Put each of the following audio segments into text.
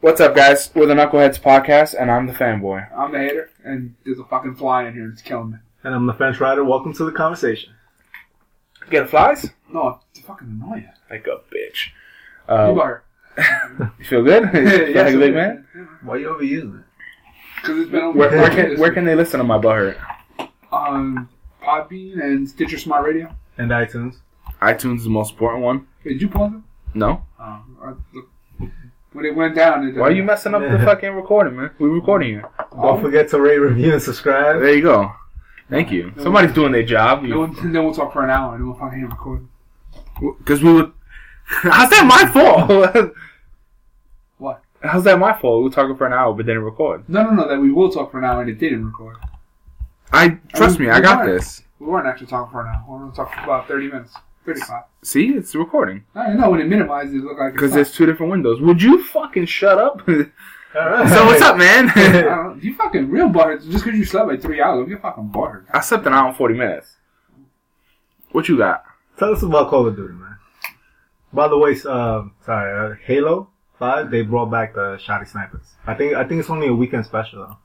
What's up, guys? We're the Knuckleheads podcast, and I'm the fanboy. I'm the hater, and there's a fucking fly in here that's killing me. And I'm the fence rider. Welcome to the conversation. Get flies? No, it's fucking annoying. Like a bitch. you Uh, are. you feel good? You feel like a big man? Why you overusing it? Because it's been over. Where, where can where can they listen to my butthurt? Um, Podbean and Stitcher Smart Radio. And iTunes. iTunes is the most important one. Hey, did you pause it? No. Oh, I, look, when it went down, it, Why are you messing up the fucking recording, man? We're recording here. Don't forget to rate, review, and subscribe. There you go. Thank you. Somebody's doing their job. No one, then we'll talk for an hour and we'll fucking record. Because we would. How's that my fault? What? How's that my fault? We were talking for an hour, but didn't record. No, no, no. That we will talk for an hour and it didn't record. I trust me. I got this. We weren't actually talking for an hour. We were going to talk for about 30 minutes. 35. See, it's recording. I know when it minimizes, it looked like Because there's two different windows. Would you fucking shut up? so what's up, man? I don't know. You fucking real butthurt. Just because you slept like three hours, you're fucking butthurt. I slept an hour and forty minutes. What you got? Tell us about Call of Duty, man. By the way, um, sorry, uh, Halo Five. They brought back the shotty snipers. I think I think it's only a weekend special though.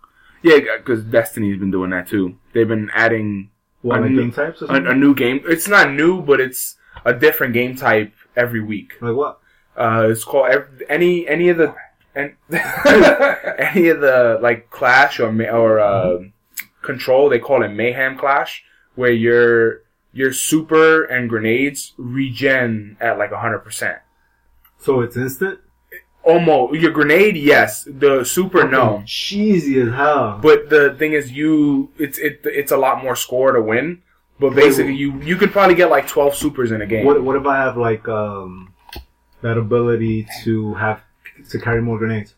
Yeah, because Destiny's been doing that too. They've been adding What A like new- game types a, a new game. It's not new, but it's a different game type every week. like what? Uh, it's called any any of the and any of the like Clash or or uh, Control. They call it Mayhem Clash, where your your super and grenades regen at like hundred percent. So it's instant. Almost your grenade, yes. The super, no. Fucking Cheesy as hell. But the thing is, you it's it it's a lot more score to win. But basically, you you could probably get like twelve supers in a game. What what if I have like um that ability to have to carry more grenades?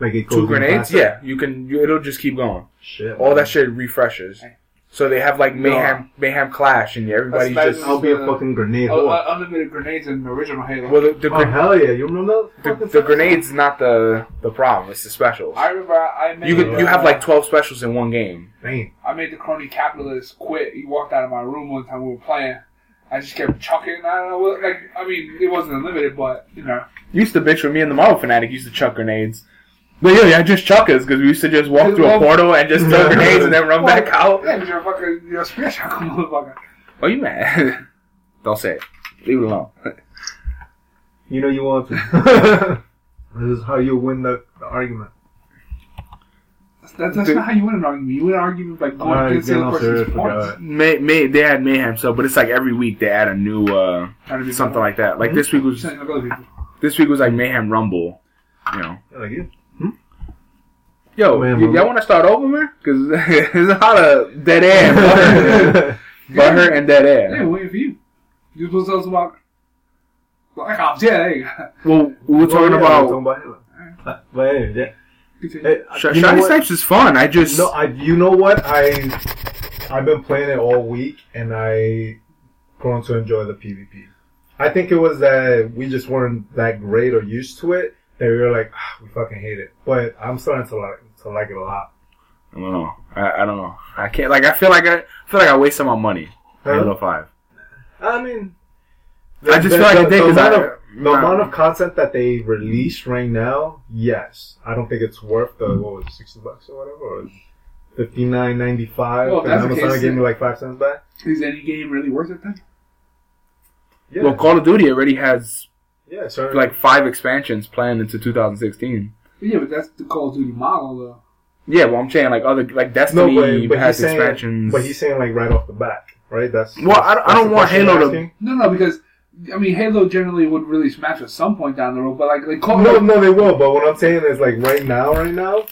Like it goes Two grenades, faster? yeah, you can. You, it'll just keep going. Shit. All man. that shit refreshes. So they have like mayhem mayhem clash, and everybody's That's just I'll be a Uh, fucking grenade. Oh, whore. uh, unlimited grenades in the original Halo. well the the, oh gren- hell yeah! You remember the, that? the grenades not the the problem. It's the specials. I remember I I made. You could you have like twelve specials in one game. Dang. I made the crony capitalist quit. He walked out of my room one time we were playing. I just kept chucking. I don't know. what- Like I mean, it wasn't unlimited, but you know. Used to bitch with me and the Marvel fanatic used to chuck grenades. But yeah, yeah, just chuck us because we used to just walk through a portal and just throw grenades and then run back out. Yeah, 'cause you're a fucking you're a spear chucker, motherfucker. Oh, you mad? Don't say it. Leave it alone. You know you want to. this is how you win the, the argument. That's, that's not how you win an argument. You win an argument by going Alright, against the getting other off person's points. May, may they had mayhem so, but it's like every week they add a new uh Trying something like that. Like this week was like this week was like mayhem rumble. You know, Yeah, like you. Yo, Mayhem y- y'all want to start over, man? Because there's a lot of dead air, butthurt, butthurt and dead Yeah, air. waiting for you. You supposed to tell us about Black Ops. Yeah, there you go. Well, we were talking Oh, yeah, about we're talking about Halo. But hey, yeah. Continue. Hey, Sh- you know Shiny what? Snipes is fun. I just No, I. You know what? I I've been playing it all week, and I grown to enjoy the PvP. I think it was that we just weren't that great or used to it. That we were like, ah, we fucking hate it. But I'm starting to like to like it a lot. I don't know. I, I don't know. I can't. Like I feel like I, I feel like I wasted my money. Huh? Halo Five. I mean, I just feel like I did 'cause amount I- of, the amount of content that they released right now, yes, I don't think it's worth the what was it, sixty bucks or whatever, or fifty nine ninety five. Well, and that's Amazon case, gave me like five cents back. Is any game really worth it then? Yeah, Well, Call of Duty already has yeah, so like five expansions planned into 2016. Yeah, but that's the Call of Duty model, though. Yeah, well, I'm saying like other like no, Destiny but, but he's has saying, expansions. but he's saying like right off the bat, right? That's Well, I don't- I don't want Halo you're to- No, no, because I mean, Halo generally would release match at some point down the road, but like, like Call No, no, they will. But what I'm saying is, like right now, right now,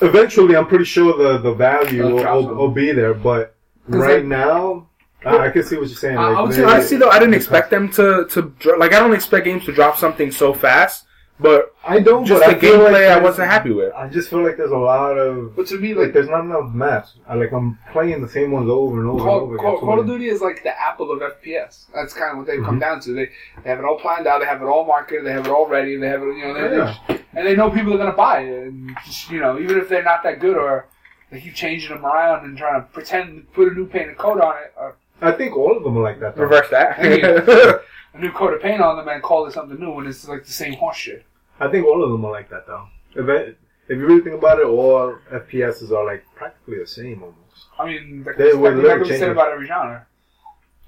eventually, I'm pretty sure the the value They'll will, will, be there. But right like- now, I, I can see what you're saying. I- Like, I would they- say- Honestly, though, I didn't expect them to to dro- like. I don't expect games to drop something so fast. But I don't. just but the I feel like gameplay, I wasn't happy with. I just feel like there's a lot of But to me, like like there's not enough maps. I like I'm playing the same ones over and over and Call, over Call. Call of Duty is like the Apple of FPS. That's kind of what they've Mm-hmm. come down to. They, they have it all planned out. They have it all marketed. They have it all ready. They have it, you know, they, Yeah. they, and they know people are gonna buy it. And just, you know, even if they're not that good or they keep changing them around and trying to pretend to put a new paint of coat on it, or I think all of them are like that. Though. Reverse that. a new coat of paint on them and call it something new when it's like the same horse shit. I think all of them are like that though. If, it, if you really think about it, all FPSs are like practically the same almost. I mean, that, They that, would that, never be said about every genre.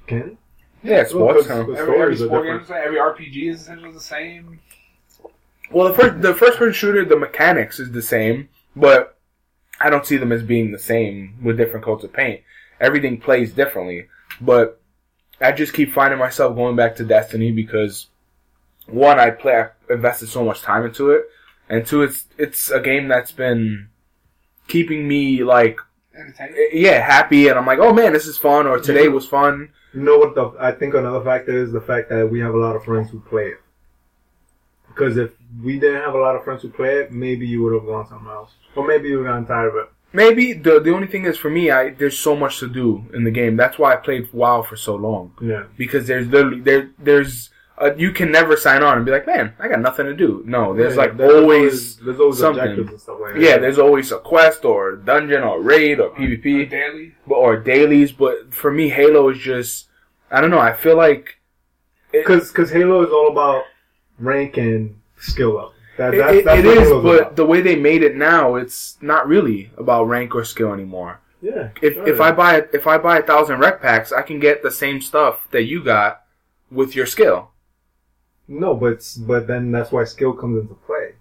Can Yeah, sports. Well, huh? The Every, every stories sport game different. is the same. Every RPG is essentially the same. Well, the first the first person shooter, the mechanics is the same, but I don't see them as being the same with different coats of paint. Everything plays differently, but I just keep finding myself going back to Destiny because one, I play, I invested so much time into it, and two, it's it's a game that's been keeping me like eh, yeah happy, and I'm like, oh man, this is fun, or today Yeah. was fun. You know what? The, I think another factor is the fact that we have a lot of friends who play it. Because if we didn't have a lot of friends who play it, maybe you would have gone somewhere else, or maybe you would have gotten tired of it. Maybe the the only thing is for me, I there's so much to do in the game. That's why I played WoW for so long. Yeah. because there's literally there there's uh, you can never sign on and be like, man, I got nothing to do. No, there's Yeah, like there's always there's always something. objectives and stuff like that. yeah, there's always a quest or dungeon or raid or PvP Daily. but- or dailies. But for me, Halo is just I don't know. I feel like it, because Halo is all about rank and skill level. That, it, that's, it- that's it what is, Halo's but about. the way they made it now, it's not really about rank or skill anymore. yeah. If sure. if I buy if I buy a thousand REQ packs, I can get the same stuff that you got with your skill. No, but but then that's why skill comes into play.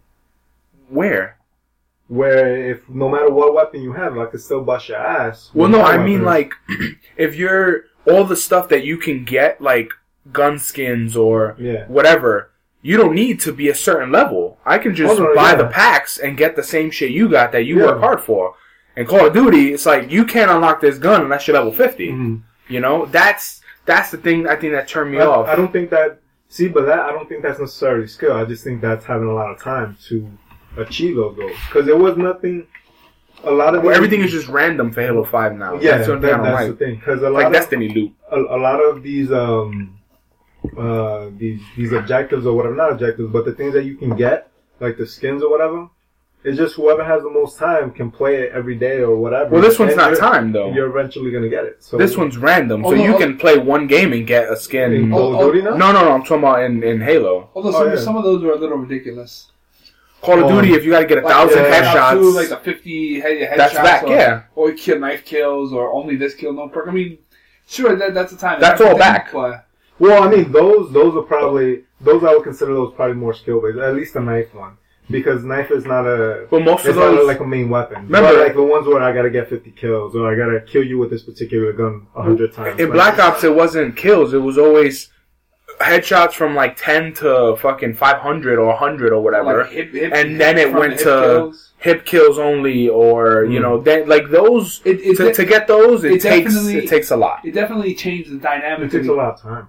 Where? Where if no matter what weapon you have, I could still bust your ass. Well, no, I mean weapon. like if you're all the stuff that you can get, like gun skins or yeah. whatever. You don't need to be a certain level. I can just Oh, no, buy yeah. the packs and get the same shit you got that you Yeah. work hard for. And Call of Duty, it's like you can't unlock this gun unless you're level 50 Mhm. You know, that's that's the thing I think that turned me I, off. I don't think that. See, but that I don't think that's necessarily skill. I just think that's having a lot of time to achieve those goals. Because there was nothing. A lot of Well, everything is just random for Halo Five now. Yeah, that's that, only thing I don't that's like. the thing. Because a lot Like of Destiny loop. a, a lot of these um uh these these objectives or whatever not objectives but the things that you can get like the skins or whatever it's just whoever has the most time can play it every day or whatever Well, this one's And not time though. you're eventually gonna get it so This one's random, so Although- you can play one game and get a in skin. Call Oh, of Duty now No, no, no. I'm talking about in, in Halo. Although Oh, some, yeah. some of those are a little ridiculous. Call of Oh. Duty, if you got to get a Like, thousand yeah, headshots, Two, like the 50 head, headshots. that's back. or, Yeah, oh, Or kill knife kills, or only this kill, no perk. I mean, sure, that, that's the time. That's the all back. But well I mean those those are probably those I would consider those probably more skill based at least the knife one because knife is not a but most It's of not those, like a main weapon. Remember- But like the ones where I gotta get 50 kills or I gotta kill you with this particular gun a hundred times. in Like, Black Ops, it wasn't kills. It was always headshots from like ten to fucking five hundred or hundred or whatever. like hip, hip, And then it from went hip to- kills. Hip kills only, or you Mm. know, then like those. It, it, To, to get those, it, it takes it takes a lot. it definitely changed the dynamic. It takes a lot of time.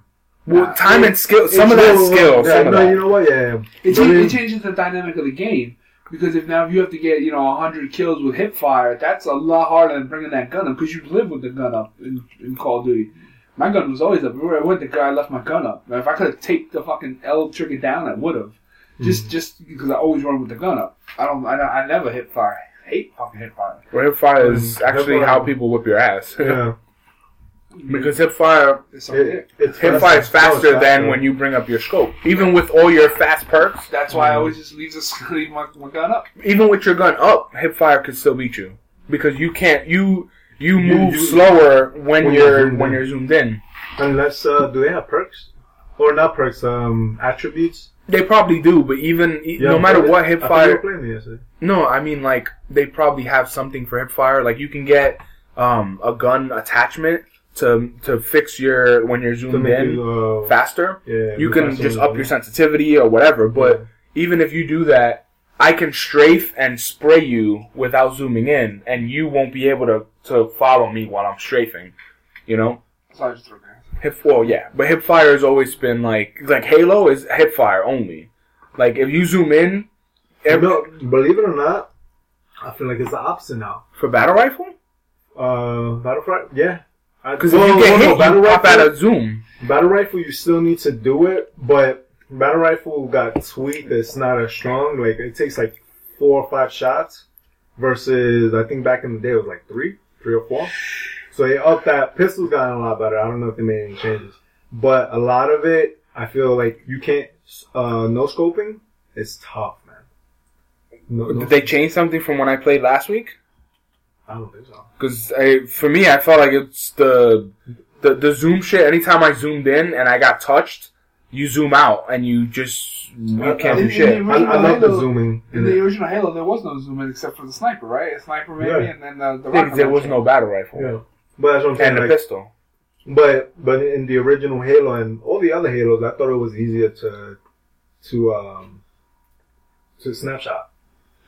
Well, Nah, time it- and skill. Some of that real- skill. Yeah, Some of no, that. you know what? Yeah. It, But change, then- it changes the dynamic of the game because if now if you have to get you know 100 kills with hip fire, that's a lot harder than bringing that gun up because you live with the gun up in, in Call of Duty. My gun was always up. Everywhere I went, the guy left my gun up. Now, if I could have taped the fucking L trigger down, I would have. Just Hmm. just because I always run with the gun up. I don't. I, I never hit fire. I hate fucking hip fire. Well, hip fire is Mm, actually how people whip your ass. Yeah. because hip fire, It's. It, it's hip fire is no, it's faster than when you bring up your scope. Even with all your fast perks, That's why I always just leave, this, leave my, my gun up. even with your gun up, hip fire could still beat you because you can't you you You- move you- slower when, when you're you're zoomed when in. you're zoomed in. Unless, uh, do they have perks? Or not perks, um, attributes? They probably do, but even e- Yeah, no matter what hip I thought you were fire, playing it yesterday. no, I mean like they probably have something for hip fire. Like you can get um, a gun attachment to to fix your when you're To zoomed in you, uh, faster. yeah, You can faster just up your sensitivity or whatever, but even if you do that, I can strafe and spray you without zooming in, and you won't be able to, to follow me while I'm strafing. You know, So I just throw hip well, yeah, but hip fire has always been like like Halo is hip fire only. Like if you zoom in, every, no, believe it or not, I feel like it's the opposite now. for battle rifle, Uh, Battlefront, yeah. Because Well, if you get well, hit, no, you battle pop rifle- out of zoom. Battle rifle, you still need to do it, but battle rifle got tweaked. It's not as strong. Like it takes like four or five shots, versus I think back in the day it was like three, three or four. So they upped that. Pistol's gotten a lot better. I don't know if they made any changes, but a lot of it, I feel like you can't uh, no scoping It's tough, man. No, no, Did they change something from when I played last week? I don't think so. Because for me, I felt like it's the, the the zoom shit. Anytime I zoomed in and I got touched, you zoom out and you just you I- can't I- do shit. I, I love the zooming. In in the original Halo, there was no zooming except for the sniper, right? A sniper maybe, Yeah. and then the, the Yeah, there was launcher. no battle rifle Yeah, but that's what I'm saying. and the like, pistol. But but in the original Halo and all the other Halos, I thought it was easier to to um to snapshot.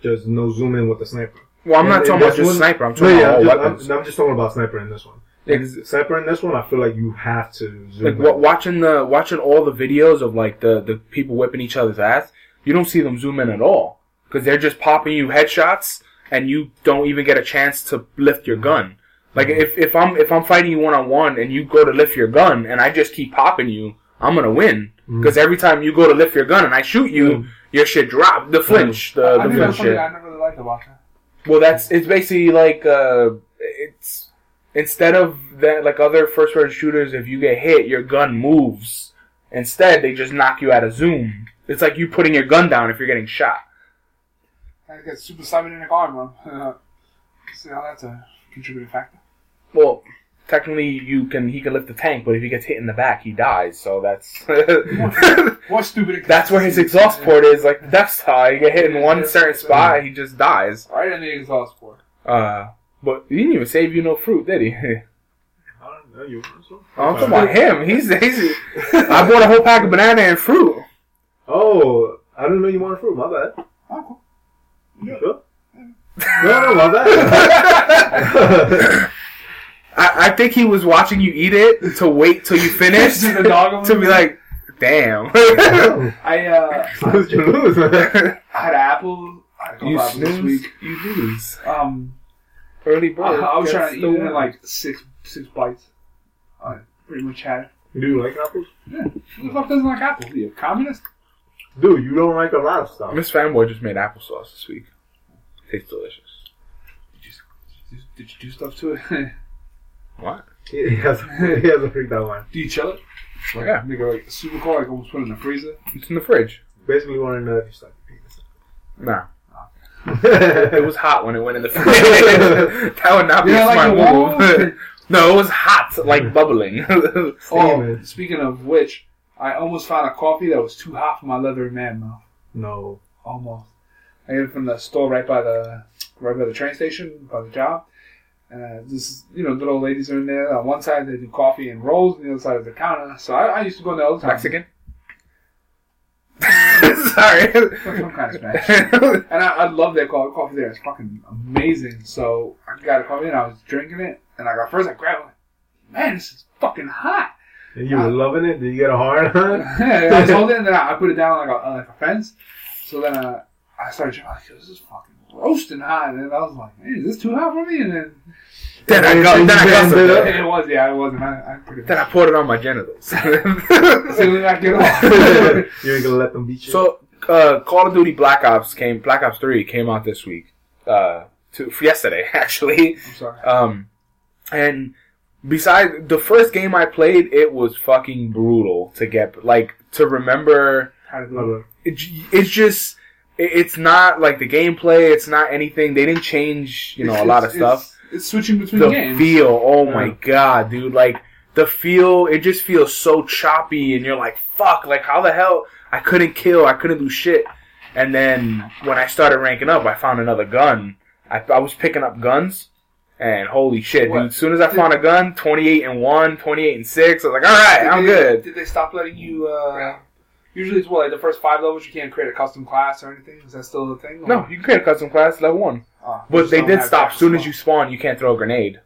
Just no zoom in with the sniper. Well, I'm And- not and talking about just one- sniper. I'm No, talking yeah, about I'm all just, weapons. I'm, I'm just talking about sniper in this one. Ex- Sniper in this one, I feel like you have to zoom. like in. wa- watching the watching all the videos of like the the people whipping each other's ass, you don't see them zoom in at all because they're just popping you headshots and you don't even get a chance to lift your gun. Like if, if I'm if I'm fighting you one on one and you go to lift your gun and I just keep popping you, I'm gonna win because every time you go to lift your gun and I shoot you, Mm. your shit drop the flinch the I think flinch that's shit. I never really liked about that. Well, that's it's basically like uh, it's instead of that like other first person shooters, if you get hit, your gun moves. Instead, they just knock you out of zoom. It's like you putting your gun down if you're getting shot. I get super cybernetic armor. See how that's a contributing factor. Well, technically, you can he can lift the tank, but if he gets hit in the back, he dies. So that's What stupid? that's where his exhaust port is. Like the Death Star, you get hit in one certain spot, he just dies. Right in the exhaust port. Uh, but he didn't even save you no fruit, did he? I don't know, you so? I'm talking about him. He's, he's I bought a whole pack of banana and fruit. Oh, I didn't know you wanted fruit. My bad. Oh, cool. You sure? No, no, my bad. I, I think he was watching you eat it to wait till you finished To the dog to be like, damn. I uh, Snooze, you lose. I had an apple. I had you apples this snooze, week. you lose. Um, Early bird. I was trying to eat it in like six six bites. I pretty much had it. Do you like apples? Yeah. Who the fuck doesn't like apples? Are you a communist? Dude, you don't like a lot of stuff. Miss Fanboy just made applesauce this week. Tastes delicious. Did you, did you do stuff to it? What? He he has, he has a freaked out one. do you chill it? Like, Yeah. Make it like super cold, like almost put it in the freezer. It's in the fridge. Basically, wanting to know if you suck your Nah. penis. It was hot when it went in the fridge. that would not be Yeah, a smart the wall? move. no, it was hot, like bubbling. Oh, speaking of which, I almost found a coffee that was too hot for my leathery man mouth. No. Almost. I got it from the store right by the right by the train station, by the job. And uh, this, you know, little ladies are in there. On one side they do coffee and rolls, and the other side is the counter. So I, I used to go in there all the time. Mexican? Sorry. Some kind of Spanish. And I, I love their coffee. Coffee there. It's fucking amazing. So I got a coffee and I was drinking it. And I got first I grabbed it. Man, this is fucking hot. And you were loving it? Did you get a hard on? I was holding it and then I I put it down like a, like a fence. So then uh, I started drinking. Like, this is fucking roasting hot. And then I was like, man, is this too hot for me? And then then I got, then I got Ended up- it was. Yeah, it wasn't. I, I pretty Then I poured it on my genitals. So then I get off. you ain't gonna let them beat you? so, uh, Call of Duty Black Ops came. Black Ops Three came out this week. Uh, to yesterday actually. I'm sorry. Um, and besides the first game I played, it was fucking brutal to get like to remember. How to do it. It, it's just. It- It's not like the gameplay. It's not anything. They didn't change, you know, a lot of it's- stuff. It's switching between the games. feel oh Yeah. my god dude like the feel it just feels so choppy and you're like fuck like how the hell i couldn't kill i couldn't do shit and then when i started ranking up i found another gun i, I was picking up guns and holy shit What? dude as soon as i Did- found a gun 28 and 1 28 and 6 i was like all right i'm they- good Did they stop letting you? Uh, usually, it's what like the first five levels. You can't create a custom class or anything. Is that still a thing? no you can create a custom class level 1 Oh, but they did stop as soon as you spawn you can't throw a grenade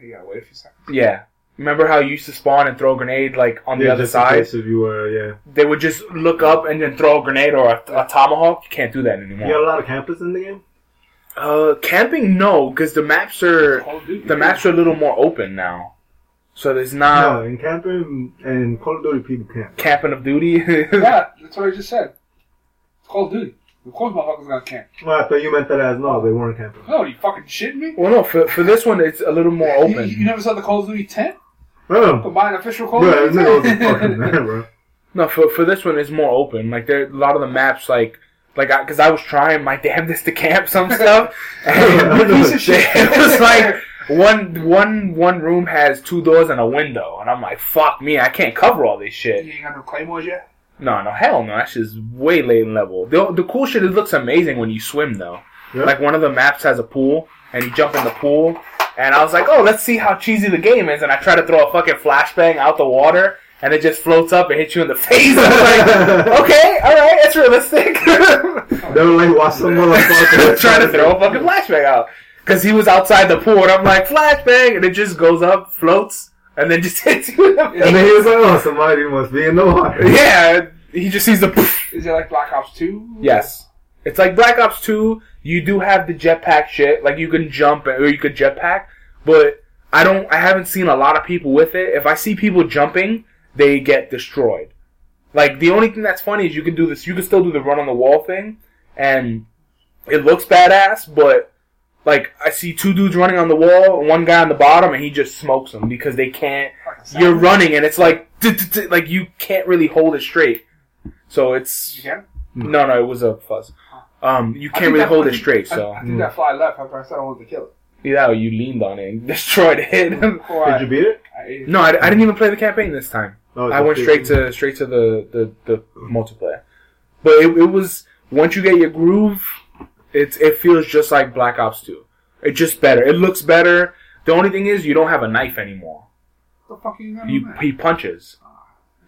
You gotta wait a few seconds. yeah Remember how you used to spawn and throw a grenade like on the other just in side? case if you were, yeah. they would just look up and then throw a grenade or a, a tomahawk. You can't do that anymore. You got a lot of campers in the game? Uh, camping, no, because the maps are Call of Duty. the maps are a little more open now. So there's No, in camping and Call of Duty people camp. camping of duty. Yeah, that's what I just said. It's Call of Duty. Of course, motherfuckers gonna camp. Well, I thought you meant that as no, they weren't camping. No, you fucking shitting me? well, no, for for this one it's a little more open. you never saw the Call of Duty tent? No, Combined official Call bro, of Duty nigga was fucking man, bro. No, for for this one, it's more open. Like there, a lot of the maps, like like because I, was trying my damnedest to camp some stuff, and Piece of shit. it was like one one one room has two doors and a window, and I'm like, fuck me, I can't cover all this shit. You ain't got no claymores yet. No, no, hell no, that's just way late in level. The the cool shit, it looks amazing when you swim though. Yeah. Like one of the maps has a pool, and you jump in the pool, and I was like, oh, let's see how cheesy the game is, and I try to throw a fucking flashbang out the water. And it just floats up and hits you in the face. I was like, okay, all right, it's realistic. They were like, watch some motherfucker trying to throw a fucking flashbang out because he was outside the pool, and I'm like flashbang, and it just goes up, floats, and then just hits you the. And then he was like, oh, somebody must be in the water. yeah, he just sees the. poof. Is it like Black Ops Two? Yes, it's like Black Ops Two. You do have the jetpack shit, like you can jump or you could jetpack, but I don't. I haven't seen a lot of people with it. If I see people jumping, they get destroyed. Like the only thing that's funny is you can do this. You can still do the run on the wall thing, and it looks badass. But like I see two dudes running on the wall, and one guy on the bottom, and he just smokes them because they can't. You're running, and it's like like you can't really hold it straight. So it's You can. no, no, it was a fuzz. Um, you can't really hold it straight. So I, think that fly left after I said I wanted to kill it. yeah, you leaned on it and destroyed it. Did you beat it? I ate it. no, I, I didn't even play the campaign this time. Oh, I went straight to straight to the the, the multiplayer. But it, it was once you get your groove, it's it feels just like Black Ops Two. It's just better. It looks better. The only thing is you don't have a knife anymore. What the fuck you gonna You he punches.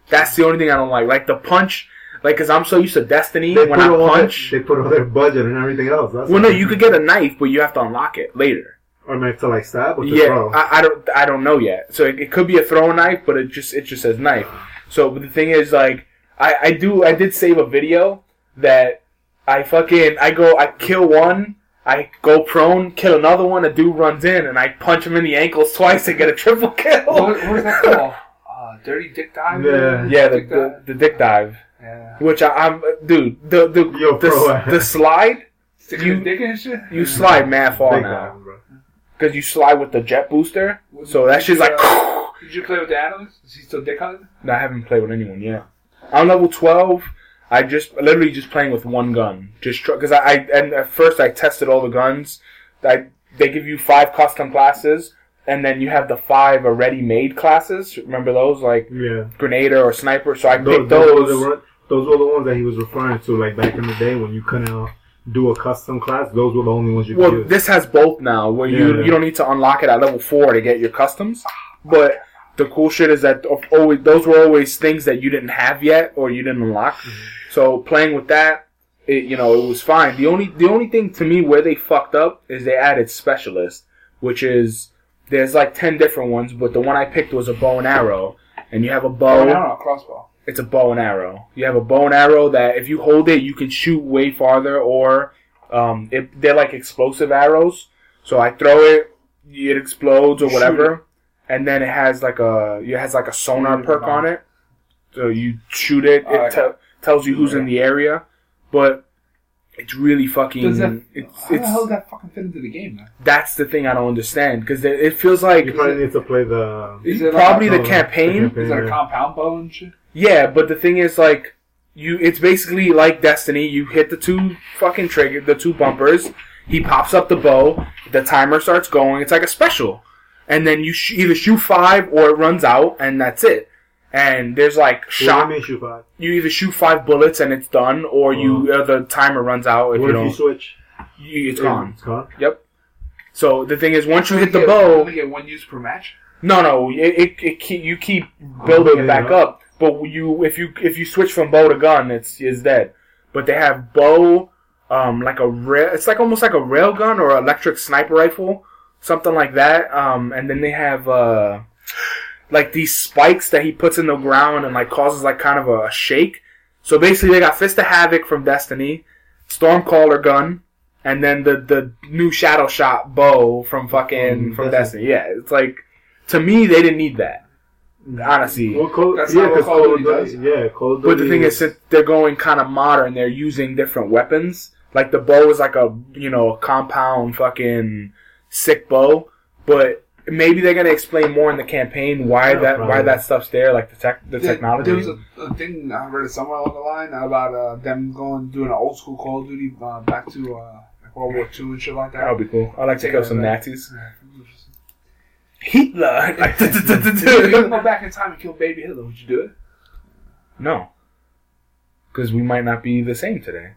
That's the only thing I don't like. Like the punch, like because I'm so used to Destiny They when put, I punch. their, they put all their budget and everything else. That's Well, no, you could get a knife, but you have to unlock it later. Or knife to like stab or to Yeah, throw. I, I don't, I don't know yet. So it, it could be a throw knife, but it just, it just says knife. So but the thing is, like, I, I do, I did save a video that I fucking, I go, I kill one, I go prone, kill another one, a dude runs in, and I punch him in the ankles twice and get a triple kill. What, what is that called? Uh, dirty dick dive. Yeah. yeah, the, Dick dive? the, the dick dive, Yeah. which I, I'm, dude, the the Yo, the, the slide, Sticking You- dick and shit. you slide mad far now time, because you slide with the jet booster, so that shit's like. Did you play with the analyst? Is he still dick hunting? No, I haven't played with anyone yet. I'm level 12. I just literally just playing with one gun. Just because I, I and at first I tested all the guns. I they give you five custom classes, and then you have the five already made classes. Remember those like Yeah. Grenadier or Sniper? So I Those, picked those, were those. the, those were the ones that he was referring to, like back in the day when you couldn't uh, do a custom class. Those were the only ones you could Well, use. this has both now, where you Yeah. you don't need to unlock it at level four to get your customs. But the cool shit is that always those were always things that you didn't have yet or you didn't unlock. So playing with that, it you know it was fine. The only the only thing to me where they fucked up is they added specialist, which is there's like ten different ones, but the one I picked was a bow and arrow, and you have a bow. no, no, crossbow. It's a bow and arrow. You have a bow and arrow that if you hold it, you can shoot way farther, or um, it, they're like explosive arrows. So I throw it, it explodes or whatever, and then it has like a it has like a sonar perk on it. So you shoot it, it te- tells you who's in the area, but it's really fucking. Does that? it's how the hell does that fucking fit into the game, man? that's the thing I don't understand because it feels like you probably need to play the. Is it probably like the campaign. the campaign. Is that a compound bow and shit? Yeah, but the thing is, like, you, it's basically like Destiny. You hit the two fucking trigger, the two bumpers. He pops up the bow. The timer starts going. It's like a special, and then you sh- either shoot five or it runs out, and that's it. And there's like shot. you shoot five? You either shoot five bullets and it's done, or you uh, the timer runs out if What you if you don't. switch? You, it's gone. It's gone. Yep. So the thing is, once you hit the get- bow, only get one use per match. no, no, it, it, it keep, you keep building it back yeah. up. But you, if you if you switch from bow to gun, it's is dead. But they have bow, um, like a rail. It's like almost like a rail gun or electric sniper rifle, something like that. Um, and then they have uh, like these spikes that he puts in the ground and like causes like kind of a shake. So basically, they got Fist of Havoc from Destiny, Stormcaller gun, and then the the new Shadow Shot bow from fucking Mm, from Destiny. Destiny. Yeah, it's like to me they didn't need that. Honestly, Well, Call, That's yeah, not what 'cause Call of Duty Duty. does. Yeah, Call of but the thing is, that they're going kind of modern. They're using different weapons. Like the bow is like a you know a compound fucking sick bow, but maybe they're gonna explain more in the campaign why Yeah, that why that stuff's there, like the tech the There- technology. There was a, a thing I read somewhere along the line about uh, them going doing an old school Call of Duty uh, back to uh, like World War II and shit like that That would be cool. I'd like to kill some Nazis. Hitler. Like, If you can go back in time and kill baby Hitler, would you do it? no, because we might not be the same today.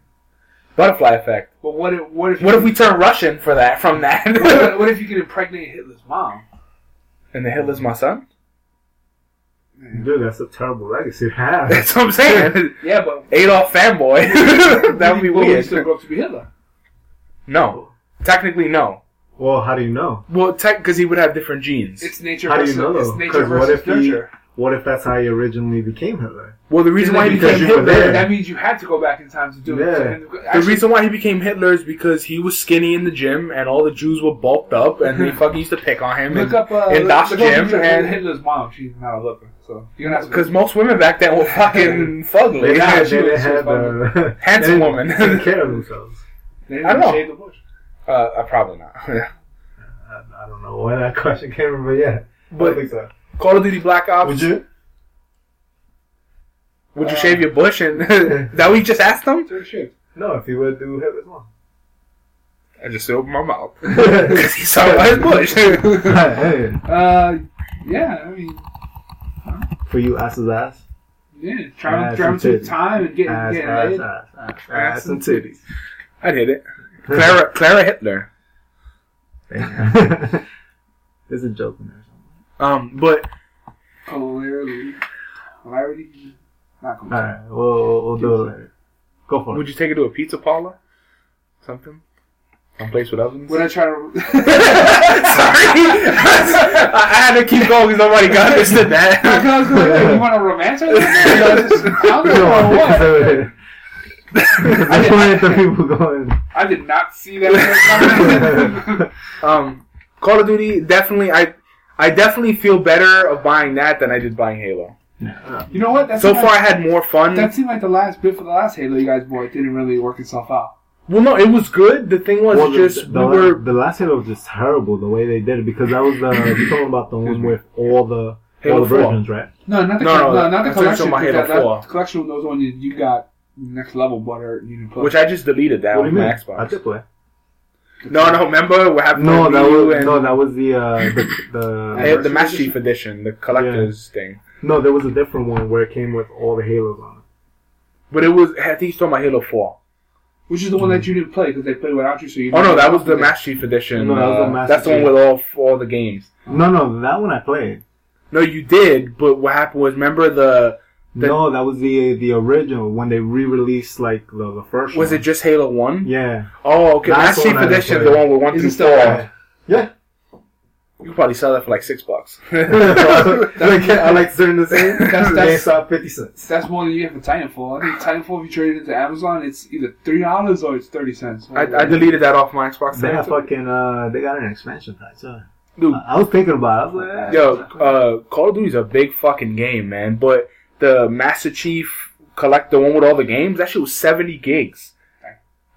Butterfly effect. But what if what if What if we turn Russian for that from that? what, what if you could impregnate Hitler's mom? and the Hitler's my son. Dude, that's a terrible legacy to have. That's what I'm saying. Yeah, but Adolf fanboy. that would be Well, weird. He still grow up to be Hitler. No, technically no. Well, how do you know? Well, tech because he would have different genes. It's nature How do you versus know, it's though? nature 'Cause what versus if he- nurture. What if that's how he originally became Hitler? well, the reason why he became Hitler, that means you had to go back in time to do Yeah. it. And The reason why he became Hitler is because he was skinny in the gym, and all the Jews were bulked up, and they fucking used to pick on him. look and- up uh, in look, Das gym, and- Hitler's mom. She's not a hooker, so you're gonna have to. Because most women back then were fucking They, fugly. Yeah, had, she they was- didn't she the Handsome they woman. didn't take care of themselves. They I don't know. shave the bush. Uh, uh, probably not. I, I don't know where that question came from, but yeah. I think so. Call of Duty Black Ops. Would you? Would you Uh, shave your bush? And that we just asked them. Sure, shit. No, if you would do Hitler's mom. I just opened my mouth because he saw his bush. hey, Uh, yeah. I mean, for you, ass is ass. yeah. Travel, Ass travel through titties. time and getting Ass, getting ass, laid. ass, ass, Ass and titties. I did it. Klara, Klara Hitler. There's a joke in there Um, but Clarity. Clarity. Not. Alright, we'll, we'll, we'll do it later. Go for it. would you take it to a pizza parlor? Something? Someplace with ovens? When I try to. Sorry, I, I had to keep going because nobody got understood that. I was going, like, you want a romance or something? I don't know what. I just wanted the people going. I did not see that coming. um, Call of Duty definitely. I I definitely feel better of buying that than I did buying Halo. you know what? That So seemed far, I had more fun. that seemed like the last bit for the last Halo you guys bought didn't really work itself out. Well, no, it was good. The thing was Well, just the, we were the last Halo was just terrible the way they did it because that was the you're talking about the one with all the Halo all the 4. versions, right? No, not the No, no, no, not the collection. about 'cause Halo that, that 4. collection was the one you, you got next level butter you didn't play. which I just deleted that What on you my mean? I did play. No, no, remember what happened? No, that was and no, that was the uh, the the, the Anniversary Master edition? Chief Edition, the collector's thing. no. There was a different one where it came with all the Halos on it. But it was I think he's talking about Halo Four. which is the one that you didn't play because they played without you. So you. Oh no, that was the about it. Master Chief Edition. No, that was the uh, Master That's the one with all all the games. No, no, that one I played. No, you did, but what happened was remember the The- no, that was the the original when they re-released like the, the first. was one. it just Halo One? Yeah, Oh, okay. That's Master the Chief one I Edition, the one with one Is through still four. there? yeah. You could probably sell that for like six bucks. like, I like certain the same. That's- that's- GameStop fifty cents. That's more than you have for Titanfall. I think Titanfall, if you trade it to Amazon, it's either three dollars or it's thirty cents. I, I deleted that off my Xbox. They have too. fucking uh, they got an expansion pack. So Dude, I was thinking about. it. I was like, eh. Yo, uh, Call of Duty's a big fucking game, man. But the Master Chief collect the one with all the games, that shit was seventy gigs.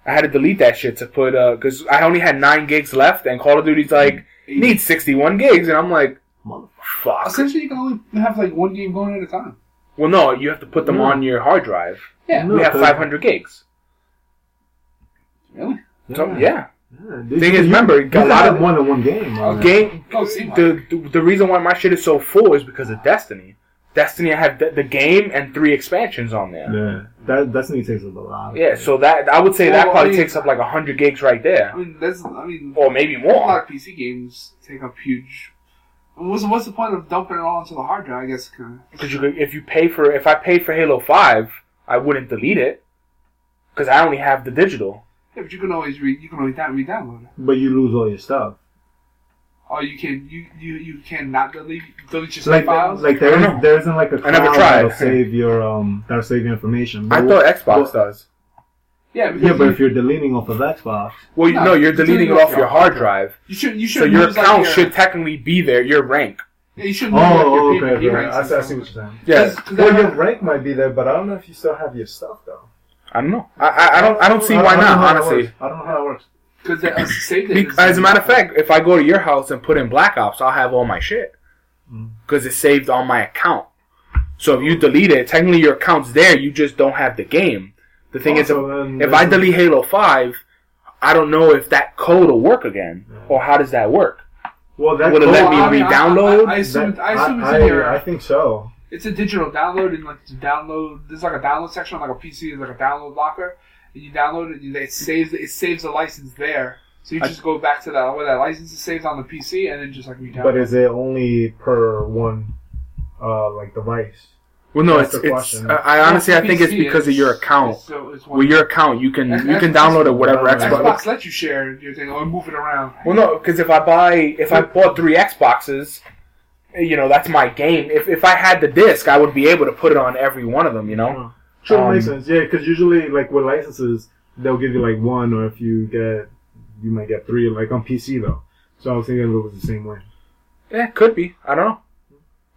I had to delete that shit to put uh, because I only had nine gigs left, and Call of Duty's like needs sixty one gigs, and I'm like, Motherfucker. fuck. Essentially, you can only have like one game going at a time. Well, no, you have to put them No. on your hard drive. Yeah. No, we have 'cause- five hundred gigs. Really? So yeah, Yeah, Thing is, remember, you a lot of- more than one game. game. Oh. The, the the reason why my shit is so full is because of Destiny. Destiny, I have the, the game and three expansions on there. Yeah, that Destiny takes up a lot. Yeah, so that I would say that probably I mean- takes up like hundred gigs right there, I mean, that's. I mean, or maybe more. a more. lot of PC games take up huge. What's what's the point of dumping it all into the hard drive? I guess. Because you could, if you pay for if I paid for Halo Five, I wouldn't delete it because I only have the digital. Yeah, but you can always read. You can always down, re-download it. but you lose all your stuff. Or you can you you you can not delete delete your Like, files. like I there, don't is, know. there isn't like a I never cloud tried. that'll save your um that'll save your information. I thought Xbox well- does. yeah, Yeah, but you, if you're deleting off of Xbox, Well, you, No, no, you're you're deleting it deleting off your hard drive, you should you should so your use, like, account your- should technically be there. Your rank. Yeah, you should. oh, like, oh, your okay, P- okay, P I, see- I see what you're saying. Yeah, 'Cause Well, your rank might be there, but I don't know if you still have your stuff though. I don't know. I, I, I don't. I don't see I why don't know not. Honestly. I don't know how that works. Because the uh, save data. Be- is- As a matter of fact, if I go to your house and put in Black Ops, I'll have all my shit Mm. because it's saved on my account. So if you delete it, technically your account's there. You just don't have the game. The thing is, Also, then if I delete Halo Five, I don't know if that code will work again, or how does that work? well, that would it let me I mean, re-download? I, I assume, that- I assume it's I, in your. I think so. it's a digital download, and like to download, there's like a download section on like a PC, there's like a download locker, and you download it, and it saves it saves the license there. So you I- just go back to that where that license is saved on the PC, and then just like re-download. But is it only per one, uh, like device? Well, no, That's it's the it's. question. I I honestly, I think it's PC, because of your account. it's- so it's one- With your account, you can X- you can download it whatever Xbox- Xbox. Xbox lets you share your thing or move it around. Well, no, because if I buy, if I bought three Xboxes, you know, that's my game. If if I had the disc, I would be able to put it on every one of them. You know, Sure, Um, makes sense. Yeah, because usually, like with licenses, they'll give you like one, or if you get, you might get three. Like on PC though. So I was thinking it was the same way. yeah, could be. I don't know,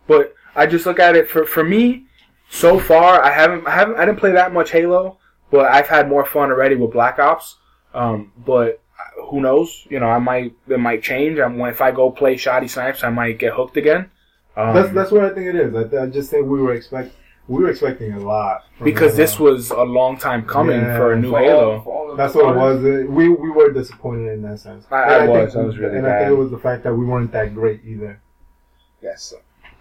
but I just look at it for for me. So far, I haven't I haven't I didn't play that much Halo, but I've had more fun already with Black Ops. Um, but who knows? You know, I might it might change. I'm if I go play Shotty Snipes, I might get hooked again. Um, That's that's what I think it is. I, I just think we were expect we were expecting a lot because this was a long time coming Yeah, for a new For Halo. all That's the what it was. We we were disappointed in that sense. I- And I think- was. I was really and I think it was the fact that we weren't that great either. Yes.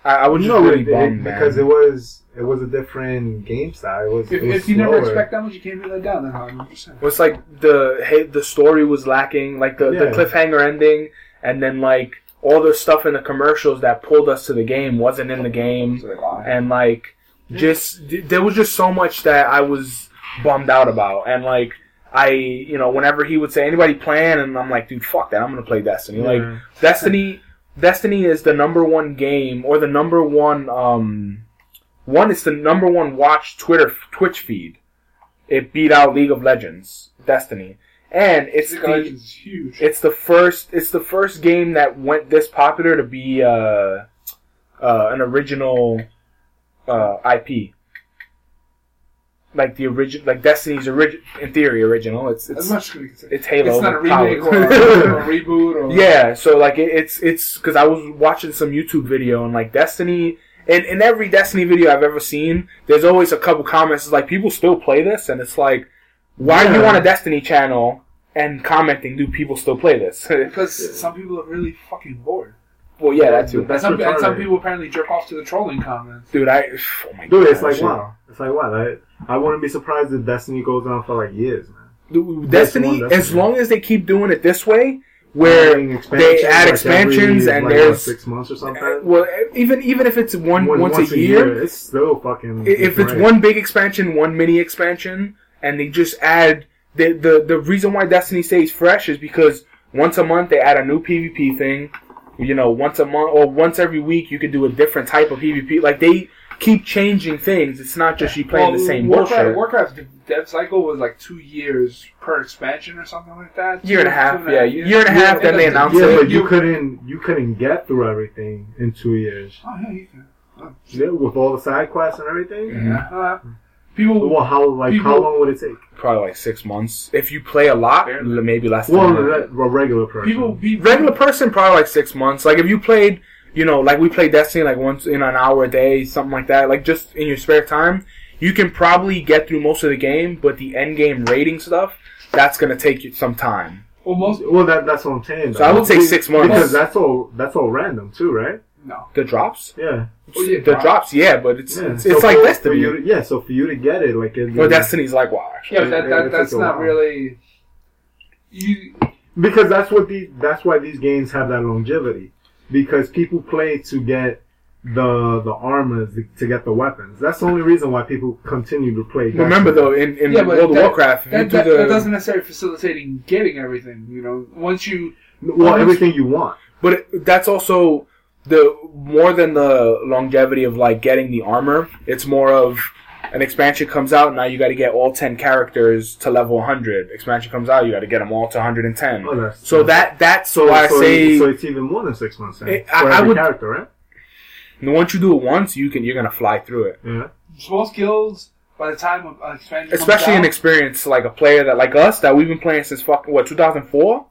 I, I was just No, really it- it- bummed, because it was it was a different game style. It was. If, it was if you never expect that much, you can't be let down. Then 100. percent It was like the hey, the story was lacking, like the, the cliffhanger ending, and then like all the stuff in the commercials that pulled us to the game wasn't in the game, and like just there was just so much that I was bummed out about, and like I, you know, whenever he would say anybody playing, and I'm like, dude, fuck that, I'm gonna play Destiny. Like Yeah. Destiny, Destiny is the number one game or the number one um one. It's the number one watch Twitter Twitch feed. It beat out League of Legends, Destiny, and it's League the Legends huge. it's the first it's the first game that went this popular to be uh, uh, an original uh, IP. Like the original, like Destiny's original, in theory, original. It's it's much as we can say. it's Halo. It's not a remake or a, or a reboot or Yeah, so like it, it's it's because I was watching some YouTube video and like Destiny, and in every Destiny video I've ever seen, there's always a couple comments it's like people still play this, and it's like, why are you Yeah. on a Destiny channel and commenting? Do people still play this? Because some people are really fucking bored. Well, yeah, that too, That's some, and some people apparently jerk off to the trolling comments. dude. I oh my Dude, god, it's like shit. wow. It's like wow. I, I wouldn't be surprised if Destiny goes on for like years, man. Dude, That's Destiny, as long as they keep doing it this way, where they add like, expansions every, and like, there's what, six months or something. Uh, well, even even if it's one, One- once, a year, it's still fucking. I- if it's great. one big expansion, one mini expansion, and they just add the the the reason why Destiny stays fresh is because once a month they add a new PvP thing. You know, once a month or once every week you could do a different type of PvP. Like they keep changing things. It's not just you playing the same Warcraft, bullshit. Warcraft's de- dev cycle was like two years per expansion or something like that. Year and a half, yeah, years. year and a half, then they announced yeah, it. but you you- couldn't you couldn't get through everything in two years. Oh yeah, you can. Yeah, with all the side quests and everything. Mhm. Uh, people, Well, how like how long would it take? Probably like six months. If you play a lot, Barely. maybe less than Well, that. a regular person. people, people, regular person probably like six months. Like if you played, you know, like we played Destiny like once in an hour a day, something like that. Like just in your spare time, you can probably get through most of the game. But the end game rating stuff, that's gonna take you some time. Well, most Well, that that's what I'm saying. So I would say six months. because that's all that's all random too, right? No. The drops, Yeah. Oh, yeah, the drops. drops, yeah, but it's yeah. it's, So it's like for- Destiny. For you to, yeah, so for you to get it, like, it, well, Destiny's like WoW, actually. Yeah, that, that, that's takes not while. really. You because that's what the that's why these games have that longevity because people play to get the the armor to get the weapons. That's the only reason why people continue to play. Remember though, in, in Yeah, but World of Warcraft, if you that, do that, the that doesn't necessarily facilitating getting everything. You know, once you well, everything you want. But it, that's also the more than the longevity of like getting the armor. It's more of an expansion comes out now. You got to get all ten characters to level 100. Expansion comes out, you got to get them all to 110. Oh, that's, So that that's so, why I so, say so it's even more than six months. Then, It- for I- I every would- character, right? once you do it once, you can you're gonna fly through it. Yeah. most guilds by the time of uh, expansion, comes especially an out, experience like a player that like us that we've been playing since fucking what 2004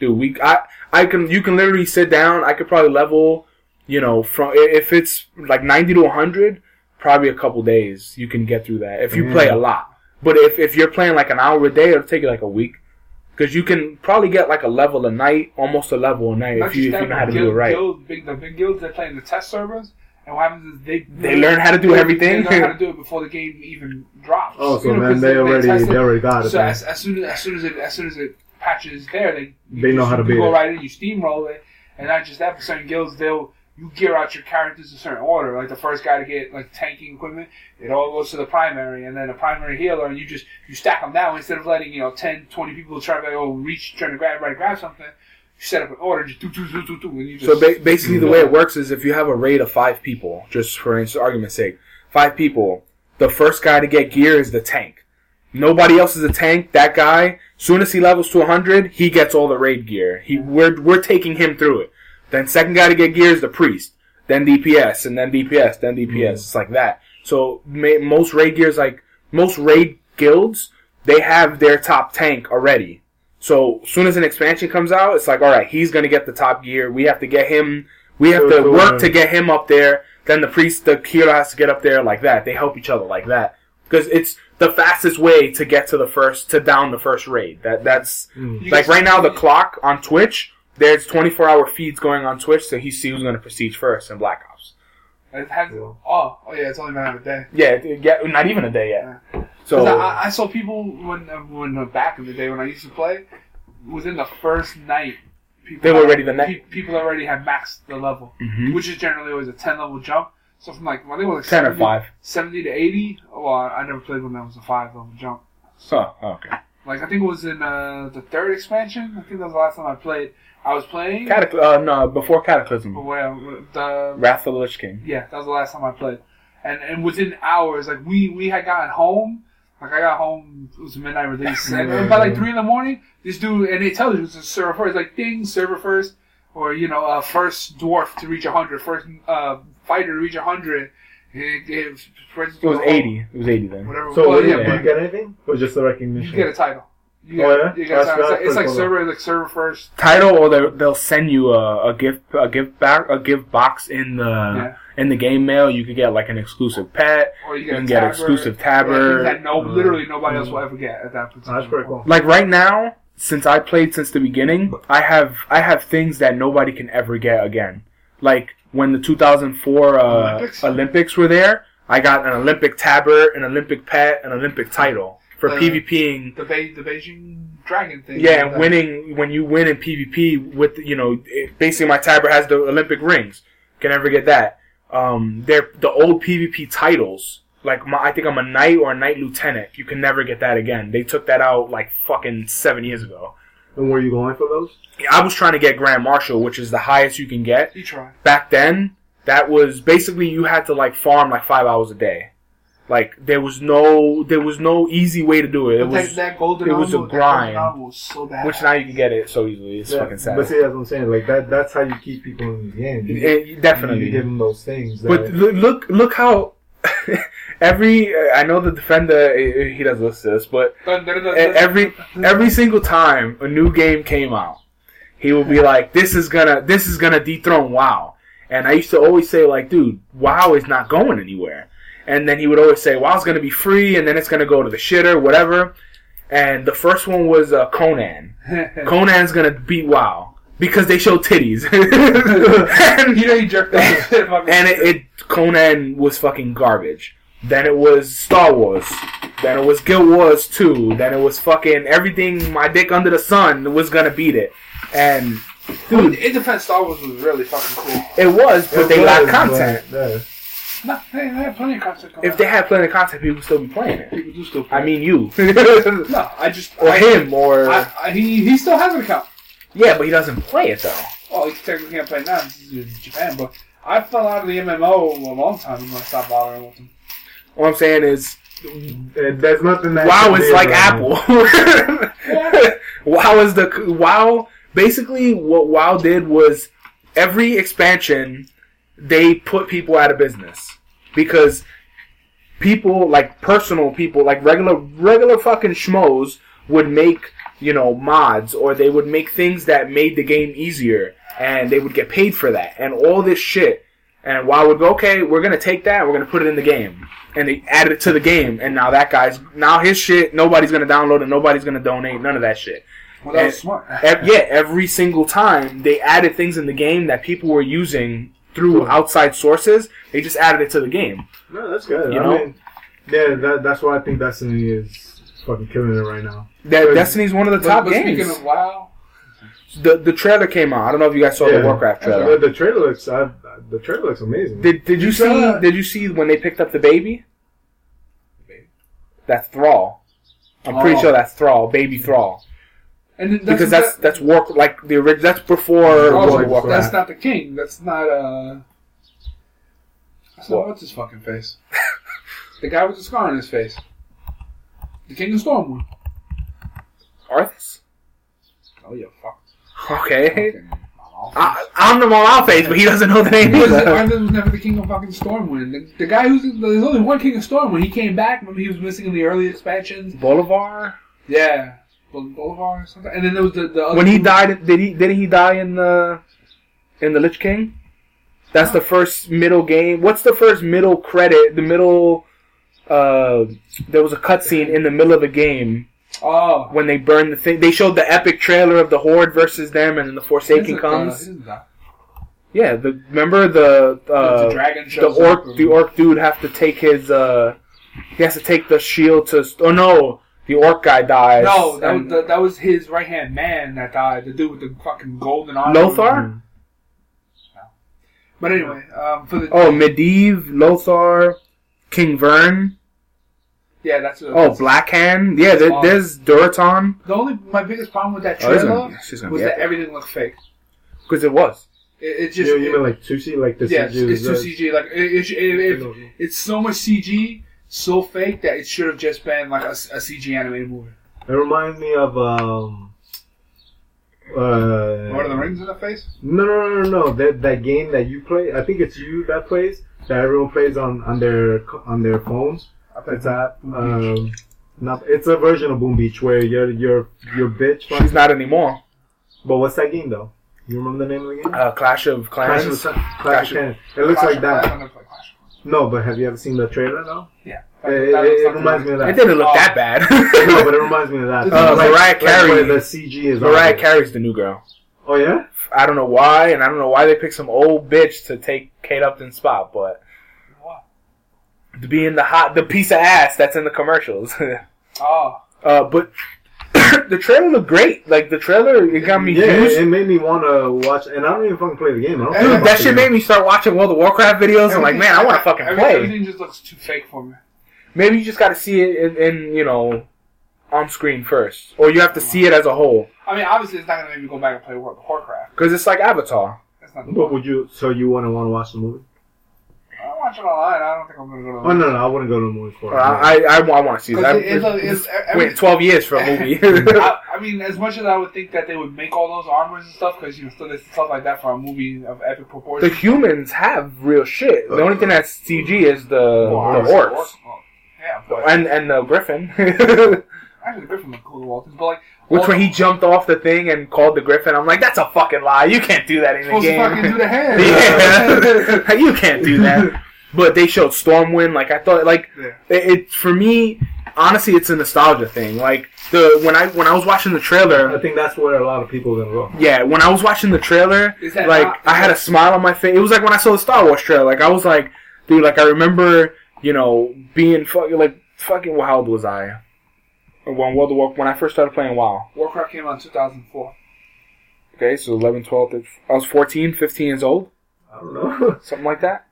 dude we i i can you can literally sit down i could probably level you know from if it's like 90 to 100 probably a couple days you can get through that if you play a mm. lot but if if you're playing like an hour a day it'll take you like a week because you can probably get like a level a night almost a level a night not if you, if you know how to but do it right guild- big, the big guilds that play in the test servers, and what happens is they They learn how to do they- everything. They learn how to do it before the game even drops. Oh, so You know, then 'cause they already test it. they already got it. So as, as soon as, as soon as it as soon as it patches there, they They know how to you beat go it. right in, you steamroll it, and not just that. For certain guilds, they'll you gear out your characters in a certain order. Like the first guy to get like tanking equipment, it all goes to the primary, and then a primary healer, and you just you stack them down instead of letting you know 10, 20 people try to oh reach trying to grab right grab something. You set up an order, just do do do do do, and you just So ba- basically, the way it works is if you have a raid of five people, just for argument's sake, five people, the first guy to get gear is the tank. Nobody else is a tank. That guy, soon as he levels to 100, he gets all the raid gear. He we're we're taking him through it. Then second guy to get gear is the priest. Then DPS, and then DPS, then DPS. Mm-hmm. It's like that. So most raid gears, like most raid guilds, they have their top tank already. So as soon as an expansion comes out, it's like, all right, he's gonna get the top gear. We have to get him. We have to work to get him up there. Then the priest, the healer has to get up there like that. They help each other like that because it's the fastest way to get to the first to down the first raid. That that's Mm. Like right now the clock on Twitch. There's 24 hour feeds going on Twitch, so he sees who's gonna prestige first in Black Ops. It has, oh, oh yeah, it's only been out a day. Yeah, yeah, not even a day yet. 'Cause So I, I saw people when when uh, back in the day when I used to play, within the first night, people They were had- ready the next- pe- People already had maxed the level, Mhm. which is generally always a ten level jump. So from like I think it was like 10 or 70 five. 70 to eighty. Well, I, I never played when that was a five level jump. So okay. Like I think it was in uh, the third expansion. I think that was the last time I played. I was playing. Catacl- uh, no, before Cataclysm, Well, the Wrath of the Lich King. Yeah, that was the last time I played. And and within hours, like we we had gotten home. Like I got home, it was a midnight release, and by like three in the morning, this dude and it tells you it's a server first, like ding, server first, or you know, uh, first dwarf to reach hundred, first uh, fighter to reach hundred. It, it, It was 80. It was 80 then. Whatever. So well, what, yeah, did yeah. you get anything? Or just the recognition? you get a title. You Oh, yeah? you get a title. It's like, it's like cool. server, like server first. Title, or they, they'll send you a, a gift, a gift back, a gift box in the Yeah. in the game mail. You could get like an exclusive pet. Or you You can a get tabard, exclusive or tabard. that no, Uh, literally nobody else will ever get at that particular That's pretty cool. Like right now, since I played since the beginning, I have I have things that nobody can ever get again. Like when the 2004 uh, Olympics? Olympics? were there, I got an Olympic tabard, an Olympic pet, an Olympic title for Uh, PvPing. The, Be- the Beijing Dragon thing. Yeah, and winning when you win in PvP with you know it, basically my tabard has the Olympic rings. Can never get that. Um, they're the old PvP titles. Like my, I think I'm a knight or a knight lieutenant. You can never get that again. They took that out like fucking seven years ago. And were you going for those? I was trying to get Grand Marshal, which is the highest you can get. You try. Back then, that was basically you had to like farm like five hours a day. Like there was no there was no easy way to do it. It But was that, that golden it was a grind. was so bad. which now you can get it so easily. It's Yeah, fucking sad. But see, that's what I'm saying. Like that. That's how you keep people in the game. You, It- you definitely. give them those things. That, But look, look, look how every I know the defender he doesn't listen to this, but every every single time a new game came out, he would be like, "This is gonna this is gonna dethrone WoW," and I used to always say like, "Dude, WoW is not going anywhere," and then he would always say, "WoW's gonna be free, and then it's gonna go to the shitter, whatever." And the first one was uh, Conan. Conan's gonna beat WoW because they show titties. and, you know he jerked off. and it, it Conan was fucking garbage. Then it was Star Wars. Then it was Guild Wars 2. Then it was fucking everything my dick under the sun was gonna beat it. And Dude, in defense, Star Wars was really fucking cool. it was, but It they was, lacked but, content. yeah. No, they, they had plenty of content. coming If out. they had plenty of content, people would still be playing it. people do still play. I mean, you no, I just or I, him or I, I, he he still has an account. yeah, but he doesn't play it though. Well, he technically can't play now. This is in Japan, but I fell out of the MMO a long time ago. I stopped bothering with him. What I'm saying is, There's nothing that. WoW is like. Apple. WoW is the WoW. Basically, what WoW did was every expansion they put people out of business because people like personal people like regular regular fucking schmoes would make you know mods or they would make things that made the game easier and they would get paid for that and all this shit and WoW would go okay we're gonna take that we're gonna put it in the game and they added it to the game and now that guy's now his shit nobody's gonna download it nobody's gonna donate none of that shit Well, that was smart. Ev- yeah, every single time they added things in the game that people were using through outside sources, they just added it to the game. No, that's good. You I know? mean, yeah, that, that's why I think Destiny is fucking killing it right now. That But- Destiny's one of the But, top but games. speaking of WoW, the the trailer came out. I don't know if you guys saw Yeah. the Warcraft trailer. The, the trailer looks, uh, the trailer looks amazing. Did did you You see? saw- Did you see when they picked up the baby? That's Thrall. I'm pretty Oh. sure that's Thrall, baby Thrall, and that's because that's that, that's war like the original. That's before Oh, World of Warcraft. that's not the king. That's not uh. That's not What? what's his fucking face. the guy with the scar on his face. The king of Stormwind. Arthas. Oh yeah, fuck. Okay. I, I'm the Malal face, but he doesn't know the name. Either. Arthur was never the king of fucking Stormwind. The, the guy who's there's only one king of Stormwind. He came back. Remember he was missing in the early expansions. Bolivar. Yeah, Bol- Bolivar or something. And then there was the, the other When he two- died, did he didn't he die in the in the Lich King? That's the first middle game. What's the first middle credit? The middle. Uh, there was a cutscene in the middle of the game Oh, when they burned the thing. They showed the epic trailer of the Horde versus them, and then the Forsaken isn't, uh, comes. Yeah, the remember the uh, the dragon the orc up. the orc dude have to take his uh he has to take the shield to oh no the orc guy dies No, that was, and- that, that was his right hand man that died. The dude with the fucking golden armor. Lothar But anyway, um, for the oh Medivh Lothar King Vern yeah, that's what, oh Black Hand. yeah there, Oh. there's Durotan The only my biggest problem with that Oh, this is trailer gonna- this is gonna was be that epic. everything looked fake. because it was It, it just you, you mean like Tusi, like the yeah, CG it's, it's is, too CG. Like it, it, it, it, it's so much CG, so fake that it should have just been like a, a CG animated movie. It reminds me of um. Uh, Lord of the Rings in the face. No, no, no, no, no. That that game that you play, I think it's you that plays. That everyone plays on on their on their phones. It's that. Um, not, it's a version of Boom Beach where you're you're you're bitch. she's not anymore But what's that game though? You remember the name of the game? uh, Clash of Clash Clans of Clash, Clash of of- Clans. It looks like Clash of Clans, that. I'm gonna play Clash of Clans. No, but have you ever seen the trailer though? Yeah, It, it, it reminds me of that. it didn't look Oh. that bad no, but it reminds me of that. Uh, Like- Mariah like Carey- the CG is. on Mariah it. Carey's the new girl Oh yeah. I don't know why and I don't know why they picked some old bitch to take Kate Upton's spot but What? To be in the hot the piece of ass that's in the commercials. Oh, uh, but the trailer looked great. Like the trailer, it got me Yeah, it, juiced. it made me want to watch, and I don't even fucking play the game. I don't Dude, care Dude, about that shit game. made me start watching World of Warcraft videos. I'm like, man, I want to fucking Every- play. Everything just looks too fake for me. Maybe you just got to see it in, in, you know, on screen first, or you have to see it as a whole I mean, obviously, it's not gonna make me go back and play World of Warcraft. because it's like Avatar. That's not the But point. would you? So you want to want to watch the movie? I watch it online. I don't think I'm gonna go to. Oh no, no, I wouldn't go to the movie for Or it. I, I, I, want to see that. Because it- it's it's- wait every- 12 years for a movie. I, I mean, as much as I would think that they would make all those armors and stuff, because you know, still there's stuff like that for a movie of epic proportions. the proportions. humans have real shit. The only thing that's CG is the, Well, the orcs. well, yeah, but And, and the griffin. actually, the Griffin looked cool to Waltons, but like, Which all- when he jumped off the thing and called the griffin, I'm like, that's a fucking lie. You can't do that in the supposed to game. fucking do the hand. yeah, you can't do that. But they showed Stormwind. Like I thought, like Yeah. it, it for me. Honestly, it's a nostalgia thing. Like the when I when I was watching the trailer, I think that's where a lot of people are gonna go. yeah, when I was watching the trailer, like not- I had a smile on my face. It was like when I saw the Star Wars trailer. Like I was like, dude, like I remember, you know, being fucking like fucking. Well, how old was I? When World of War when I first started playing WoW. Warcraft came out in 2004. Okay, so 11, 12, I was 14, 15 years old, I don't know. something like that.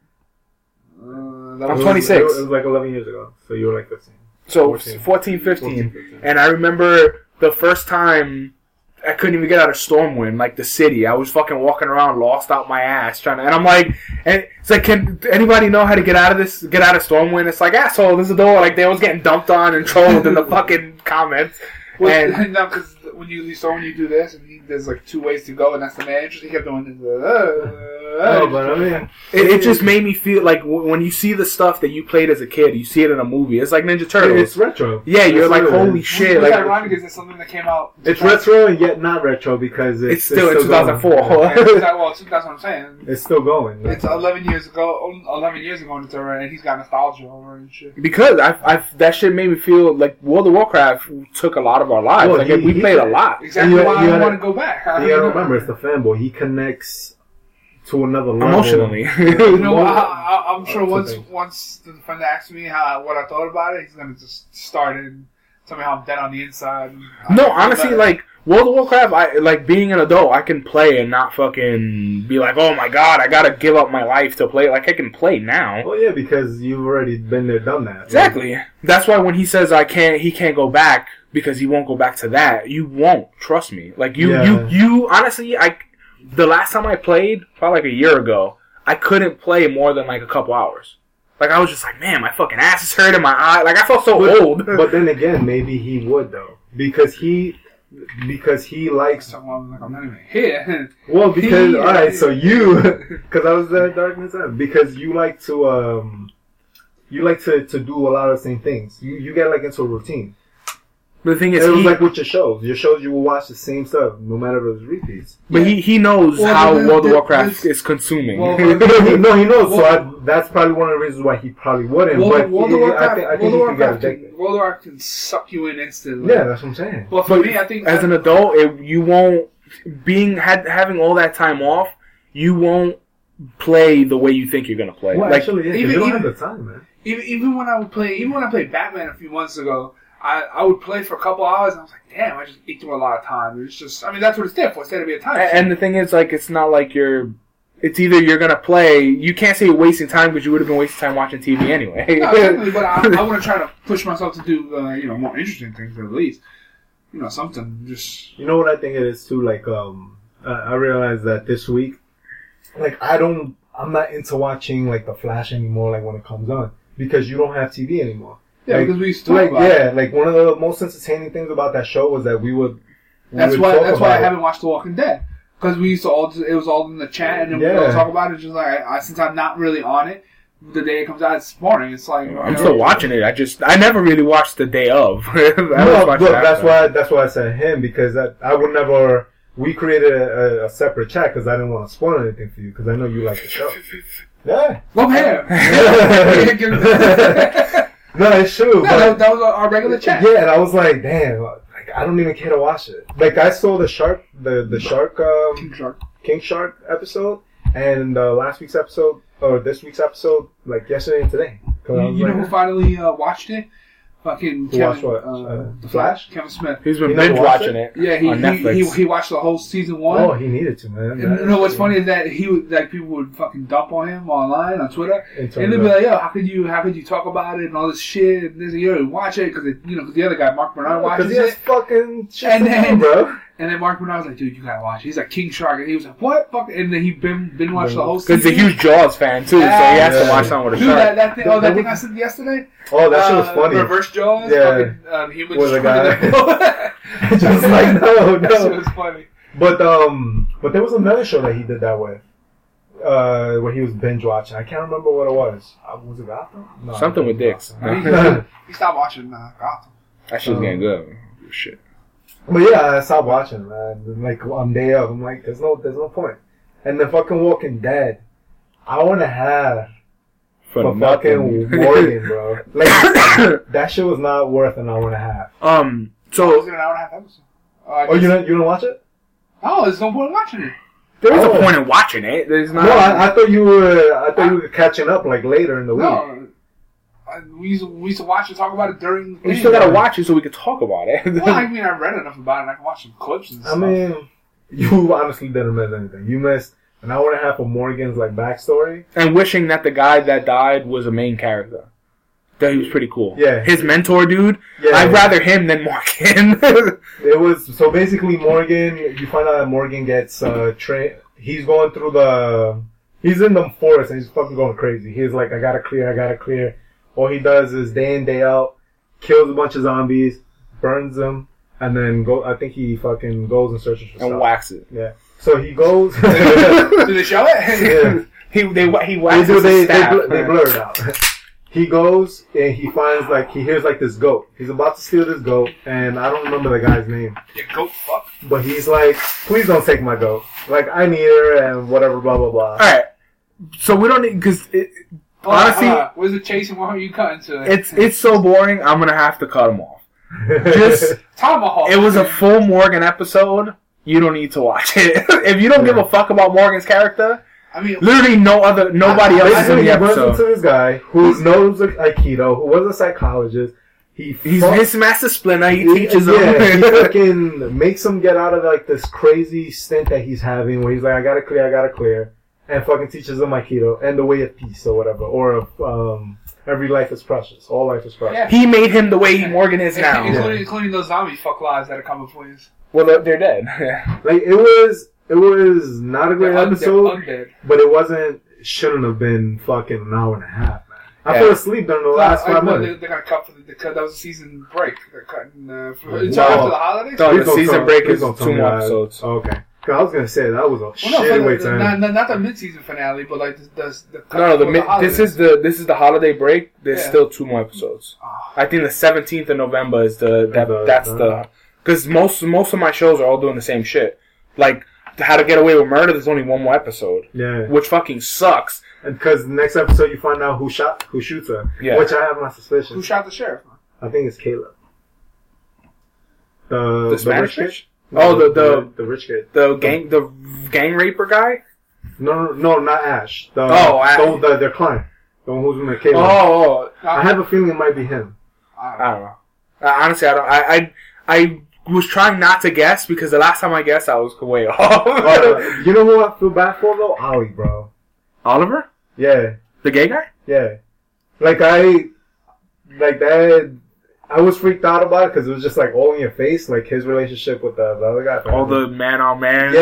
Uh, I'm was- It was- 26. It was, it was like 11 years ago, so you were like 15. So 14. 14, 15. 14, 15. And I remember the first time I couldn't even get out of Stormwind, like the city. I was fucking walking around lost out my ass trying to, and I'm like, and it's like, can anybody know how to get out of this, get out of Stormwind? It's like, asshole, there's a door. Like they was getting dumped on and trolled in the fucking comments. Well, And no, because when you you saw when you do this, and he, there's like two ways to go, and that's the main entrance. He kept doing this. Uh, Oh, but I mean, It, it just made me feel like w- when you see the stuff that you played as a kid, you see it in a movie. It's like Ninja Turtles. it's retro. yeah, you're That's like, holy is. shit! What's Like, ironic is it's something that came out. It's retro and yet not retro because it's, It's still in 2004. Yeah, well, that's what I'm saying. It's still going. It's 11 years ago. 11 years ago, and it's already, and he's got nostalgia over it and shit. because I, I, that shit made me feel like World of Warcraft took a lot of our lives. Well, like he- we he- played a lot. Exactly You- why you I gotta- want to go back. You gotta remember, it's the fanboy. He connects to another level. Emotionally. You know, I, I, I'm sure That's once the once the friend asks me how what I thought about it, he's gonna just start and tell me how I'm dead on the inside. No, honestly, better. like World of Warcraft, I like being an adult. I can play and not fucking be like, oh my god, I gotta give up my life to play. Like I can play now. Oh yeah, because you've already been there, done that. Exactly. That's why when he says I can't, he can't go back because he won't go back to that. You won't trust me. Like you, Yeah. you, you. Honestly, I the last time I played, probably like a year ago, I couldn't play more than like a couple hours. Like I was just like, man, my fucking ass is hurting, my eye. Like I felt so But- old. But then again, maybe he would though, because he, because he likes. so I'm like, I'm not even here. Well, because He- all right, so you, because I was there at Darkness End, because you like to, um, you like to to do a lot of the same things. You you get like into a routine. But the thing is, It was he, like with your shows. Your shows, you will watch the same stuff, no matter if it's repeats. but he he knows Well, how the- World of Warcraft is consuming. Well, no, he, no, he knows. so I, that's probably one of the reasons why he probably wouldn't. World, but World he- of Warcraft, I think, I think World of he could get Warcraft, can, World of Warcraft can suck you in instantly. Yeah, that's what I'm saying. But for But me, I think as an adult, it, you won't being had having all that time off. You won't play the way you think you're gonna play. Well, like actually, yeah, 'cause even- you don't even- have the time, man. even even when I would play, even when I played Batman a few months ago, I, I would play for a couple hours, and I was like, damn, I just ate through a lot of time. It's just, I mean, that's what it's there for. It's there to be a time. A- And the thing is, like, it's not like you're. It's either you're gonna play. You can't say you're wasting time because you would have been wasting time watching TV anyway. No, exactly, but I, I want to try to push myself to do, uh, you know, more interesting things at least. You know, something just. You know what I think it is too. Like, um, I I realized that this week, like, I don't, I'm not into watching like the Flash anymore. Like when it comes on, because you don't have TV anymore. Yeah, Like- because we used to talk Like, about it. yeah, like one of the most entertaining things about that show was that we would. we That's would why. talk That's why I it. haven't watched The Walking Dead because we used to all. Just, it was all in the chat, and then we would all talk about it. Just like I, since I'm not really on it, the day it comes out, it's boring. It's like I'm still watching it. I just I never really watched the day of. I No, watched look, that's why that's why I said him because that, I would never. We created a, a separate chat because I didn't want to spoil anything for you because I know you like the show. Yeah. Love hair. No, it's true. No, that, that was our regular chat. Yeah, and I was like, damn, like I don't even care to watch it. Like I saw the shark, the the shark, um, King Shark. King Shark episode, and uh, last week's episode or this week's episode, like yesterday and today. You, you know who finally uh, watched it? Fucking Who Kevin. watched what? Uh, Uh, the The Flash. Flash? Kevin Smith. He's been You never binge watched watching it? it. Yeah, he, on he, Netflix. he he watched the whole season one. oh, he needed to, man. and you know what's funny is that he would like people would fucking dump on him online on Twitter, and they'd be like, "Yo, how could you how could you talk about it and all this shit? And this, you know, watch it because you know because the other guy Mark Bernard watches Because he has it, fucking shit And to do, then- bro. And then Mark Bernard was like, "Dude, you gotta watch." it. He's like King Shark, and he was like, "What?" Fuck, and then he been been watched the whole Because season. he's a huge Jaws fan too, so he has to watch something with a Dude, that, shark. that thing, oh, that thing I said yesterday. Oh, that shit was Uh, funny. Reverse Jaws. Yeah. Fucking, um, human With a guy. Just like, no, That shit no. was funny. But um, but there was another show that he did that with, uh, where he was binge watching. I can't remember what it was. Uh, was it Gotham? No, Something with dicks. Gotham. He stopped watching uh, Gotham. That shit's Um, getting good. Shit. But yeah, I stopped watching, man. Like on day of, I'm like, there's no, there's no point. And the fucking Walking Dead, hour and a half For for nothing. fucking Morgan, bro. Like that shit was not worth an hour and a half. um. So it was So an hour and a half episode. Uh, Oh, you just- don't, you don't watch it? Oh, there's no point in watching it. there is Oh. a point in watching it. There's not. No, I, I thought you were. I thought you were catching up like later in the week. No, I, we used to, we used to watch and talk about it during. we still gotta watch it so we can talk about it. Well, I mean, I read enough about it. and I can watch some clips and stuff. I mean, you honestly didn't miss anything. You missed an hour and a half of Morgan's like backstory. and wishing that the guy that died was a main character. That he was pretty cool. Yeah. His mentor dude. Yeah, I'd rather him than Morgan. It was so basically Morgan. You find out that Morgan gets uh train. He's going through the. He's in the forest and he's fucking going crazy. He's like, I gotta clear, I gotta clear. All he does is day in day out, kills a bunch of zombies, burns them, and then go. I think he fucking goes and searches for and stuff. wax it. Yeah. So he goes. Do they show it? yeah. He they he They waxes do. They they, staff. bl- they blur it out. He goes and he finds like he hears like this goat. He's about to steal this goat, and I don't remember the guy's name, You goat fuck. but he's like, "Please don't take my goat. Like I need her and whatever, blah blah blah." All right. So we don't need because it, Hold on, Honestly- hold on. where's the chasing? Why are you cutting to it? it's it's so boring. I'm gonna have to cut him off. Just Tomahawk. it was a full Morgan episode. You don't need to watch it. if you don't give a fuck about Morgan's character, I mean, literally no other nobody else is in Basically, the he runs episode. into this guy who knows Aikido, who was a psychologist. He He's fuck- his master splinter. He He- teaches yeah, he fucking makes him get out of like this crazy stint that he's having, where he's like, "I gotta clear, I gotta clear," and fucking teaches him Aikido and the way of peace or whatever, or of um, every life is precious, all life is precious. Yeah. he made him the way he Morgan is now. including, including those zombie fuck lives that are coming for you. Well, they're, they're dead. Like it was, it was not a great They're, they're episode, undead. but it wasn't. Shouldn't have been fucking an hour and a half, man. I Yeah. fell asleep during the last Uh, five well, minutes. They, they're gonna cut for the, they cut, that was a season break. They're cutting uh, for, Wow. until after the holidays. No, the season tell- break is don't tell two more that. episodes. Okay. 'Cause I was gonna say that was a Well, no, for way the, to not, end. not, not the mid-season finale, but like the the, the No, no. The mid, holidays. this is the this is the holiday break. There's Yeah. still two more episodes. Oh. I think the 17th of November is the that The- that's the- the because most most of my shows are all doing the same shit. Like How to Get Away with Murder. There's only one more episode, Yeah. which fucking sucks. And because next episode you find out who shot, who shoots her. Yeah. Which I have my suspicions. Who shot the sheriff? I think it's Caleb. The, The Spanish rich bitch? Oh, the- the the- rich kid. The gang the gang raper guy. No, no, no, not Ash. The, Oh, Ash. the, the their client, the one who's in the Caleb. Oh, oh, I have a feeling it might be him. I don't know. Honestly, I don't. I, I I was trying not to guess because the last time I guessed, I was way off. Uh, you know who I feel bad for though? Ollie, bro. Oliver, Yeah, the gay guy. yeah. Like I, like that. I was freaked out about it because it was just like all in your face, like his relationship with the, the other guy. All the man on man. yeah,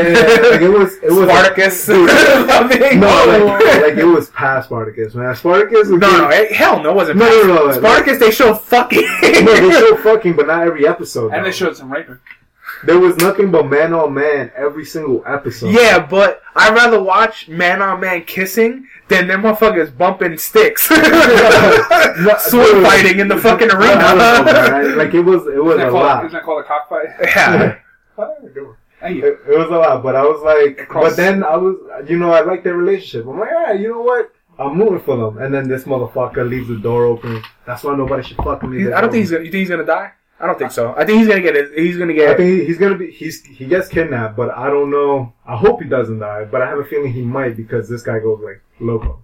like it was it was Spartacus. Something. No, like, like it was past Spartacus, man. Spartacus no, no, eh, hell no, it wasn't. No, past- no, no, Spartacus, they show fucking. no, they show fucking, but not every episode. and they showed some raping. There was nothing but man on man every single episode. yeah, but I'd rather watch man on man kissing than them motherfuckers bumping sticks, sword dude. fighting in the fucking I don't know, man. arena. Like it was, it was Isn't a called, lot. isn't that called a cockfight? yeah. It, it was a lot, but I was like, Across- but then I was, you know, I like their relationship. I'm like, alright, you know what? I'm moving for them. And then this motherfucker leaves the door open. That's why nobody should fuck with me. I don't think he's gonna. You think he's gonna die? I don't think so. I think he's gonna get it. He's gonna get. I think he's gonna be. He's he gets kidnapped, but I don't know. I hope he doesn't die, but I have a feeling he might because this guy goes like loco.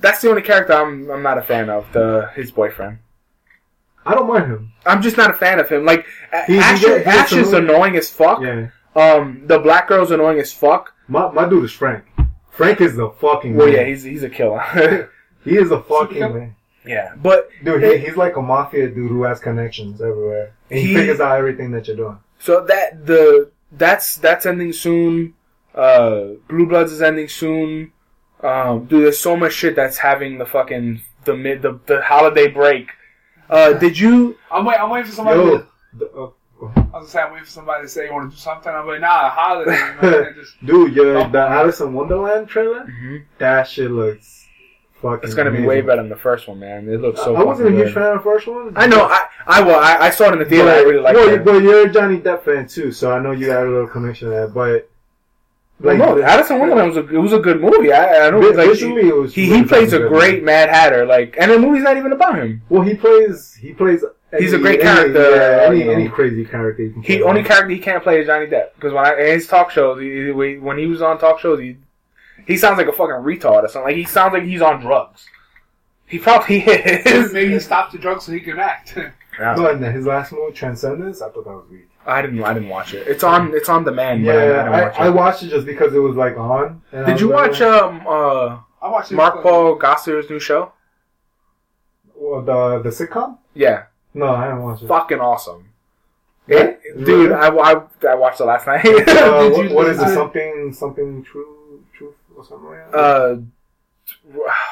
That's the only character I'm. I'm not a fan of. The his boyfriend. I don't mind him. I'm just not a fan of him. Like A- He- he Ash, he gets Ash is annoying. annoying as fuck. Yeah, Um, the black girl's annoying as fuck. my my dude is Frank. Frank is the fucking. Well, man. yeah, he's he's a killer. he is a fucking Supercut? man. Yeah, but Dude, he, he's like a mafia dude who has connections everywhere. And he, He- figures out everything that you're doing. so that the that's that's ending soon. Uh, Blue Bloods is ending soon. Um, dude, there's so much shit that's having the fucking the mid the, the holiday break. Uh, did you? I'm waiting. I'm waiting for somebody. Yo, To, the- uh, I was gonna say I'm waiting for somebody to say you want to do something. I'm like, nah, holiday. Man. Just, dude, your Oh. the Alice in Wonderland trailer, that shit looks fucking. It's gonna be amazing. way better than the first one, man. It looks so. I wasn't a huge good. fan of the first one. I know. I I well, I, I saw it in the theater. But, I really liked well, it. but you're a Johnny Depp fan too, so I know you had a little connection there. But Like, no, Alice in Wonderland was a it was a good movie. I, I don't like visually, it was he really he plays a great man. Mad Hatter. Like, and the movie's not even about him. Well, he plays. He plays. He's a any- great any- character, Yeah, any any crazy character. Can He only character he can't play is Johnny Depp because when I in his talk shows, he, he- when he was on talk shows, he he sounds like a fucking retard or something. Like he sounds like he's on drugs. He probably is. maybe he stopped the drugs so he can act. No, and his last movie, Transcendence, I thought that was weak. I didn't. I didn't watch it. It's on. It's on demand. Yeah, but I, I didn't I, watch it. I watched it just because it was like on. and Did you was like, watch um uh I watched it. Mark Paul Gosselaar's new show? Well, the the sitcom? Yeah, No, I haven't watched it. fucking awesome. Yeah? It- dude, Really? I, I, I watched it last night. Uh, what, what is it? Something something true truth or something like that? uh,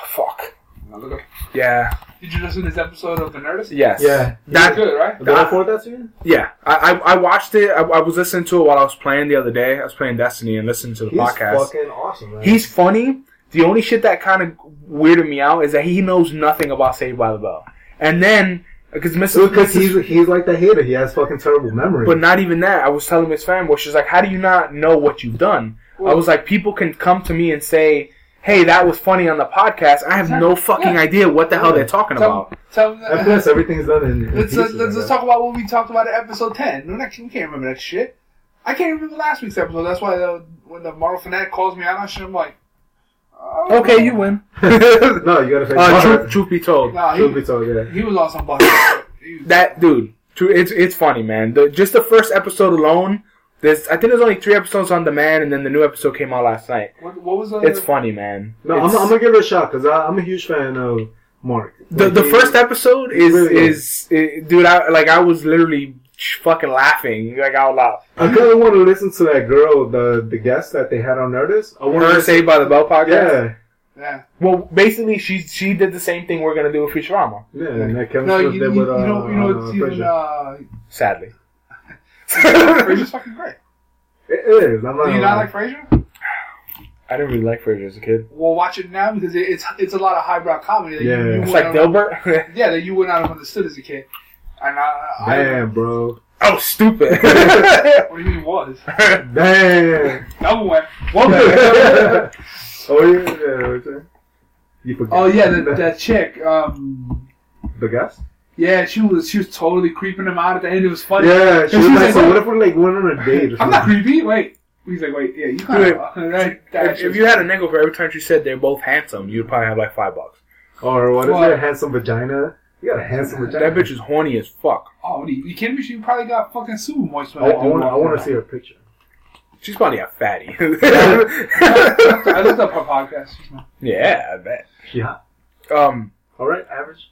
fuck. Look up. Yeah, Did you listen to this episode of The Nerdist? Yes. Yeah. That's good, right? Did I forward that to you? yeah. I, I I watched it. I, I was listening to it while I was playing the other day. I was playing Destiny and listening to the He's podcast. fucking awesome, man. He's funny. The only shit that kind of weirded me out is that he knows nothing about Saved by the Bell. And then because Mrs. because he's he's like the hater. He has fucking terrible memory. But not even that. I was telling Miss Fanboy, she's like, "How do you not know what you've done?" I was like, "People can come to me and say." Hey, that was funny on the podcast. I have no fucking Yeah. idea what the hell they're talking Tell, about. tell, and plus, everything's done in. in let's, let's, let's, like talk about what we talked about in episode 10. No, that- we can't remember that shit. I can't remember last week's episode. That's why the, when the Marvel Fanatic calls me out on shit, I'm like, oh. Okay, you win. no, you gotta say. Uh, truth, truth be told, Nah, Truth be told, yeah. he was on some bullshit. That dude, true, it's it's funny, man. The, just the first episode alone. There's, I think there's only three episodes on demand, and then the new episode came out last night. what, what was the. It's funny, man. No, I'm, I'm gonna give it a shot because I'm a huge fan of Mark. the Like, the he- first episode is really is, eh, dude. I like I was literally fucking laughing like out loud. I kind of want to listen to that girl, the the guest that they had on Nerdist. I want Her Saved by the Bell podcast. Yeah, Yeah. Well, basically, she she did the same thing we're gonna do with Futurama. yeah, and that Kevin No, you, you, with uh, you know, you know, uh, it's even, uh, Sadly, Frasier's fucking great. It is. I'm not. Do you not lie. like Frasier? I didn't really like Frasier as a kid. Well, watch it now because it, it's it's a lot of highbrow comedy that Yeah. you, you It's wouldn't like have- Dilbert. Yeah, that you would not have understood as a kid. And I, I Damn, bro. oh, stupid. what do you mean was? Damn. Double went. oh yeah. yeah what's that? You forgot. Oh yeah, that, that chick. Um, the guest. Yeah, she was she was totally creeping him out at the end. It was funny. Yeah, she And was she's like, like, so "What?" what if we're like went on a date or something? I'm not creepy. Wait. He's like, wait, yeah, you kind Dude, of. That, that if, if you had a nickel for every time she said they're both handsome, you'd probably have like five bucks. Or what what is What? it? Handsome vagina. You got a handsome vagina. That bitch is horny as fuck. oh, what are you, you kidding me? She probably got fucking super moist. When I, I want. I walked want to see her picture. She's probably a fatty. I looked up her podcast. just now. yeah, I bet. Yeah. Um, All right. Average.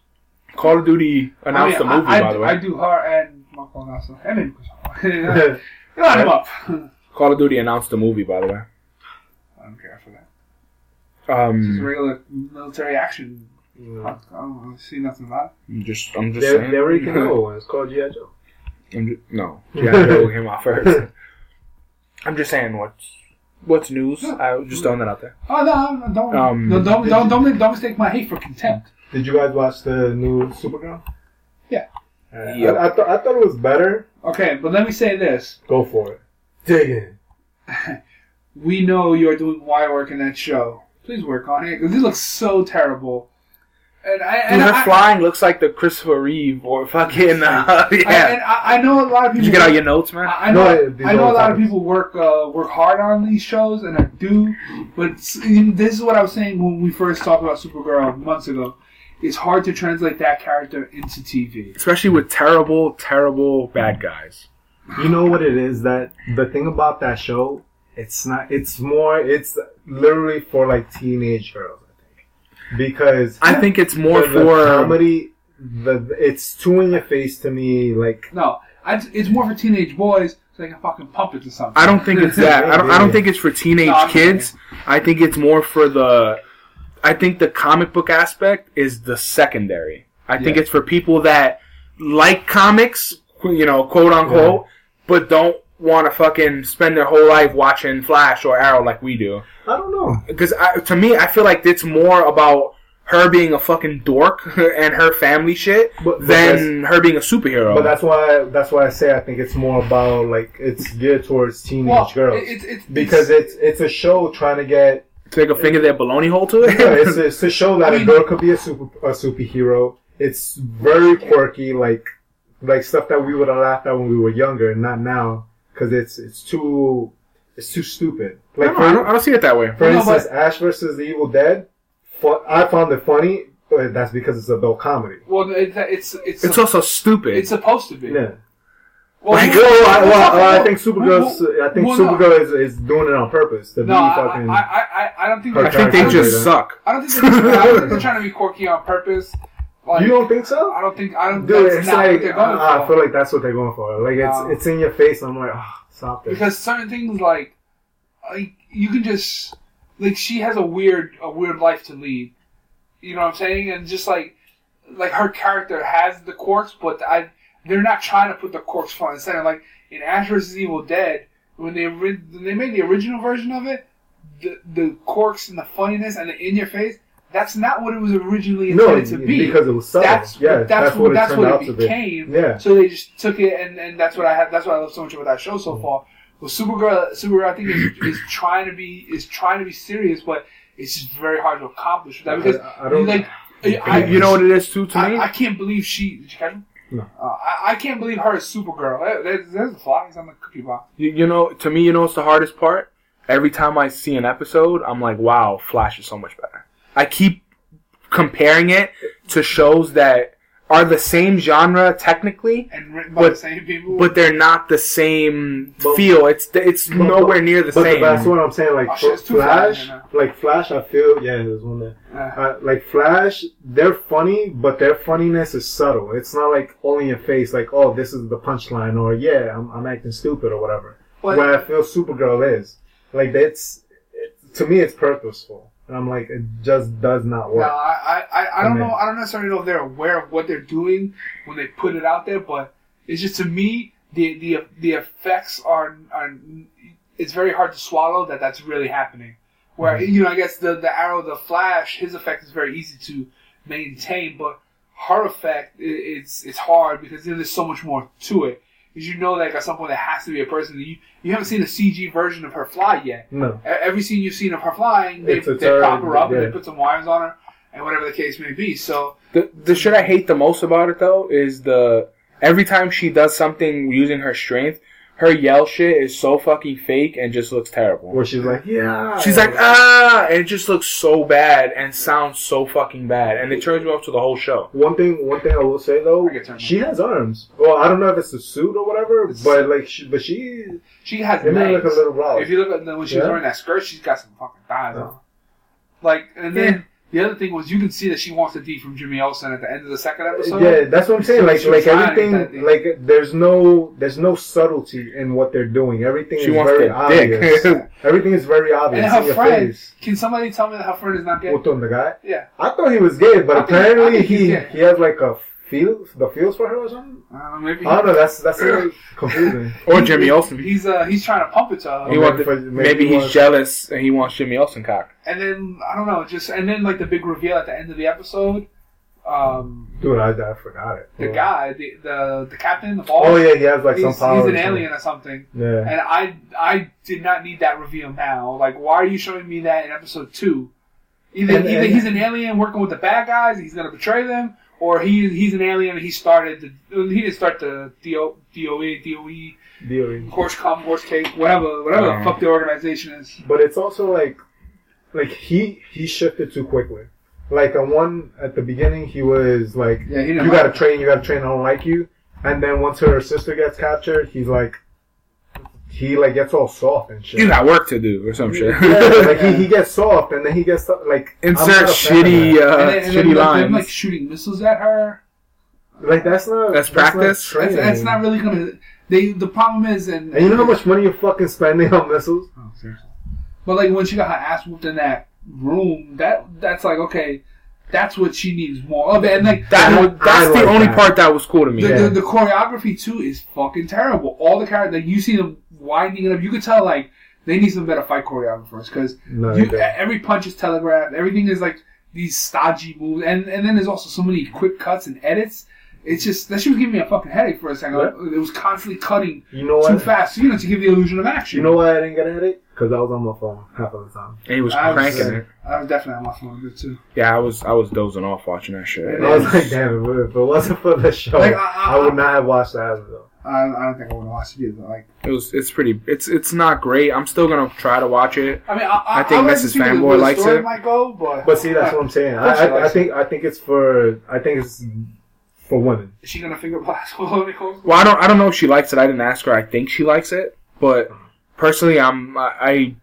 Call of Duty announced I mean, the movie, I, by I, the way. I do her and Marco Nelson. And then you line him up. Call of Duty announced the movie, by the way. I don't care for that. It's just Um, regular military action. I, I don't see nothing about I'm just, I'm just They, saying. they already can go. It's called G.I. Joe. I'm just, no, yeah, Joe came out first. I'm just saying what's what's news. I was just throwing that out there. it. Oh no, no, don't, Um, no, don't, don't, don't, don't mistake my hate for contempt. Did you guys watch the new Supergirl? Yeah. Uh, Yep. I, I, th- I thought it was better. Okay, but let me say this: Go for it. Dig in. we know you're doing wire work in that show. Please work on it because it looks so terrible. And I, Dude, and her I, flying looks like the Christopher Reeve or fucking uh, I, yeah. and I, I know a lot of people. Did you get all your notes, man? I I know, No, I know a lot of people work uh, work hard on these shows, and I do. But this is what I was saying when we first talked about Supergirl months ago. It's hard to translate that character into TV. Especially with terrible, terrible bad guys. You know what it is that the thing about that show, it's not. It's more. It's literally for like teenage girls. I think because I think it's more the, the for um, comedy. The it's too in your face to me. Like No, I, it's more for teenage boys so they can fucking pump it to something. I don't think it's that. I don't. I don't think it's for teenage No, I'm kids. I think it's more for the. I think the comic book aspect is the secondary. I think it's for people that like comics, you know, quote unquote, but don't want to fucking spend their whole life watching Flash or Arrow like we do. I don't know. Because to me, I feel like it's more about her being a fucking dork and her family shit But- but than her being a superhero. But that's why that's why I say I think it's more about like it's geared towards teenage Well, girls it- it's, it's, because it's, it's it's a show trying to get Take a finger their baloney hole to it. yeah, it's, it's to show that I a mean- girl could be a super a superhero. It's very quirky, like like stuff that we would have laughed at when we were younger, not now, because it's it's too it's too stupid. I Like don't, know, I, don't, I don't see it that way. for No, instance, Ash versus the Evil Dead. fu- I found it funny, but that's because it's adult comedy. well, it's it's it's, It's also stupid. it's supposed to be. Yeah. Well, Like, we- Well, I, we'll well, well, I think Supergirl's. we'll- I think well, no. Supergirl is, is doing it on purpose to No, be fucking. I, I, I, I don't think Her I they're think they just later. suck. I don't think they're, I don't think they're trying to be quirky on purpose. Like, you don't think so? I don't think I don't. Dude, that's it's not what like they're going ah, I, I feel like that's what they're going for. Like it's No. it's in your face. I'm like, oh, stop this. because certain things like like you can just like she has a weird a weird life to lead you know what i'm saying and just like like her character has the quirks, but I they're not trying to put the quirks front and center. Like in Ash vs Evil Dead, when they when they made the original version of it, the the quirks and the funniness and the in your face. That's not what it was originally No, intended to be. because it was subtle. That's yeah, that's, that's, what, what it that's what it to be. became. Yeah. So they just took it, and, and that's what I have. That's what I love so much about that show so mm-hmm. far. Well, Supergirl, Supergirl, I think is, is trying to be is trying to be serious, but it's just very hard to accomplish that because I, I don't like You, I, you know what it is too to me? I, I can't believe she. Did you catch him? No. Uh, I, I can't believe her is Supergirl. There- There's, there's a fly. He's on the cookie box. You, you know, to me, you know what's the hardest part? Every time I see an episode, I'm like, wow, Flash is so much better. I keep comparing it to shows that are the same genre technically, And written by But- the same people. but they're not the same But- feel. It's it's but- nowhere near the But same. that's what I'm saying. Like Oh, shit, for it's too fast, Flash, like Flash, I feel yeah, there's one there. Uh, Uh, like Flash, they're funny, but their funniness is subtle. It's not like all in your face, like oh, this is the punchline, or yeah, I'm, I'm acting stupid or whatever. but Where I feel Supergirl is like that's it, to me, it's purposeful, and I'm like, it just does not work. I, I, I, I don't I mean- know. I don't necessarily know if they're aware of what they're doing when they put it out there, but it's just to me the the the effects are are. It's very hard to swallow that that's really happening. Where Mm-hmm. you know, I guess the the arrow, the flash, his effect is very easy to maintain, but her effect i it's it's hard because there's so much more to it. Because you know, like at some point, there has to be a person. You you haven't seen a CG version of her fly yet. no, Every scene you've seen of her flying, they, It's a they turd, pop her up and they put some wires on her, and whatever the case may be. So The the shit I hate the most about it though is the every time she does something using her strength, her yell shit is so fucking fake and just looks terrible. where she's like, yeah, She's like ah, and it just looks so bad and sounds so fucking bad, and it turns me off to the whole show. One thing, one thing I will say though, I get turned she has arms. Well, I don't know if it's a suit or whatever, It's- but like, she, but she, she has it made legs. like a little raw. If you look at the, when she was Yeah. wearing that skirt, she's got some fucking thighs Yeah. on. Like, and then the other thing was you can see that she wants the D from Jimmy Olsen at the end of the second episode. yeah, that's what I'm saying. Like, like was trying to get that everything, like there's no, there's no subtlety in what they're doing. Everything She is wants very obvious. dick. everything is very obvious And in her your friend, face. can somebody tell me that her friend is not gay? What on the guy? Yeah, I thought he was gay, but I apparently think he he has like a feel, the feels for her or something. I don't know, maybe. I don't know. That's that's uh, confusing. Or Jimmy Olsen. He's uh he's trying to pump it to her. He wants maybe for- maybe maybe he's wants- jealous and he wants Jimmy Olsen cock. And then I don't know, just and then like the big reveal at the end of the episode, um, Dude, I, I forgot it. the Oh. guy, the the, the captain, the boss. Oh yeah, he has like he's, some power. he's an something. alien or something. Yeah. And I I did not need that reveal now. Like, why are you showing me that in episode two? Either And- either and- he's an alien working with the bad guys, he's gonna betray them, or he he's an alien and he started the he didn't start the DO, DOE DOE DOE horse com horse cake whatever whatever Um, the fuck the organization is. But it's also like, like he he shifted too quickly. Like on one at the beginning, he was like, Yeah, he "You gotta train, you gotta train. I don't like you." And then once her sister gets captured, he's like, he like gets all soft and shit. He's got work to do or some shit. Yeah, like he, he gets soft, and then he gets like Insert not a fan of shitty, uh, and then, and shitty then, like, lines. them, like shooting missiles at her. like that's not That's not practice? That's, that's not really gonna. They the problem is and, And you know how much money you're fucking spending on missiles? Oh, seriously. But like when she got her ass whooped in that room, that that's like okay, that's what she needs more of. And like that, I- that's I the only that. part that was cool to me. the, Yeah. the, the choreography too is fucking terrible. All the characters, like you see them winding it up, you could tell like they need some better fight choreographers because No, you, every punch is telegraphed. Everything is like these stodgy moves, and and then there's also so many quick cuts and edits. It's just that she was giving me a fucking headache for a second. Like, it was constantly cutting You know too what? fast, you know, to give the illusion of action. You know why I didn't get a headache? Because I was on my phone half of the time. And he was I was, cranking uh, it. I was definitely on my phone good too. Yeah, I was I was dozing off watching that shit. And I was like, damn, it, if it wasn't for the show, Like, I- I, I- would not have watched that though. I, I don't think I would have watched it either. Like, It was it's pretty it's it's not great. I'm still gonna try to watch it. I mean, I, I, I think I like Mrs. to see where Fanboy likes it. Might go, but But see, that's what I'm saying. I, Of course I, I likes think I think it's for I think it's for women. is she gonna finger blast Melanie Cole? Well, I don't I don't know if she likes it. I didn't ask her. I think she likes it, but personally, I'm I I,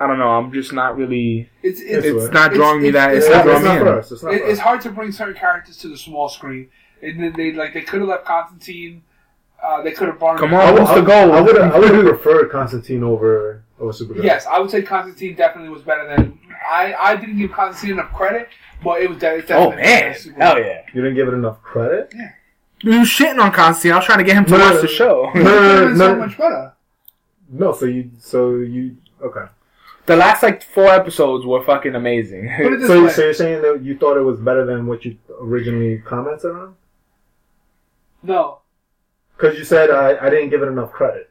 I don't know. I'm just not really. It's it's, It's It's not drawing me It's- that. it's- It's It's, not not, drawing it's me for in. us. It's not it, for it's hard to bring certain characters to the small screen, and then they like they could have left Constantine. Uh, they could have brought. Come him- on. I would, what's the goal? I would I would have preferred Constantine over over Supergirl. Yes, I would say Constantine definitely was better than. I, I didn't give Constantine enough credit, but it was de- it's Oh man, hell yeah! You didn't give it enough credit. Yeah. You was shitting on Constantine. I was trying to get him to No, watch the show. no, It's no, so much better. No, so you, so you, okay. the last like four episodes were fucking amazing. Put it this So, way. so you're saying that you thought it was better than what you originally commented on? No. Because you said I, I didn't give it enough credit.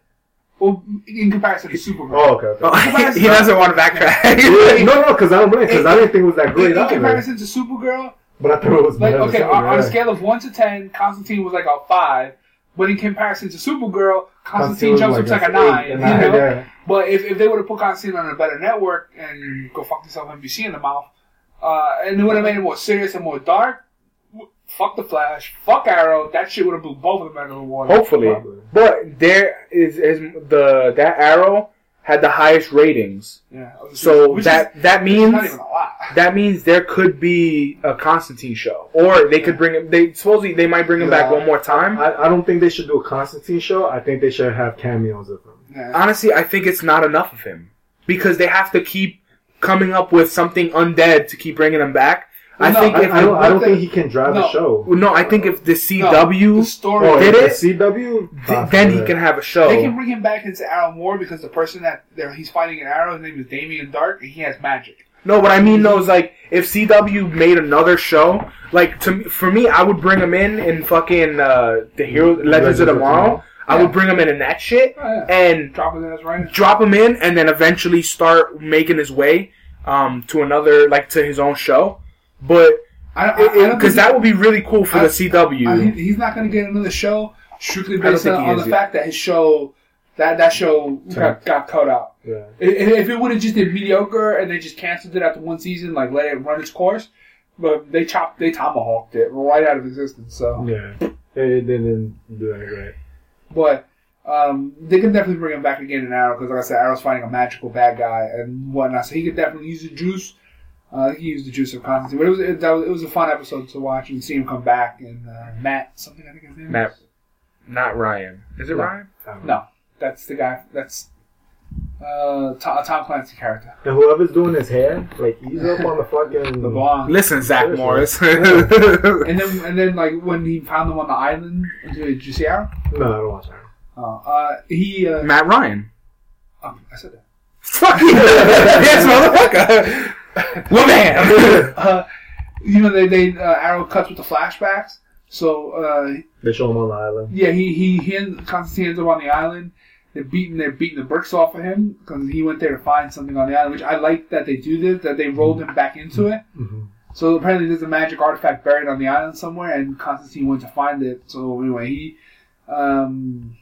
Well, in comparison to Supergirl. Oh, okay. okay. Oh, he doesn't want to backtrack. no, no, because I don't blame. Because I didn't think it was that great in either. comparison to Supergirl, But I thought it was like okay, on, on a scale of one to ten, Constantine was like a five. But in comparison to Supergirl, Constantine was jumps up to like a eight, nine. a you nine, know? yeah. But if, if they would have put Constantine on a better network and go fuck yourself NBC in the mouth, uh, and it would have made it more serious and more dark, w- fuck the Flash, fuck Arrow, that shit would have blew both of them out of the water. Hopefully, Probably. but there is is the that arrow had the highest ratings. Yeah. So Which that is, that means not even a lot. that means there could be a Constantine show, or they could bring him. They supposedly they might bring him back Yeah. one more time. I, I don't think they should do a Constantine show. I think they should have cameos of him. Yeah. Honestly, I think it's not enough of him because they have to keep coming up with something undead to keep bringing him back. I No, think I, if I don't, I don't think he can drive no. the show. no, I think if the No, CW the story. Did the it? CW? th- then he can have a show. They can bring him back into Arrow more because the person that he's fighting in Arrow, his name is Damien Darhk, and he has magic. No, what I mean though is like if CW made another show, like to for me, I would bring him in in fucking uh, the Hero Legends of Tomorrow. I would bring him in in that shit Oh, yeah. and Drop his ass right in. drop him in, and then eventually start making his way um, to another like to his own show. But because that would be really cool for I- the CW. I, he- he's not going to get another show strictly based on, on the yet. fact that his show that that show got, got cut out. Yeah. If, if it would have just been mediocre and they just canceled it after one season, like let it run its course, but they chopped, they tomahawked it right out of existence. So, Yeah. It didn't do that great. but um, they can definitely bring him back again in Arrow because, like I said, Arrow's fighting a magical bad guy and whatnot. So he could definitely use the juice. Uh, he used the juice of Constantine, but it was it, that was it was a fun episode to watch and see him come back. And uh, Matt, something I think his name. Matt. is. Not Ryan. Is it No. Ryan? I. No, that's the guy. That's uh, Tom, Tom Clancy character. And whoever's doing his hair, like he's up on the fucking. The blonde. Listen, Zach Morris. And then, and then, like when he found them on the island, did you see Arrow? No, I don't watch Arrow. Oh, uh, he. Uh, Matt Ryan. oh, I said that. Fuck you, yes, motherfucker. Well, man. Uh, you know, they they uh, Arrow cuts with the flashbacks. So uh, They show him on the island. yeah, he he, he and Constantine ends up on the island. They're beating they're beating the bricks off of him because he went there to find something on the island. Which I like that they do this. That they rolled him back into it. hmm So apparently there's a magic artifact buried on the island somewhere, and Constantine went to find it. So anyway, he, um,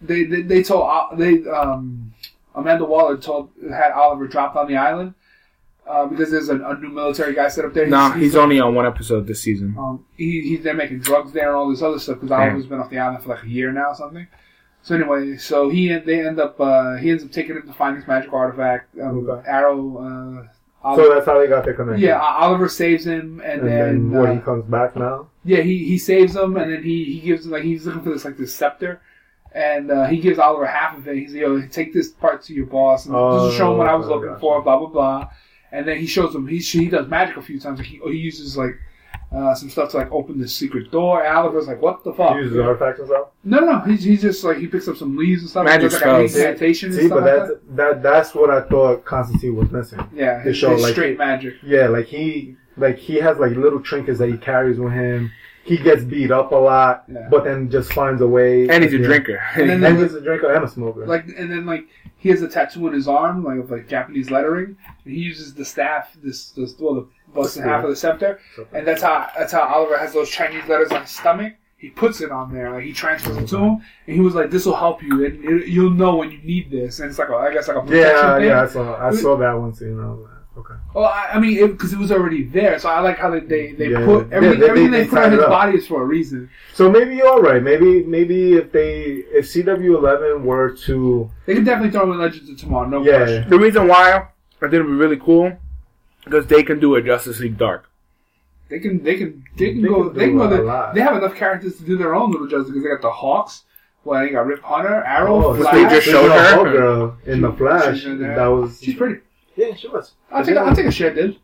they they, they told Ol- they um, Amanda Waller told had Oliver dropped on the island uh, because there's a, a new military guy set up there. no, he's only on one episode this season. um, he, he's they're making drugs there and all this other stuff because Yeah. Oliver's been off the island for like a year now or something. So anyway, so he they end up uh, he ends up taking him to find this magic artifact. Um, Okay. Arrow. Uh, So that's how they got their connection. yeah, O- Oliver saves him, and, And then, then what? uh, he comes back now. yeah, he, he saves him, and then he, he gives him like he's looking for this like this scepter, and uh, he gives Oliver half of it. He's like, yo, take this part to your boss, and Oh, this will show him what I was okay, looking gotcha. for, blah blah blah. And then he shows him he he does magic a few times. Like he, he uses like uh, some stuff to like open the secret door. And Oliver's like, what the fuck? He uses artifacts and stuff. No, no, he's, he's just like he picks up some leaves and stuff. Magic and does, like, a spells. incantation and See, stuff but like that's that. that. That's what I thought Constantine was missing. Yeah, his, show, his like- straight magic. Yeah, like he like he has like little trinkets that he carries with him. He gets beat up a lot, Yeah. but then just finds a way. And he's a drinker. And then And he's a drinker and a smoker. Like and then like he has a tattoo on his arm, like of like Japanese lettering. And he uses the staff, this this well the bust busting half of the scepter, and that's how that's how Oliver has those Chinese letters on his stomach. He puts it on there, like he transfers it to him, and he was like, "This will help you, and it, you'll know when you need this." And it's like a, I guess like a protection yeah, thing. yeah, I saw I saw that one scene. I was like, okay. Well, I, I mean, because it, was already there, so I like how they they, they Yeah. put Yeah, everything, they- everything they- they, they put on his up. body is for a reason. So maybe you're right. Maybe maybe if they if CW11 were to They can definitely throw him in Legends of Tomorrow, no Yeah. question. The reason why I think it'd be really cool because they can do a Justice League Dark. They can they can they can They go can they can go a the, they have enough characters to do their own little justice because they got the Hawks. Well, they got Rip Hunter, Arrow, oh, Flash. Flash. They just showed of her. Hawk girl in the Flash. she's in there. That was She's pretty. Yeah, she was. I'll take, a, I'll take a share, dude.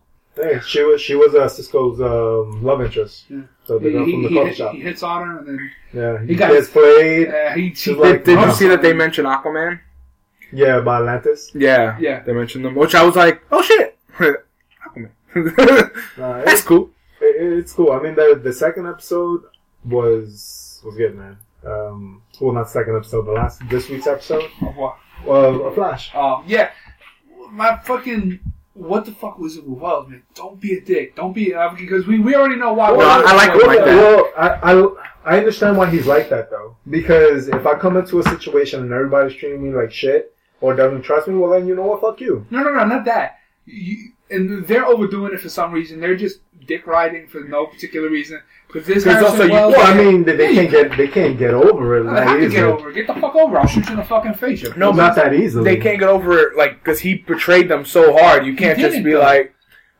She was she was uh, Cisco's um, love interest. Yeah. So the He, girl he, from the he, coffee hit, shop. he hits on her, and then Yeah, he he, got- gets played. uh, he, She's he like, Did Oh. you see that they mentioned Aquaman? Yeah, by Atlantis. Yeah, Yeah. they mentioned them, which I was like, oh shit, Aquaman. Uh, That's it, cool. it, it's cool. I mean, the the second episode was was good, man. Um, well, not second episode, the last this week's episode. Of what? Well, a Flash. Oh, yeah. My fucking. What the fuck was it with Wells, man? Don't be a dick. Don't be. Uh, because we, we already know why. Well, Wells- I like him like that. Well, I, I I understand why he's like that though. Because if I come into a situation and everybody's treating me like shit or doesn't trust me, well then you know what? Fuck you. No, no, no, not that. You, and they're overdoing it for some reason. They're just dick riding for no particular reason. Because this There's Harrison also you- Well, I mean, they, they Yeah, can't get they can't get over it. They Like have to easily. get over it. Get the fuck over. I'll shoot you in the fucking face. you No, pussy. not that easily. They can't get over it, like, because he betrayed them so hard. You can't just be though. like,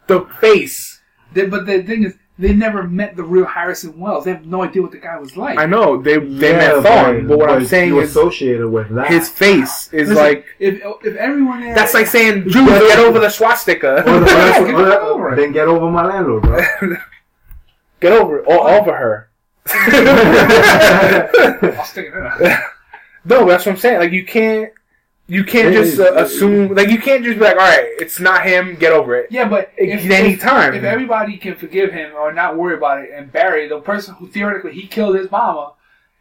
the face. They- but the thing is, they never met the real Harrison Wells. They have no idea what the guy was like. I know they they Yeah, met Thawne, but what I'm saying is associated with that. his face is Listen, like if if everyone there, that's like saying Jews Get get over- over the swastika. Or the- Yeah, get the- over. Then get over my landlord, bro. get over it, or over her. I'll stick it in. No, that's what I'm saying. Like you can't, you can't It just is- uh, assume. Like you can't just be like, all right, it's not him. Get over it. Yeah, but if, Any if, time. if everybody can forgive him or not worry about it, and Barry, the person who theoretically he killed his mama,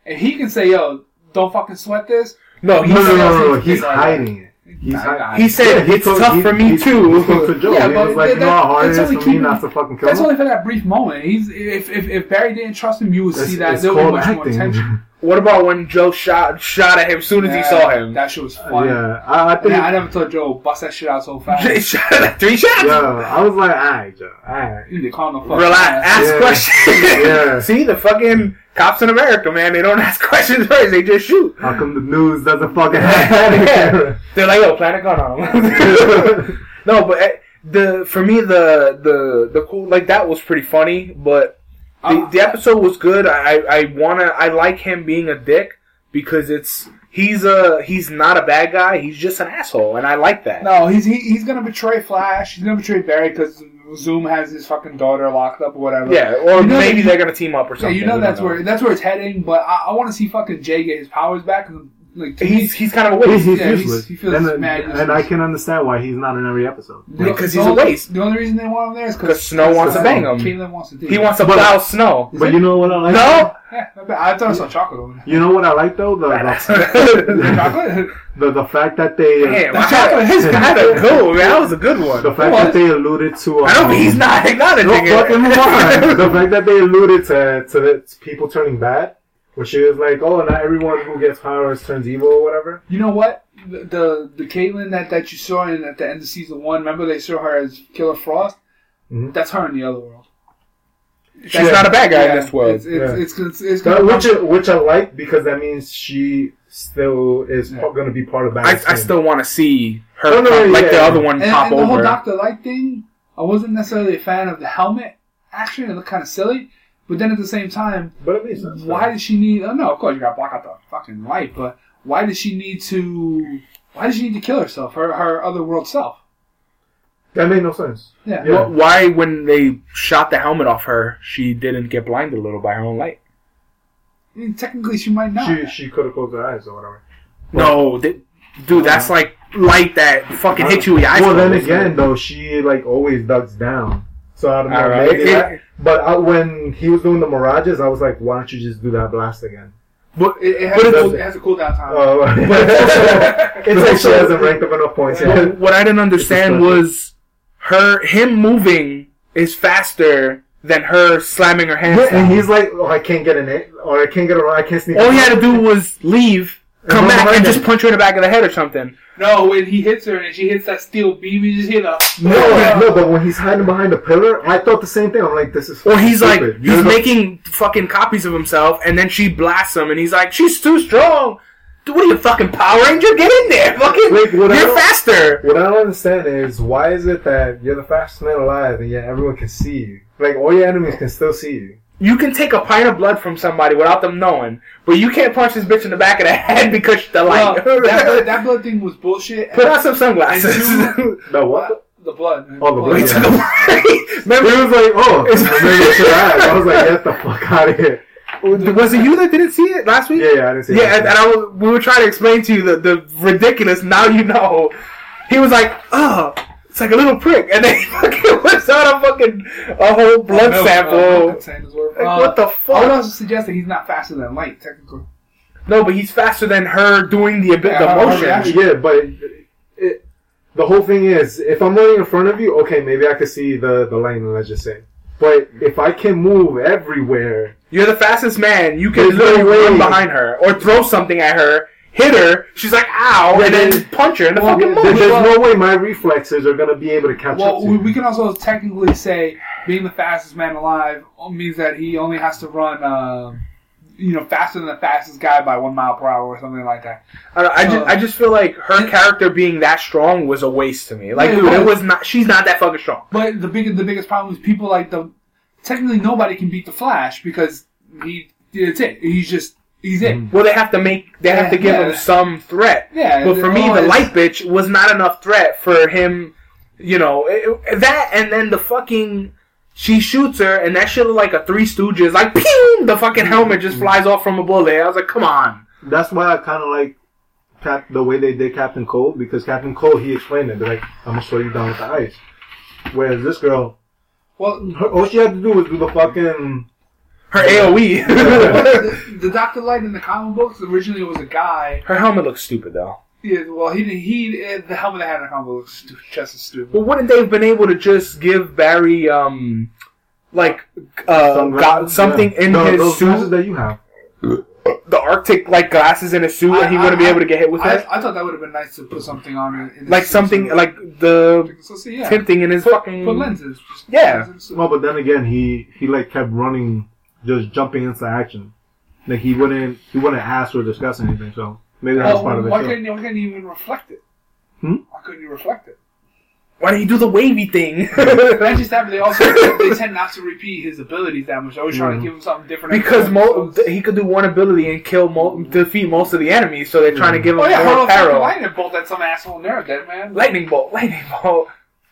and he can say, "Yo, don't fucking sweat this." No, No, he's, no, no, no, no. He's He's hiding it. He's Nah, hiding. he said Yeah, he it's told- tough he- for me he- too. He spoke to Joe. Yeah, he but was like, that- you know how hard it that's only for me keeping- not to fucking kill That's him. only for that brief moment. He's if if, if Barry didn't trust him, you would It's, see that there would be much more acting. tension. What about when Joe shot shot at him as soon as he saw him? That shit was funny. Yeah, I, I think. Yeah, I never told Joe bust that shit out so fast. three shots. Yeah, I was like, alright, Joe, alright. You need to calm the fuck Relax. Ask Yeah. questions. Yeah. See the fucking cops in America, man. They don't ask questions first. They just shoot. How come the news doesn't fucking have Yeah. They're like, "Oh, plant a gun on him." no, but eh, the for me the the the cool like that was pretty funny, but the, Uh, the episode was good. I I wanna I like him being a dick because it's he's a he's not a bad guy. He's just an asshole, and I like that. No, he's he, he's gonna betray Flash. He's gonna betray Barry because Zoom has his fucking daughter locked up or whatever. Yeah, or You know maybe that- they're gonna team up or something. Yeah, you know that's don't where that's where it's heading. But I, I want to see fucking Jay get his powers back. Like to me, He's he's kind of a He's, waste he's Yeah, he's- useless. he feels and, mad and. I can understand why he's not in every episode. because the he's a only- waste. The only reason they want him there is because Snow wants to bang him. Caitlin wants to do. He wants to But- plow snow. But you know what I like? No, Yeah, not bad. I thought I saw chocolate over there. You know what I like though? The the, chocolate. the, the fact that they Damn, The I chocolate is I had a good one, man. That was a good one. the fact that they alluded to. Um, I know, but he's not acknowledging No, it. fucking mind. the fact that they alluded to to to people turning bad, where she was like, "Oh, not everyone who gets powers turns evil or whatever." You know what? The the, the Caitlin that, that you saw in at the end of season one. Remember they saw her as Killer Frost. Mhm. That's her in the other world. She's Yeah. not a bad guy Yeah, in this world. It's it's, Yeah. it's, it's, it's That- which I- which I like because that means she still is Yeah. going to be part of I, I still want to see her Oh, no, pop, like yeah. the other one and, pop and the whole over. Doctor Light thing. I wasn't necessarily a fan of the helmet Actually, It looked kind of silly. But then at the same time, but it makes sense. why does she need? Oh no, of course you got to block out the fucking light. But why does she need to? Why does she need to kill herself? Her her other world self. that made no sense? Yeah. Yeah. Wh- Why, when they shot the helmet off her, she didn't get blinded a little by her own light? I mean, technically, she might not. She she could have closed her eyes or whatever. No, th- dude, that's uh-huh. like light that fucking hit you with your eyes. Well, then again, though, she like always ducks down. So I don't know. All right. maybe It- that, but I, when he was doing the mirages, I was like, why don't you just do that blast again? but it, it, has But a it's- cool, it has a cool down time. Oh, But it's also- it's it's like she hasn't ranked up enough points But yet. what I didn't understand was her him moving is faster than her slamming her hands. Yeah, and he's like, oh, I can't get in it, or I can't get around, I can't sneak. All he had to do was leave, come run back, and just punch her in the back of the head or something. No, when he hits her and she hits that steel beam, you just hear the. No, no, but when he's hiding behind a pillar, I thought the same thing. I'm like, this is. Or he's stupid. like, You're he's the- making fucking copies of himself, and then she blasts him, and he's like, she's too strong. Dude, what are you, fucking Power Ranger? Get in there, fucking. Like, what you're faster. What I don't understand is why is it that you're the fastest man alive and yet everyone can see you? Like all your enemies can still see you. You can take a pint of blood from somebody without them knowing, but you can't punch this bitch in the back of the head because the Well, light. that, blood, that blood thing was bullshit. Put on some sunglasses. And two- The what? the blood. Oh, the blood. He took Remember, It was like, oh, maybe I should. I was like, get the fuck out of here. was it you that didn't see it last week? Yeah, yeah, I didn't see it. Yeah, and, and I was, we were trying to explain to you the, the ridiculous. Now you know. He was like, "Oh, it's like a little prick," and then he fucking whips out a fucking a whole blood No, sample. uh, I'm not saying this word. Like, Uh, what the fuck? I would fuck? also suggest that he's not faster than light, technically. No, but he's faster than her doing the, Yeah, the her- her motion. reaction. Yeah, but it, the whole thing is, if I'm running in front of you, okay, maybe I could see the the lane. Let's just say, but if I can move everywhere, You're the fastest man. You can There's no literally run behind her or throw something at her, hit her. She's like, "Ow!" Yeah, and then then- punch her in the Well, fucking yeah, mouth. there's well- no way my reflexes are gonna be able to catch up Well, to. we, you. we can also technically say being the fastest man alive means that he only has to run, um, you know, faster than the fastest guy by one mile per hour or something like that. I, don't- I just, Uh, I just feel like her character being that strong was a waste to me. Like, Yeah, it dude, it was. was not. She's not that fucking strong. But the big, the biggest problem is people like the. Technically, nobody can beat the Flash because he. It's it. He's just. He's it. Well, they have to make. They have to give yeah. him some threat. Yeah. But for me, the it's- light bitch was not enough threat for him. You know it- that, and then the fucking she shoots her, and that shit look like a Three Stooges. Like, pew! The fucking helmet just mm-hmm. flies off from a bullet. I was like, come on. That's why I kind of like Cap- the way they did Captain Cold because Captain Cold he explained it. They're like, I'm gonna slow you down with the ice. Whereas this girl, Well, her, all she had to do was do the fucking. Her AOE. the, the Doctor Light in the comic books originally was a guy. her helmet looks stupid though. Yeah, well, he he uh, the helmet they had in the comic books looks stu- just as stupid. Well, wouldn't they have been able to just give Barry um like uh Some- got something yeah. in No, his those suit, glasses that you have. the Arctic like glasses in his suit, and he I- wouldn't be I- able to get hit with I, it? I thought that would have been nice to put something on it. in Like his- something so- like the So see, yeah. tinting in his put, fucking put lenses. Just Yeah. lenses. Well, but then again, he he like kept running, just jumping into action. Like he wouldn't he wouldn't ask or discuss anything. So maybe that's Oh, part of it. why too. couldn't you, why couldn't you even reflect it? Hmm? Why couldn't you reflect it? Why don't you do the wavy thing? That just happened. They also they tend not to repeat his abilities that much. I was always trying Mhm. to give him something different. because mo- he could do one ability and kill mo- defeat most of the enemies, so they're trying to give him Oh yeah, more hurl a fucking lightning bolt at some asshole in there, dead man. Lightning bolt, lightning bolt.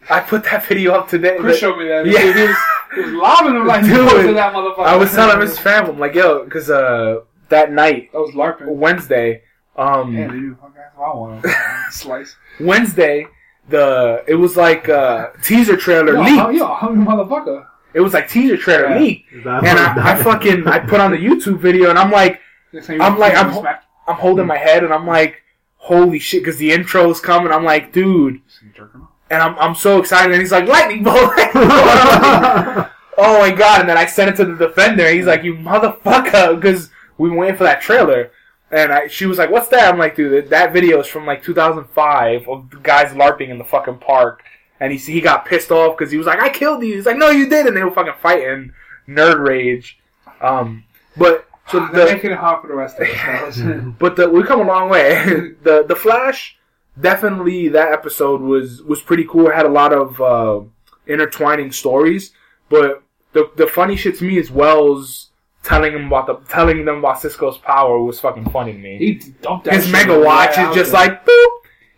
I put that video up today. Chris but- showed me that. Yeah. He was, he was lobbing him like Dude, to that motherfucker. I was telling his family, I'm like, yo, because uh, that night, That was LARPing. Wednesday, um, Yeah, dude. Okay, I want a slice. Wednesday, the it was like uh, teaser trailer Yo, leaked. how- yo, hungry motherfucker. It was like teaser trailer Yeah. leaked, That- and I, I fucking I put on the YouTube video, and I'm like, Next thing you I'm like, I'm- smack- I'm holding my head, and I'm like, holy shit, because the intro's coming. I'm like, dude, you jerking off. And I'm I'm so excited, and he's like, lightning bolt. oh my god! And then I sent it to the defender. He's like, "You motherfucker!" Because we went for that trailer, and I, she was like, "What's that?" I'm like, "Dude, that video is from like 2005 of the guys larping in the fucking park." And he he got pissed off because he was like, "I killed you." He's like, "No, you did," and they were fucking fighting, nerd rage. Um, but so the making it hard for the rest of us. but the, we come a long way. the The Flash, definitely that episode was was pretty cool. It had a lot of uh, intertwining stories, but the the funny shit to me is Wells telling him about the telling them about Cisco's power was fucking funny to me. he dumped that His Mega Watch is just there. like boop.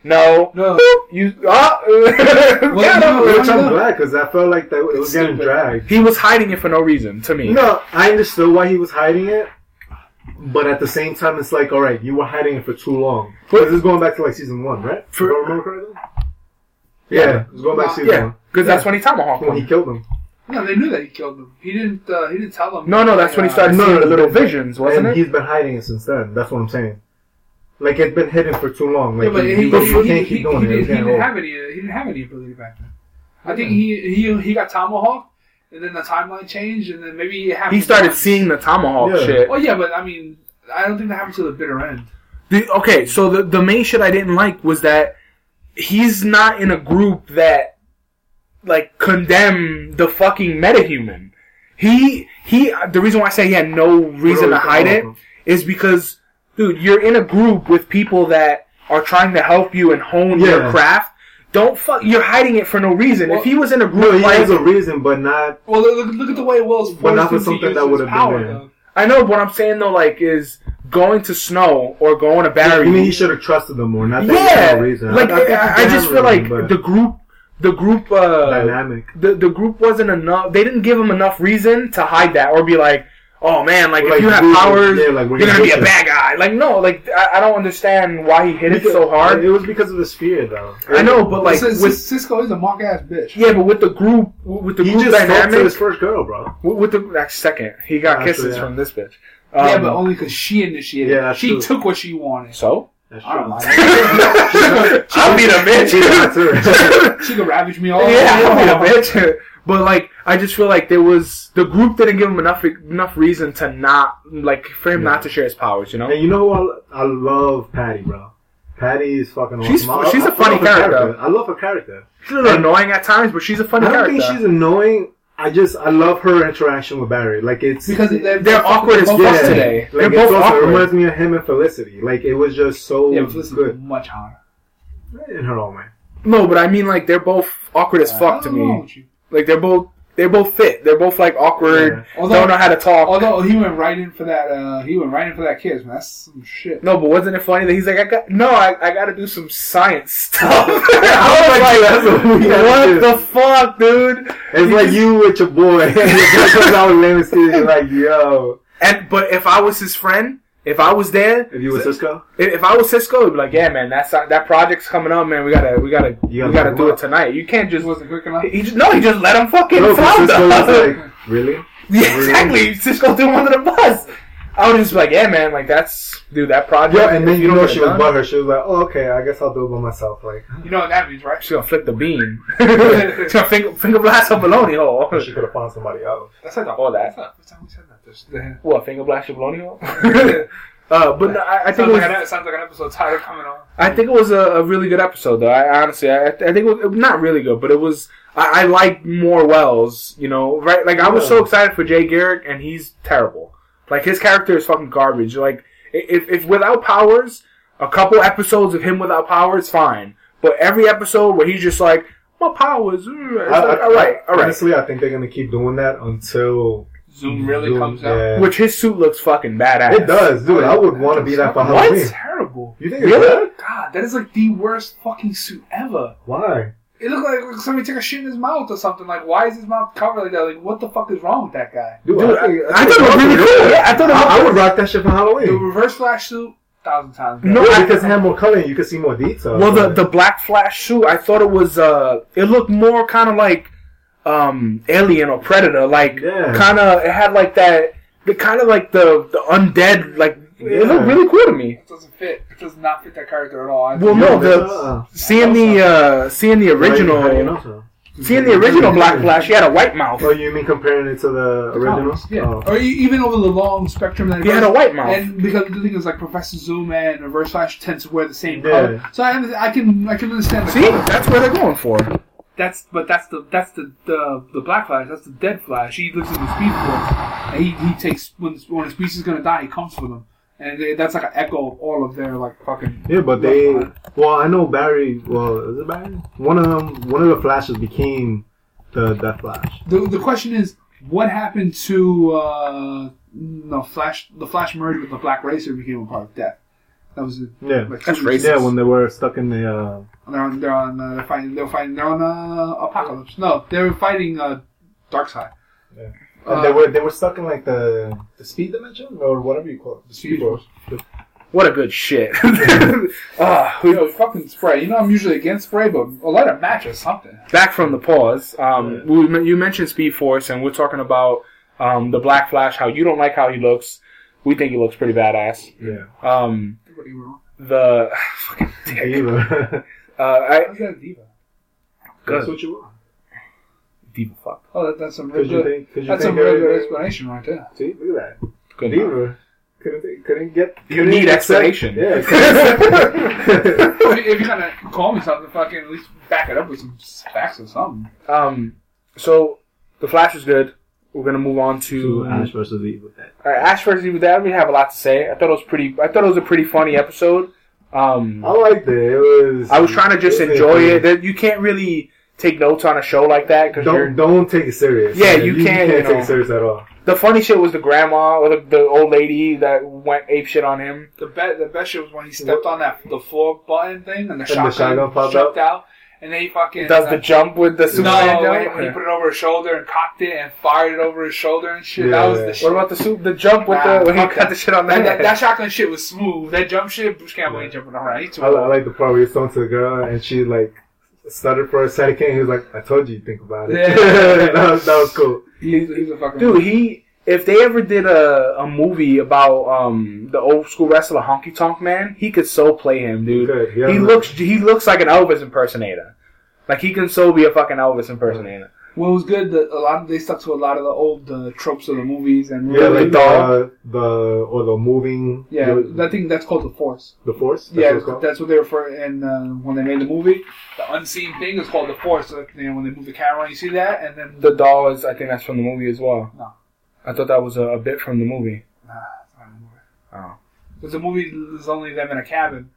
No, No. boop, you ah. you him. know, Which I'm glad because I felt like that it was getting dragged. he was hiding it for no reason to me. No, I understood why he was hiding it, but at the same time, it's like, all right, you were hiding it for too long. Because this is going back to like season one, right? For- if I remember correctly. Yeah, it's going back to season yeah, one because that's when he tomahawked when he killed him. No, they knew that he killed him. He didn't. Uh, he didn't tell them. No, no, that's when he started No, seeing no, the little but- visions, wasn't and it? he's been hiding it since then. That's what I'm saying. Like it's been hidden for too long. Like Yeah, but he, he, he, he, he he, can't he, he, didn't, he didn't have any. He didn't have any ability back then. I think he he he got tomahawk, and then the timeline changed, and then maybe it happened. He started once. seeing the tomahawk Yeah. shit. Well, yeah, but I mean, I don't think that happened to the bitter end. The, okay, so the the main shit I didn't like was that he's not in a group that like condemn the fucking metahuman. He he. The reason why I say he had no reason to hide it is because, dude, you're in a group with people that are trying to help you and hone your craft. Don't fuck. You're hiding it for no reason. Well, if he was in a group No, he like, has a reason, but not. Well, look, look at the way Will's But not for something that his would've been power, there. though. I know what I'm saying though. Like, is going to Snow or going to Barry? I mean, he should have trusted them more. Not that he yeah, had a reason. like I, think he I, just feel like the group, the group, uh, dynamic. the the group wasn't enough. They didn't give him enough reason to hide that or be like, oh man, like, Like, if you have powers, yeah, like, we're you're gonna gonna be a bad guy. Like, no, like I, I don't understand why he hit it so hard. It was because of his fear, though. I know, but like Cis- with Cisco is a mark ass bitch. yeah, but with the group, with the he group just talked to dynamic, his first girl, bro. with with the that's second, he got Actually, kisses yeah. from this bitch. yeah, Um, but only because she initiated. Yeah, that's she true. took what she wanted. so That's I don't true. mind. I'll be the bitch. she could ravage me all. yeah, day I'll be long. the bitch. But like, I just feel like there was the group didn't give him enough enough reason to not like for him Yeah. not to share his powers. You know, And you know who I, I love? Patty, bro. Patty is fucking awesome. She's- I- she's I a funny love her character. I love her character. she's a little annoying at times, but she's a funny I don't character. think she's annoying. I just I love her interaction with Barry. Like it's Because they're, They're awkward as both fuck today. Like They're it's both also, awkward. It reminds me of him and Felicity. Like it was just so Yeah, but listen, good much hotter. in her own way. no, but I mean like they're both awkward as fuck to I don't know me. Like they're both they're both fit. They're both like awkward. Although, don't know how to talk. although he went right in for that, uh, he went right in for that kiss, man. That's some shit. No, but wasn't it funny that he's like, I got no, I, I got to do some science stuff. I was like, that's what we what the fuck, dude? It's You like just- you with your boy. and your boy comes out with lemon tea. You're like, yo. And but if I was his friend, if I was there, If you were Cisco, if, if I was Cisco, it'd be like, yeah, man, that's uh, that project's coming up, man. We gotta, we gotta, You we gotta gotta do him it up. tonight. You can't Just just. wasn't quick enough. He just, no, he just let him fucking no, 'cause flounder. Cisco was like, really? yeah, exactly. Cisco threw him under the bus. I would just be like, yeah, man, like that's dude, that project. Yeah, and then if you don't know she was done, butthurt. She was like, oh, okay, I guess I'll do it by myself. Like, You know what that means, right? She's gonna flick the bean. She's gonna finger, finger blast a baloney hole. she could have found somebody else. That's like the Or that. That's not, that's not we said that. There's, the, What finger blast your baloney hole? uh, but no, I, I think sounds, it was, like an, sounds like an episode title coming on. I think it was a, a really good episode, though. I honestly, I, I think it was not really good, but it was. I, I like more Wells, you know, right? Like I was so excited for Jay Garrick, and he's terrible. Like his character is fucking garbage. Like if if without powers, a couple episodes of him without powers, fine. But every episode where he's just like my powers, uh, I- like, I- all right, all right. Honestly, I think they're gonna keep doing that until Zoom really Zoom- comes out. yeah. Which his suit looks fucking badass. It does, dude. I would want to be that for What? Halloween. It's terrible. You think it's Really? bad? God, that is like the worst fucking suit ever. Why? It looked like somebody took a shit in his mouth or something. Like, why is his mouth covered like that? Like, what the fuck is wrong with that guy? Dude, Dude, I, think, I thought it was really cool. Yeah, I thought it was. I, I would rock that shit for Halloween. The reverse flash suit, thousand times. better. No, Yeah, because it had more color and you could see more detail. Well, the the Black Flash suit, I thought it was. uh It looked more kind of like um Alien or Predator, like Yeah. kind of. It had like that, the kind of like the the undead, like it looked really cool to me. It doesn't fit. It does not fit that character at all. I Well, think- no, the uh, seeing the uh seeing the original, How you know seeing the original Black Flash, he had a white mouth. Oh, you mean comparing it to the, The original? comics, yeah. Oh. Or e- even over the long spectrum that it He had a white mouth. And because the thing is, like Professor Zoom and Reverse Flash tend to wear the same Yeah. color, so I, I can I can understand. The See, color. that's where they're going for. That's but that's the that's the the, the Black Flash. That's the Dead Flash. He lives in the Speed Force, and he, he takes when when a species is gonna die, he comes for them, and they, that's like an echo of all of their like fucking. Yeah, but they. Well, I know Barry. Well, is it Barry? One of them. One of the Flashes became the Death Flash. The the question is, what happened to uh, no Flash? The Flash merged with the Black Racer, became a part of Death. That was it. Yeah. Like, That's two- racist. Yeah, when they were stuck in the. Uh, They're on. They're on. Uh, they're fighting. They're fighting. They're on uh, Apocalypse. No, they were fighting uh, Darkseid. and Uh, they were they were stuck in like the the speed dimension or whatever you call it. The Speed force. What a good shit. Ah, You know, fucking spray. You know, I'm usually against spray, but a light a match or something. back from the pause. Um, we, you mentioned Speed Force, and we're talking about um, the Black Flash. How you don't like how he looks. We think he looks pretty badass. Yeah. Um, What are you wrong? the fucking. Diva. Uh, I How's that a diva? That's what you want. diva fuck. Oh, that, that's some real good. think. That's think some real good explanation right there. See, look at that. Good. Diva. Couldn't couldn't get. You couldn't need explanation. Yeah. if, you- if you're gonna call me something, fucking at least back it up with some facts or something. Um, so the Flash is good. We're gonna move on to, to Ash versus Evil Dead. All right, Ash versus Evil Dead. We have a lot to say. I thought it was pretty. I thought it was a pretty funny episode. Um, I liked it. It was. I was trying to just it enjoy it. entertaining. That you can't really take notes on a show like that because you're Don't don't take it serious. Yeah, you can't, you can't know. take it serious at all. The funny shit was the grandma or the, the old lady that went ape shit on him. The be- the best shit was when he stepped on that the floor button thing and the the shotgun, shotgun popped jumped out, and then he fucking Does the uh, jump with the no Superman when, jump? when he put it over his shoulder and cocked it and fired it over his shoulder and shit. That was Yeah. the shit. What about the soup? The jump with Nah, the when he cut that. the shit on that, that? that, that shotgun shit was smooth. That jump shit, Bruce Campbell ain't jumping around. He too I, I like the part where he's talking to the girl and she like stuttered for a second. He was like, "I told you, to think about it." Yeah. that, was, that was cool. He's, he's a fucking Dude, he if they ever did a, a movie about um the old school wrestler Honky Tonk Man, he could so play him, dude. Good. Yeah, he man. looks he looks like an Elvis impersonator. Like he can so be a fucking Elvis impersonator. What was good? That a lot of, they stuck to a lot of the old uh, tropes of the movies and Yeah, Really like doll. the, the or the moving. yeah. the, I think that's called the Force. the force. That's yeah, what that's what they refer in uh, when they made the movie. The unseen thing is called the Force. So, you know, when they move the camera, you see that, and then The doll is I think that's from the movie as well. No. I thought that was a, a bit from the movie. Nah, it's not in the movie. Oh. Because the movie is only them in a cabin,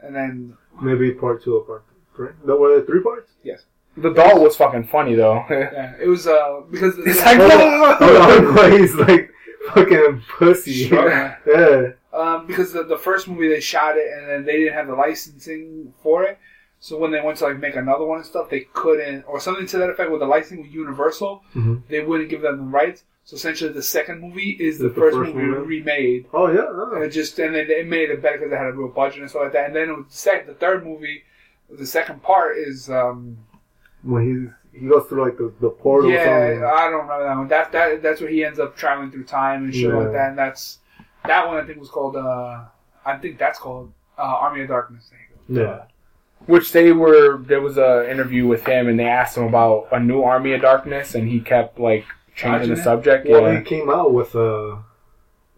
and then maybe part two or part three. No, were there three parts? Yes. The doll was fucking funny though. yeah, it was uh because it's the- like Oh, no, he's like fucking pussy. Sure. yeah. um, because the, the first movie they shot it and then they didn't have the licensing for it. So when they went to like make another one and stuff, they couldn't, or something to that effect with the licensing with Universal, Mhm. they wouldn't give them the rights. So essentially, the second movie is the, Is the first, first movie movie? remade. Oh yeah. And Oh. it just and then it made it better because they had a real budget and stuff like that. And then it was the, sec- the third movie, the second part is um When he he goes through like the, the portal. yeah something. I don't remember that one. That that that's where he ends up traveling through time and shit Yeah. like that. And that's that one I think was called uh I think that's called uh, Army of Darkness. There you go. Yeah. Which they were there was a interview with him and they asked him about a new Army of Darkness and he kept like changing Dodging the it? subject. Well, yeah. he came out with uh,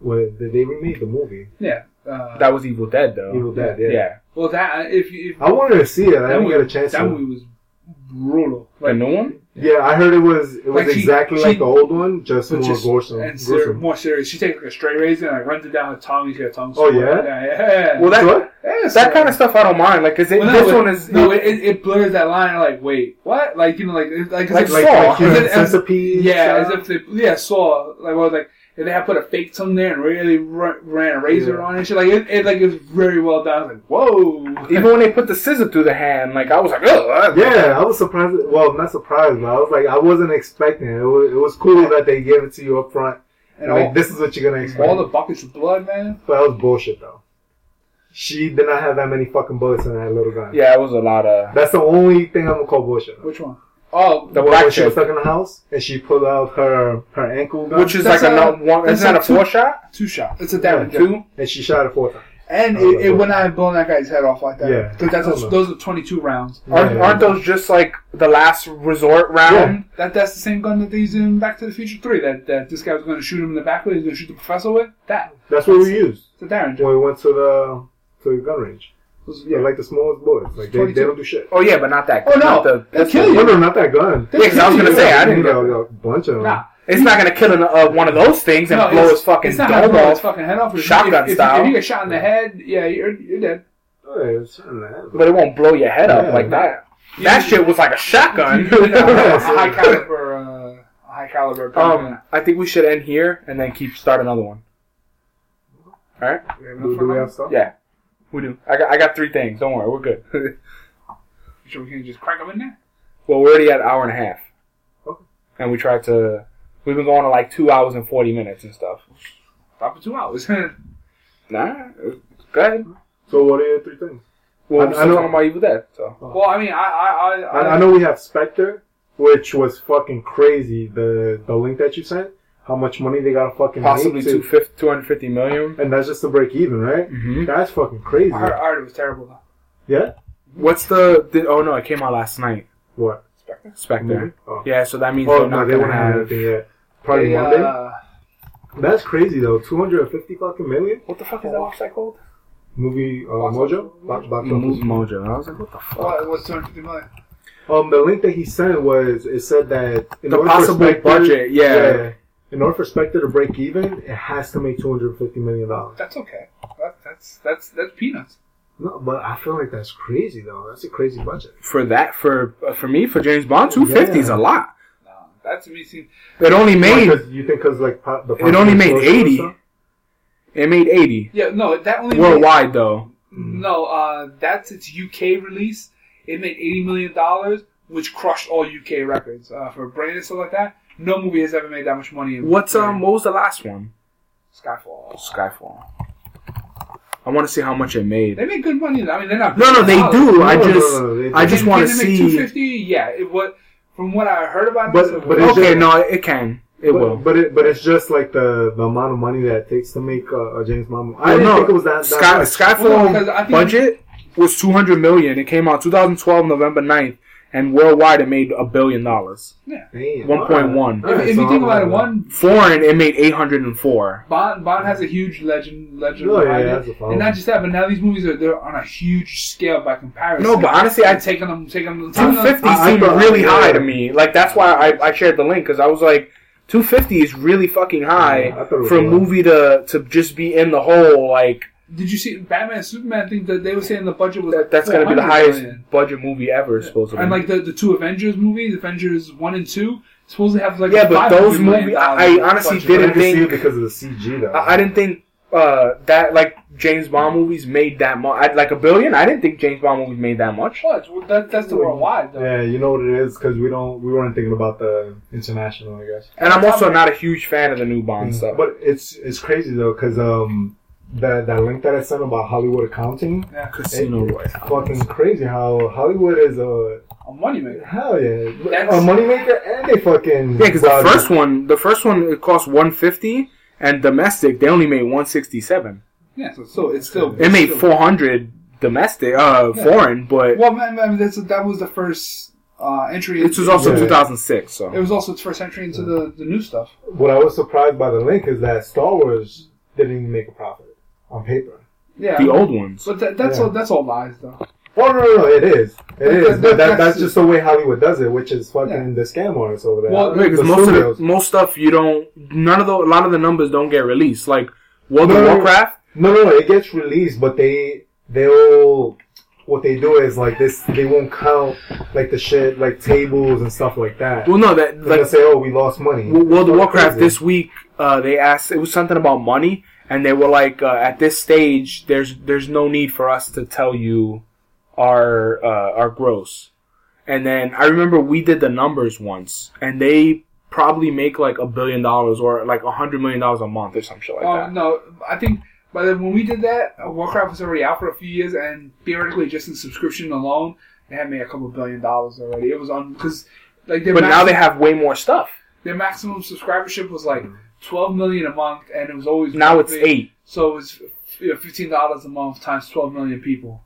with they they remade the movie Yeah. Uh, That was Evil Dead though. Evil Dead. Yeah. Yeah. well, that if if I wanted to see it. I didn't movie, get a chance that to. movie was brutal. The new one? Yeah, I heard it was it was Like, she- exactly she- like the old one, just more just gruesome. and ser- gruesome. more serious. She takes like a straight razor and like runs it down her tongue. You see her tongue. Oh, yeah? yeah, yeah. Well, that What? Yeah, that kind of stuff I don't mind. Like, cause it, Well, no, this but- one is no, it, it, it blurs that line. Like, wait, what? Like, you know, like, it- like, Like it's Like, like human As if- as- centipede. yeah, style? as if they, yeah, saw like, well, like if they had put a fake tongue there and really ru- ran a razor Yeah. on it, and shit, like, it, it, like, it was very well done. I was like, whoa. even when they put the scissor through the hand, like I was like, oh, Yeah, I was surprised. Well, not surprised, but I was like, I wasn't expecting it. It was, it was cool that they gave it to you up front. and like, all, this is what you're gonna expect. all the buckets of blood, man. but that was bullshit, though. She did not have that many fucking bullets in that little gun. Yeah, it was a lot of That's the only thing I'm gonna call bullshit. Which one? Oh, the When- black when she was stuck in the house and she pulled out her her ankle gun, which is That's like a, a- no, one. that's Isn't that a a two- four shot? two shot. It's a Yeah. Two? and she shot a four times. And I it, it would not have blown that guy's head off like that. Yeah. Because that's I a, those are 22 rounds. Aren't, Yeah, aren't those just like the last resort round? That that's the same gun that they used in Back to the Future 3 that, that this guy was going to shoot him in the back with. He's going to shoot the professor with. That. That's what we used It's a Derringer. when we went to the to the gun range. Yeah. Like the smallest bullets. Like they, they don't do shit. Oh yeah, but not that. Oh, no. not the, They'll that's kill you. No, no, not that gun. Yeah, 'cause I was gonna say I didn't. Get, know, a bunch of them. Nah. it's not gonna kill an, uh, one of those things and No, blow his fucking it's not dome blow his off. fucking head off. If- Shotgun if, if, style. If you get shot in the head, yeah, you're, you're dead. Oh, yeah, it's not that. But it won't blow your head up like that. That shit was like a shotgun. You need a, a high caliber, uh, high caliber. gun. um, I think we should end here and then keep start another one. All right. We Do, do we have stuff? Yeah, we do. I got I got three things. Don't worry, we're good. now? Sure, we can just crank them in there. well, we're already at an hour and a half, Okay. and we tried to. We've been going to like two hours and forty minutes and stuff. Stop for two hours. Nah, it's good. So what are your three things? Well, I- we're I know- talking about Evil Dead, so. well, I mean, I, I, I, I, I know we have Spectre, which was fucking crazy. The the link that you sent, how much money they got to fucking Possibly make to, two fifty, two hundred fifty million. and that's just to break even, right? Mm-hmm. That's fucking crazy. I heard, I heard it was terrible though. Yeah. What's the, the? Oh no, it came out last night. What? Spectre. Movie? Oh. Yeah, so that means Oh they're no, not they gonna wouldn't have have. anything yet. Probably They, Monday. uh, That's crazy though. Two hundred and fifty fucking million What the fuck is that website called? movie uh, Box Mojo. office. Box, box Move. Mojo. I was like, what the fuck? what, what's 250 million? Um, the link that he sent was it said that in The possible Spectre- budget, yeah. In order for Spectre to break even, it has to make two hundred fifty million dollars. That's okay. That, that's that's that's peanuts. No, but I feel like that's crazy though. That's a crazy budget. For that, for uh, for me, for James Bond, two fifty is a lot. No, that to me seems. It only made Because you think because like the It only made 80. stuff? it made eighty Yeah, no, that only made- worldwide though. No, uh, that's its UK release. It made eighty million dollars, which crushed all UK records uh, for brand and stuff like that. No movie has ever made that much money. In What's um? What was the last one? Skyfall? Skyfall. I want to see how much it made. They make good money. I mean, they're not. No, no, they do. I No, no, just, no, no, I just want to can they make two see. fifty. Yeah, it what from what I heard about But- it. but it's Okay, just- no, it can. It but, will. But it but it's just like the the amount of money that it takes to make a, a James Bond. movie. I Well, didn't no, think it was that. that Sky. Skyfall Well, no, because I think- budget was two hundred million. It came out 2012 November 9th, and worldwide it made a billion dollars. Damn, 1.1. alright. if, if so you think about it, one Foreign, it made 804. Bond Bond has a huge legend legend Oh, yeah, behind that's a it, and not just that, but now these movies are they're on a huge scale by comparison. No, but honestly, I And taking them, taking them. 250 I- I seemed thought- really yeah. high to me. Like that's why I, I shared the link because I was like, 250 is really fucking high Yeah, I thought it was for a movie to to just be in the hole. Like Did you see Batman and Superman? I think that they were saying the budget was that, that's gonna be the highest million. budget movie ever, supposedly. And like the, the two Avengers movies, Avengers one and two, supposed to have like Yeah, a but those movies- I- I honestly budget. Didn't can see think- it because of the CG though. I, I didn't think uh, that like James Bond movies made that much. Like a billion, I didn't think James Bond movies made that much. What? Well, that, that's the worldwide though. Yeah, you know what it is because we don't we weren't thinking about the international, I guess. And I'm also not a huge fan of the new Bond Mm. stuff. But it's it's crazy though because um that that link that I sent about Hollywood accounting, Yeah, Casino it- it's Royale. fucking crazy how Hollywood is a a moneymaker. hell yeah That's- a moneymaker and they fucking Yeah, because the first one, the first one, it cost 150, and domestic they only made 167. Yeah, so, so it's still It made still- 400 domestic, uh, Yeah. foreign, but Well, man, man, that's, that was the first uh, entry. this was also Yeah. 2006. So It was also its first entry into the, the new stuff. What I was surprised by the link is that Star Wars didn't even make a profit on paper. Yeah, the old ones. But that, that's Yeah. all. That's all lies, though. Oh no, no, no, it is, it That- is. that- But that, that's- that's just the way Hollywood does it, which is fucking Yeah. the scam artists over there. Well, because The most of studios. the, most stuff you don't, none of the, a lot of the numbers don't get released. Like World No, of no, no. Warcraft. No, no, no, it gets released, but they they'll what they do is like this. They won't count like the shit, like tables and stuff like that. Well, no, that They're like gonna say, "Oh, we lost money." Wo- World of Warcraft crazy. this week, uh, they asked it was something about money, and they were like, uh, at this stage, there's there's no need for us to tell you our uh, our gross. And then I remember we did the numbers once, and they probably make like a billion dollars or like a hundred million dollars a month or some shit like Oh that. no, I think by then when we did that, uh, Warcraft was already out for a few years, and theoretically, just in subscription alone, they had made a couple billion dollars already. It was on because like But now they have way more stuff. their maximum subscribership was like twelve million a month, and it was always Now it's eight. So it was you know, fifteen dollars a month times twelve million people,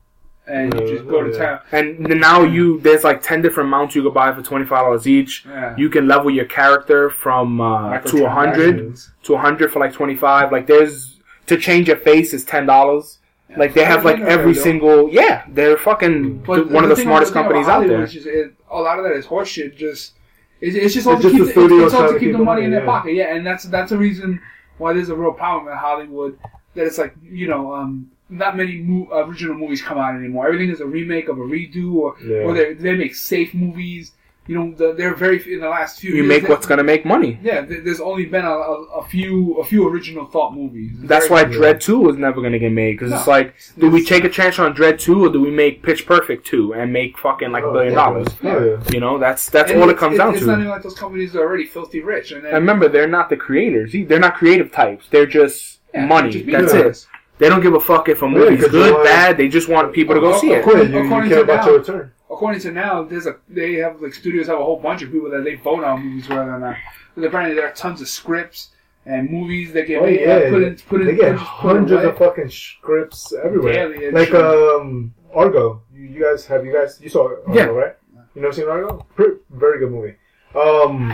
and you just go to yeah. town. And now you there's like ten different mounts you could buy for twenty five dollars each. Yeah. You can level your character from uh, to a hundred. Microtransactions. to 100 for like 25 like there's to change your face is $10 like they have like every they single yeah they're fucking But one of the smartest companies out Hollywood there is just, it, a lot of that is horseshit. Just it's, it's just all It's to just keep the the, it's, all to keep keep the money in their yeah. pocket. Yeah, and that's that's the reason why there's a real problem in Hollywood. That it's like you know, um, not many mo- original movies come out anymore. Everything is a remake of a redo, or Yeah. or they they make safe movies. You know, the, they're very in the last few you years. make what's gonna make money Yeah, there's only been a, a, a few a few original thought movies. that's why Very- Dredd 2 was never gonna get made because it's like do we take a chance on Dredd 2 or do we make pitch perfect 2 and make fucking like a Oh, billion yeah. dollars Oh, yeah. you know that's that's And all it comes it's, down it's to It's not even like those companies are already filthy rich, and then and remember they're not the creators they're not creative types they're just Yeah, money just that's business. it they don't give a fuck if a Yeah, movie's 'cause you good want- bad they just want people to go see it Yeah, you, you According care to about now- your return. According to now, there's a they have like studios have a whole bunch of people that they vote on movies rather than that. But apparently there are tons of scripts and movies that get Oh, made, yeah. put in put in They get put- just put hundreds of fucking scripts everywhere. Daily, like true. um Argo. You, you guys have you guys you saw Argo, Yeah. right? You never seen Argo? Pretty, very good movie. Um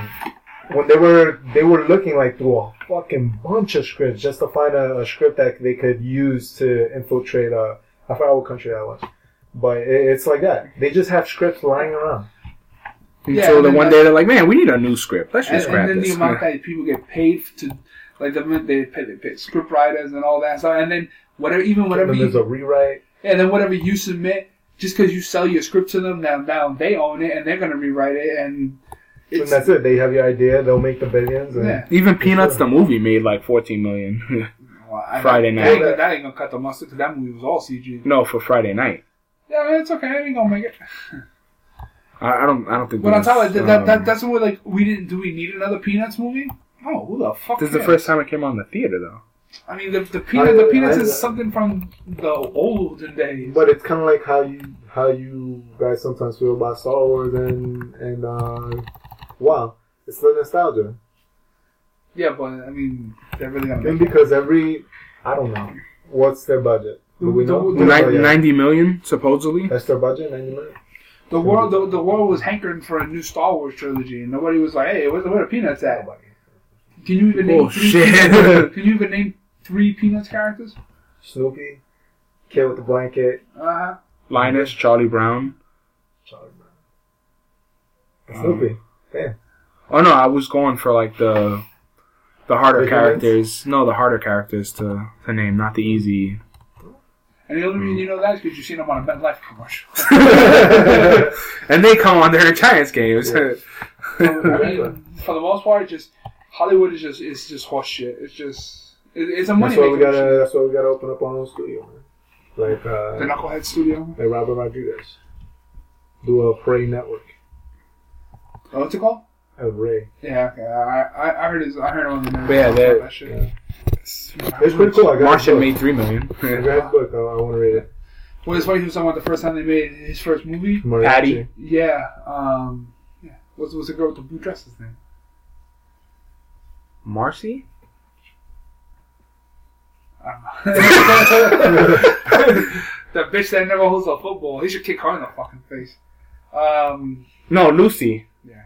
when they were they were looking like through a fucking bunch of scripts just to find a, a script that they could use to infiltrate uh I forgot what country that was. But it's like that. They just have scripts lying around. Yeah, Until and the then one day they're like, man, we need a new script. Let's and, just scrap and then this. the amount that people get paid to like the they pay, they pay script writers and all that stuff, and then whatever even whatever and you, there's a rewrite. and then whatever you submit, just because you sell your script to them, now now they own it and they're gonna rewrite it, and And that's it. They have your idea. They'll make the billions. And yeah. Even Peanuts the movie made like 14 million. Well, I- Friday that night. ain't, that ain't gonna cut the mustard because that movie was all CG. no, for Friday night. Yeah, it's okay. I ain't gonna make it. I, I don't. I don't think. But on top of that, that, that that's what like we didn't. Do we need another Peanuts movie? Oh, who the fuck? This is the cares? first time it came on in the theater, though. I mean, the the peanut, the Peanuts I- is something from the olden days. But it's kind of like how you how you guys sometimes feel about Star Wars and and uh, wow, it's the nostalgia. yeah, but I mean, they're really gonna And make it. because every I don't know what's their budget. Do we know? The- We don't know Nin- yet. 90 million supposedly. That's their budget, ninety million. The world, the, the world was hankering for a new Star Wars trilogy, and nobody was like, "Hey, where the, where the Peanuts at?" Can you even name Oh, three shit. Peanuts- Can you even name three Peanuts characters? Snoopy, Kid with the blanket, Uh huh. Linus, Charlie Brown. Charlie Brown. Snoopy. Damn. Oh no, I was going for like the the harder Bigger characters. No, the harder characters to to name, not the easy. And the only reason you know that is because you've seen them on a MetLife commercial. and they come on their Giants games. Yeah. So, I mean, for the most part, just Hollywood is just it's just horse shit. It's just it, it's a money That's why we gotta. That's why we gotta open up our own studio, man. Like uh, The Knucklehead Studio. like Robert Rodriguez. Do a Prey network. Oh, what's it called? El Rey. Yeah, okay. I, I, I heard his, I heard him on the news. But yeah, about that shit. Yeah. It's pretty cool. I got Martian made three million. I got his book. I, I want to read it. Well, it's funny he was talking about the first time they made his first movie. Mariachi. Patty. Yeah, um, yeah. What's what's the girl with the blue dresses name? Marcy? I don't know. the bitch that never holds a football. He should kick her in the fucking face. Um, No, Lucy. Yeah.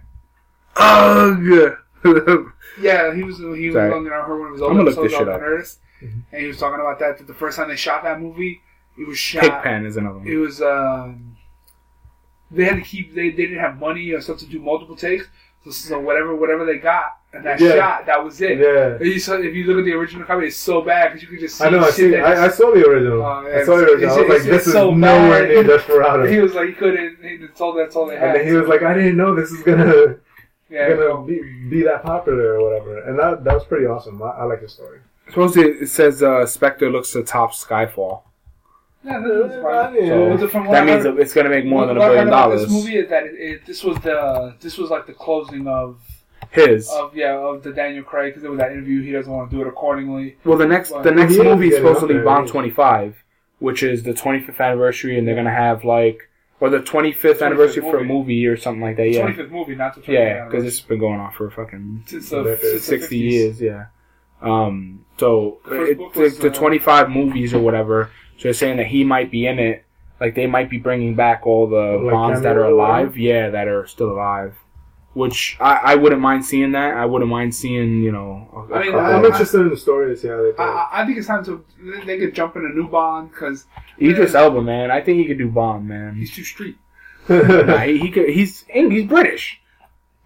Ugh. yeah, he was he was Sorry. on her one of his old episodes shit up. Nerdist, Mhm. and he was talking about that. That the first time they shot that movie, it was shot. Pigpen is another one. It was um, they had to keep they, they didn't have money or stuff to do multiple takes, so, so whatever whatever they got and that Yeah. shot that was it. Yeah. If you, saw, if you look at the original copy, it's so bad because you could just see I know. I see. I, I saw the original. Oh, I saw the original. I was like, this is so nowhere bad. near Desperado. he was like he couldn't. He, told. That's all they had. And then he was like, I didn't know this was gonna yeah, gonna be, be that popular or whatever. And that that was pretty awesome. I, I like the story. Supposedly it says uh, Spectre looks to top Skyfall. yeah, that, that's fine. Yeah. So from that means heard- it's going to make more than a billion heard about dollars. This movie is that it, it, this was the this was like the closing of His. of yeah of the Daniel Craig because there was that interview. He doesn't want to do it accordingly. Well, the next Well, the next movie is getting up supposedly there, Bond 25, 25, which is the 25th anniversary, and they're gonna have like or the 25th, anniversary for a movie. movie or something like that. Yeah, Twenty fifth movie, not the 25th yeah, because anniversary. it's been going on for fucking since the, since 60 50s. years. Yeah. Um. So The it, book the, was, the uh, 25 movies or whatever. So they're saying that he might be in it. Like they might be bringing back all the Like Bonds that are cameo or alive. Yeah, that are still alive. Which I, I wouldn't mind seeing that. I wouldn't mind seeing you know. a- a I mean, couple- I'm interested in the story to see how they I, play. I- I think it's time to they could jump in a new Bond because Idris Elba, man. I think he could do Bond, man. he's too street. nah, he, he could. He's he's British.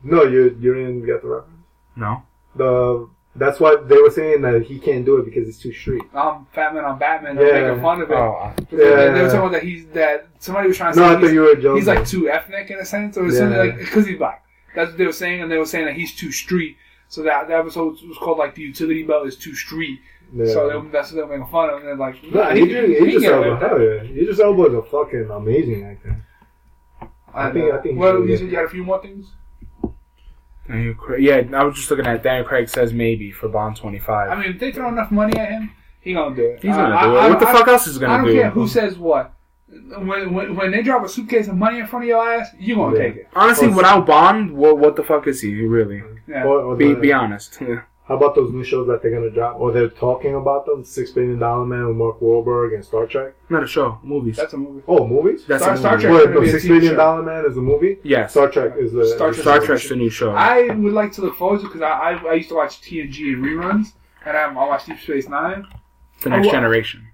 no, you you didn't get the reference. No. The that's why they were saying that he can't do it because it's too street. I'm Batman on Batman. They're Yeah. making fun of it. Oh, I- They, they were talking about that he's that somebody was trying to No, I say thought he's, you were joking. he's like too ethnic in a sense, or Yeah. something like because he's black. That's what they were saying, and they were saying that he's too street. So that that episode was called like the utility belt is too street. Yeah. So they, that's what they were making fun of. And they're like, no, nah, Idris, he Idris get away Elba, hell yeah. Idris Elba is a fucking amazing actor. I think- know. I think Well, really you good. said you had a few more things. Daniel Craig. Yeah, I was just looking at Daniel Craig says maybe for Bond 25. I mean, if they throw enough money at him, he gonna do it. he's gonna I- do it. I- what the I- fuck else is he I gonna don't do? care who says what. When, when, when they drop a suitcase of money in front of your ass, you gonna Yeah. take it. Honestly, Well, without Bond, what what the fuck is he really? Yeah. Or, or Be the- be honest. Yeah. How about those new shows that they're gonna drop, or they're talking about them? Six Billion Dollar Man with Mark Wahlberg and Star Trek. Not a show, movies. That's a movie. Oh, movies. That's Star- a Star. Trek- Wait, gonna no, be a Six TV Billion show. Dollar Man is a movie. Yes. Star Trek is the Star is the Star show. Trek's the new show. I would like to look forward to because I, I I used to watch TNG and reruns, and I, I watched Deep Space Nine. the next Oh, generation.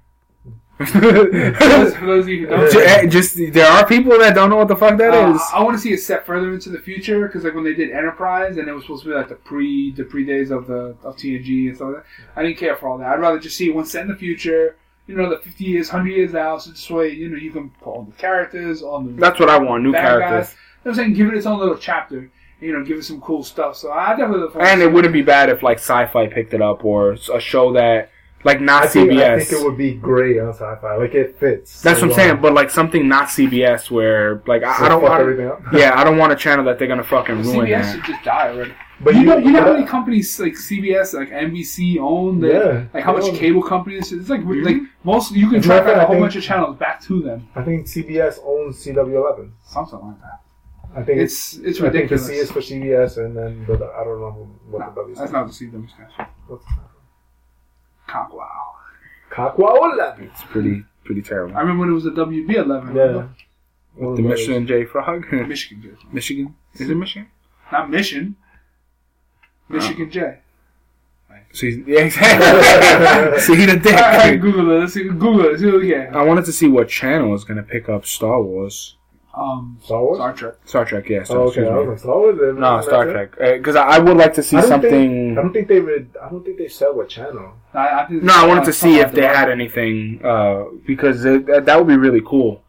For those, for those of you who don't, Ju- eh, Just there are people that don't know what the fuck that Uh, is. I want to see it set further into the future because like when they did Enterprise and it was supposed to be like the pre the pre days of the of TNG and stuff like that. I didn't care for all that. I'd rather just see it one set in the future. you know, the 50 years, 100 years out. So this way, you know, you can put all the characters, on the That's what I want. New characters. guys. You know I'm saying? Give it its own little chapter. You know, give it some cool stuff. So I definitely And it wouldn't be bad if like Sci-Fi picked it up or a show that like not I think, CBS. I think it would be great on sci-fi. Like it fits. That's so what I'm saying. But like something not CBS where like I, I don't want. everything. Yeah, I don't want a channel that they're gonna fucking ruin. CBS that. should just die already. But you, know, you know how many companies like CBS, like NBC own, that, Yeah. like how much Yeah. cable companies? It's like Mhm. like most you can As a track matter of like, a whole I bunch of channels back to them, I think CBS owns CW11. something like that. I think It's it's I think the ridiculous. C is for CBS, and then the, I don't know who- what the W That's not the CW guys. What's Cock wow. Cockwa It's pretty pretty terrible. I remember when it was the WB eleven. Yeah. The Michelin J Frog, Michigan J. Michigan. Is it Michigan? Not Mission. Michigan J. So he's, yeah, exactly. see the dick. Alright, alright, Google it. Let's see. Google it. See what we get. I wanted to see what channel is gonna pick up Star Wars, Um, Star Wars. Star Trek. Star Trek. Yeah, Star, Oh, okay. excuse I was like Star Wars. No, that's Star it? Trek. Because I, I would like to see I something. Think, I don't think they would. I don't think they said what channel. I, I think No, I wanted to see if they like had anything uh, because it, that, that would be really cool.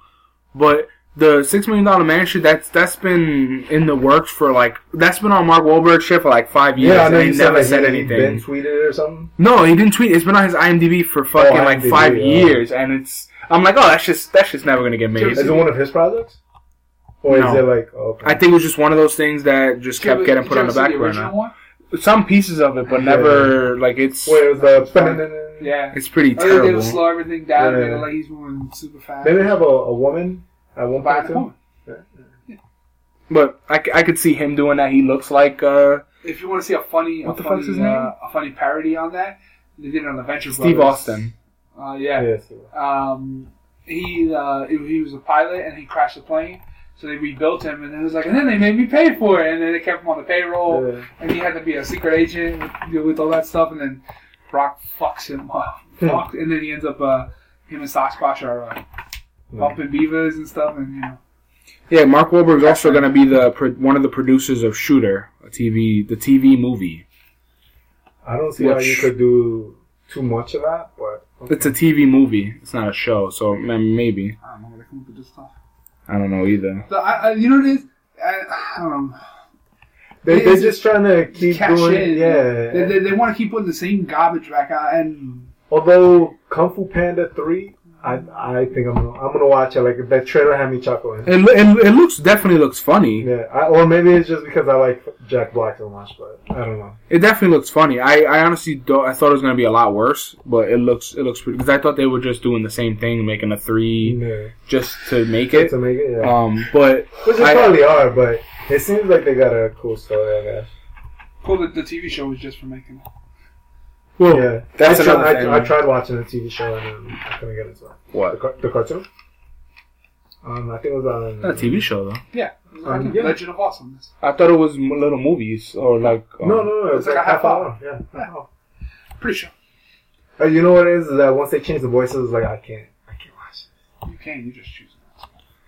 But the Six Million Dollar Man shit that's that's been in the works for like that's been on Mark Wahlberg's shit for like five years Yeah, I and know he never said, said like, he- he Ben anything. tweeted it or something. No, he didn't tweet. It's been on his IMDb for fucking like IMDb, five yeah. years, and it's I'm like, oh, that's just that's just never gonna get made. Is it one of his projects? Or No. is it like oh, okay. I think it was just one of those things that just kept Did getting put on the did back ever see original burner. Some pieces of it, but Yeah. never like it's Where the Yeah. it's pretty I think they would terrible. slow everything down and Yeah. make it like he's moving super fast. They didn't have a, a woman at one By point the too. moment. But I, c- I could see him doing that. He looks like uh, If you want to see a funny, What a the funny, fuck's his uh, name? a funny parody on that, they did it on the Venture Steve Brothers. Austin. Uh, yeah. Yes. Um, he uh, he he was a pilot and he crashed the plane. So they rebuilt him, and then it was like, and then they made me pay for it, and then they kept him on the payroll, Yeah. and he had to be a secret agent with, with all that stuff, and then Brock fucks him up, and then he ends up uh, him and Sasquatch are uh, bumping beavers and stuff, and you know, Yeah, Mark Wahlberg's also going to be the pro- one of the producers of Shooter, a TV the TV movie. I don't see how you could do too much of that, but It's a TV movie. It's not a show, so maybe I don't know they come up with this stuff. I don't know either. So I, I, you know what it is? I, I don't know. They, they're is- just trying to keep Cash doing in. yeah. They, they, they want to keep putting the same garbage back out, and Although Kung Fu Panda three, I I think I'm gonna I'm gonna watch it. Like that trailer had me chuckling. It, lo- it, it looks definitely looks funny. Yeah, I, or maybe it's just because I like Jack Black so much, but I don't know. It definitely looks funny. I, I honestly don't, I thought it was going to be a lot worse, but it looks it looks pretty because I thought they were just doing the same thing, making a three Yeah, just to make it. to make it, yeah. Um, but Which they I- probably are, but it seems like they got a cool story, I guess. well, the, the TV show was just for making it. Well, yeah, that's I, tried, thing. I, I tried watching the TV show and then I couldn't get into it. The, what? car- the cartoon. Um, I think it was on a TV show though. Yeah, it was like Um, yeah. Legend of Awesomeness. I thought it was little movies or like. Um, No, no, no. It was It's like, like a half half hour. Yeah. half hour. Pretty sure Uh, you know what it is? Is that once they change the voices, like I can't, I can't watch this. you can. You just choose. I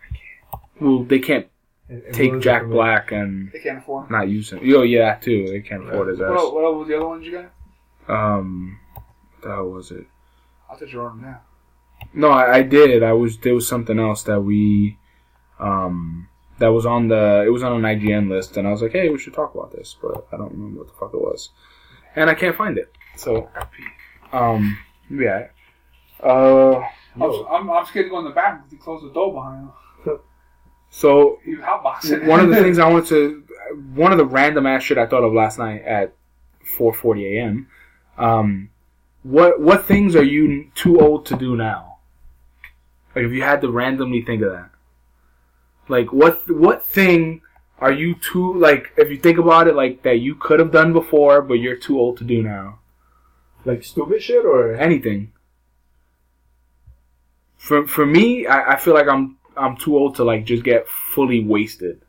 can't. Well, they can't it. It- it take Jack. Black and They can't afford. Not use him. Oh yeah, too. They can't afford his What, ass. el- what else was the other ones you got? Um, what the hell was it? I thought you were on them now. No, I, I did. I was there was something else that we, um, that was on the it was on an IGN list, and I was like, hey, we should talk about this, but I don't remember what the fuck it was, and I can't find it. So, um, yeah. Uh. I'm, I'm, scared to go in the back because he closed the door behind him. so He was hotboxing. one of the things I wanted to, one of the random ass shit I thought of last night at 4:40 a.m. Um, what what things are you too old to do now? Like if you had to randomly think of that, like what what thing are you too like if you think about it like that you could have done before but you're too old to do now? Like stupid shit or Anything. For for me, I, I feel like I'm I'm too old to like just get fully wasted.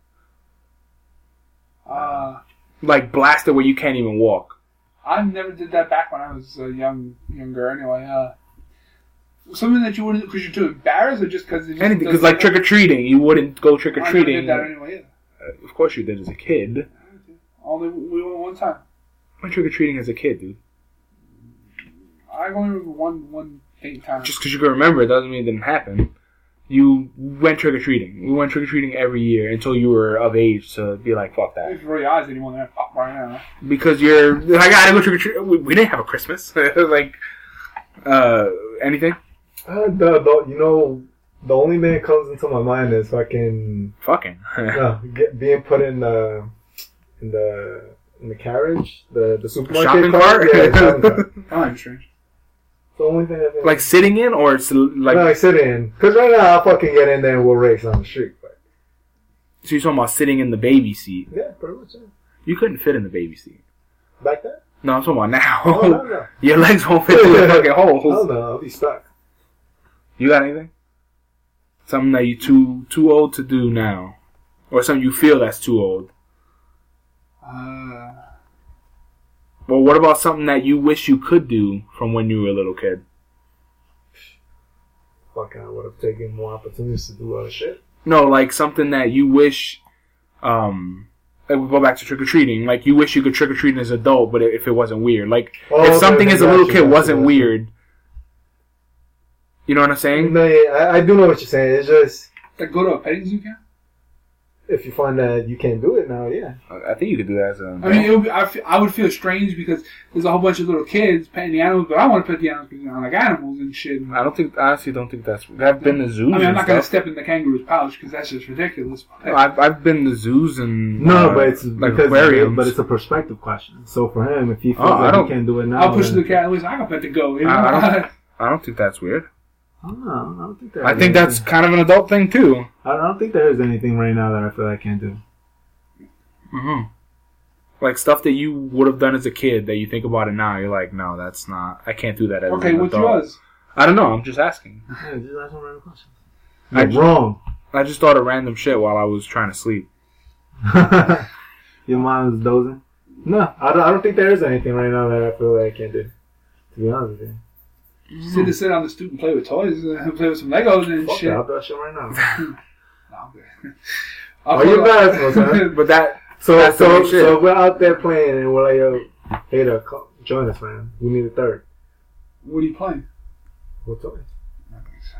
Uh, like blasted where you can't even walk. I never did that back when I was uh, young, younger. Anyway, uh, something that you wouldn't because you're too embarrassed, or just because Anything because like trick or treating, you wouldn't go trick or I never did treating. that anyway. Either. Uh, Of course you did as a kid. Only we went one time. I went trick or treating as a kid, dude. I only remember one one Ain't time. Just because you can remember it doesn't mean it didn't happen. You went trick or treating. We went trick or treating every year until you were of age to be like, fuck that. If you your eyes, anyone there pop right now. Because you're, I gotta go trick or treat. We, we didn't have a Christmas. like, uh, anything? Uh, the, the, you know, the only thing that comes into my mind is fucking Fucking. uh, get, being put in the in the in the carriage, the the supermarket Shopping cart. cart? Yeah, shopping cart. Oh, I'm strange. The only thing think. like sitting in or it's like, no, like sit in. Because right now I'll fucking get in there and we'll race on the street. But so you're talking about sitting in the baby seat. yeah, pretty much. Yeah. You couldn't fit in the baby seat. Back then? No, I'm talking about now. Oh, no, no. Your legs won't fit through the fucking holes. Hell no, I'll be stuck. You got anything? Something that you too too old to do now, or something you feel that's too old. Uh, Well, what about something that you wish you could do from when you were a little kid? Fuck, I would have taken more opportunities to do other shit. No, like something that you wish. Um, like we go back to trick or treating. Like you wish you could trick or treat as an adult, but if it wasn't weird, like Oh, if okay, something okay, as a little you, kid wasn't you. weird. You know what I'm saying? No, yeah, I, I do know what you're saying. It's just like go to a petting zoo camp. If you find that you can't do it now, yeah. I think you could do that as a. I mean, it would be, I, would feel strange because there's a whole bunch of little kids petting the animals, but I want to pet the animals because I like animals and shit. I don't think. I honestly don't think that's. I've been to zoos. I mean, I'm not gonna step in the kangaroo's pouch because that's just ridiculous. No, I've I've been to zoos and No, uh, but it's like because aquariums. but it's a perspective question. So for him, if he feels Oh, I like don't- he can't do it now, I'll push then- the cat. Listen, I can pet the goat. You? I- I don't- I don't think that's weird. I don't know. I don't think there I is think that's kind of an adult thing too. I don't think there is anything right now that I feel I can't do. Mm-hmm. Like stuff that you would have done as a kid that you think about it now, you're like, no, that's not. I can't do that as okay, an what's adult. yours? I don't know. I'm just asking. Yeah, just ask random question. I You're wrong. I just thought of random shit while I was trying to sleep. Your mom is dozing. No, I don't. I don't think there is anything right now that I feel like I can't do. To be honest with you, Sit to sit on the stoop and play with toys, uh, play with some Legos and fuck shit. that. I'll do that shit right now. No, I'm good. Are you put- bad, son? But that So, That's the so, so we're out there playing, and we're like, yo, hey, to co- join us, man. We need a third. What are you playing? What toys?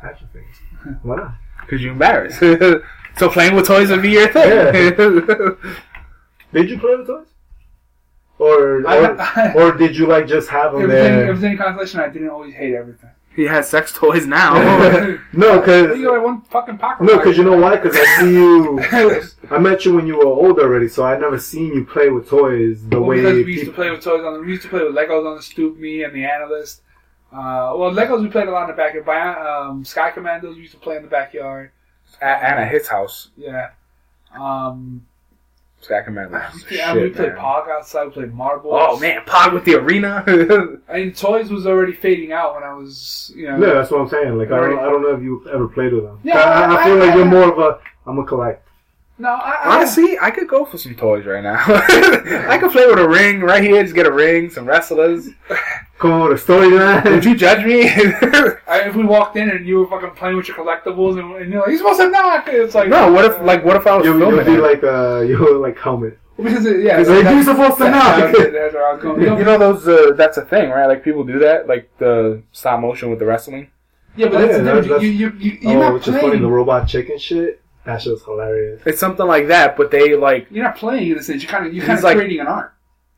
Action figures. Why not? because you're embarrassed. so playing with toys would be your thing. Did you play with toys? Or, I- or, I- or did you like just have them If there's, any, if there? there's any consolation, I didn't always hate everything. he has sex toys now. no, because you got one fucking pocket. no, because you know why? Because I see you. I met you when you were old already, so I never seen you play with toys the Well, way. because we used to play with toys on the, we used to play with Legos on the stoop, me and the analyst. Uh, well, Legos we played a lot in the backyard. By um, Sky Commandos we used to play in the backyard. A- and at his house, Yeah. Um, Stack Commander. yeah, we played Pog outside. We played marbles. Oh man, Pod with the arena. I mean, toys was already fading out when I was, you know. Yeah, that's what I'm saying. Like I don't, I don't know if you ever played with them. Yeah, I, I I- feel like I- you're more of a. I'm a collect. No, I, I Honestly, I could go for some toys right now. I could play with a ring right here. Just get a ring, some wrestlers. Come on with a storyline. Would you judge me? I, if we walked in and you were fucking playing with your collectibles and, and you're like, you're supposed to knock, it's like no. What if, like, what if I was You filming would be like uh, you would like helmet. because it, yeah, It's like you're supposed to that's- knock. That's where I was going. You know those? Uh, that's a thing, right? Like people do that, like the stop motion with the wrestling. Yeah, but Oh, that's yeah, the that's- difference. You, you, you, you're oh, not which is funny. The robot chicken shit. That shit's hilarious. It's something like that, but they like You're not playing in a sense. You're kind of you're He's kind of like- creating an art.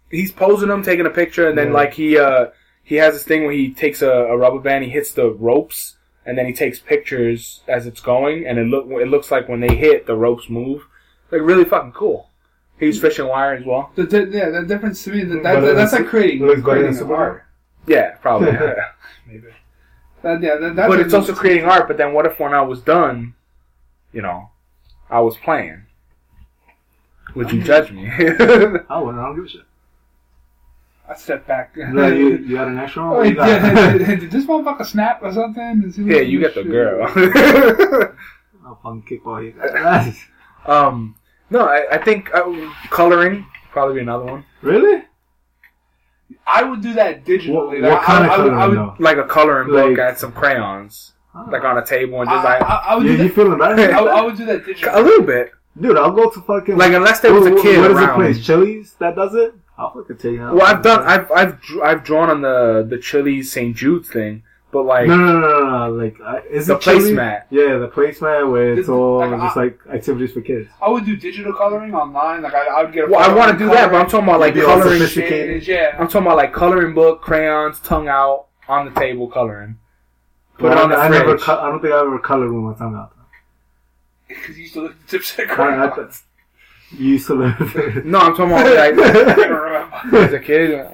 he's posing them, taking a picture, and then Yeah. like he uh he has this thing where he takes a, a rubber band, he hits the ropes, and then he takes pictures as it's going, and it look it looks like when they hit, the ropes move. Like really fucking cool. He's fishing wire as well. The, the, yeah, the difference to me that, But that, it that's looks- like creating, it looks better creating than an Super art. Yeah, probably. Maybe. That, yeah, that, that's But what it's also creating art. But then what if when I was done, you know, I was playing? Would you judge me? I wouldn't. I don't give a shit. I step back. Like, you, you got an extra one? Oh, What you yeah, did, did this motherfucker snap or something? Is he- yeah, you get the shit. girl. I'll fucking kickball you. um, no, I, I think uh, coloring probably be another one. really? I would do that digitally. What- Like, what kind I, of I would, I would, coloring, though? Like a coloring book Like- and some crayons, like on a table and I, just like I, I would You, do you that. feeling better? I, I would do that a little bit. Dude, I'll go to fucking Like unless there was a What- kid What is the around. place? Chili's that does it? I'll fucking take it. Well, I've done. I've I've I've drawn on the the Chili's St. Jude's thing but like no, no, no, no, no. Like, uh, is the it chili? placemat. Yeah, the placemat where it's It's all like just like activities for kids. I would do digital coloring online. Like I, I would get. A Well, I want to do that, but I'm talking about like Be all coloring. sophisticated. it. Yeah. I'm talking about like coloring book, crayons, tongue out on the table, coloring. Put it Well, on the I never. fridge. Co- I don't think I ever colored with my tongue out. Because you used to look at the tips of the I, I, crayons. you used to live. No, I'm talking about I like don't remember. as a kid. uh,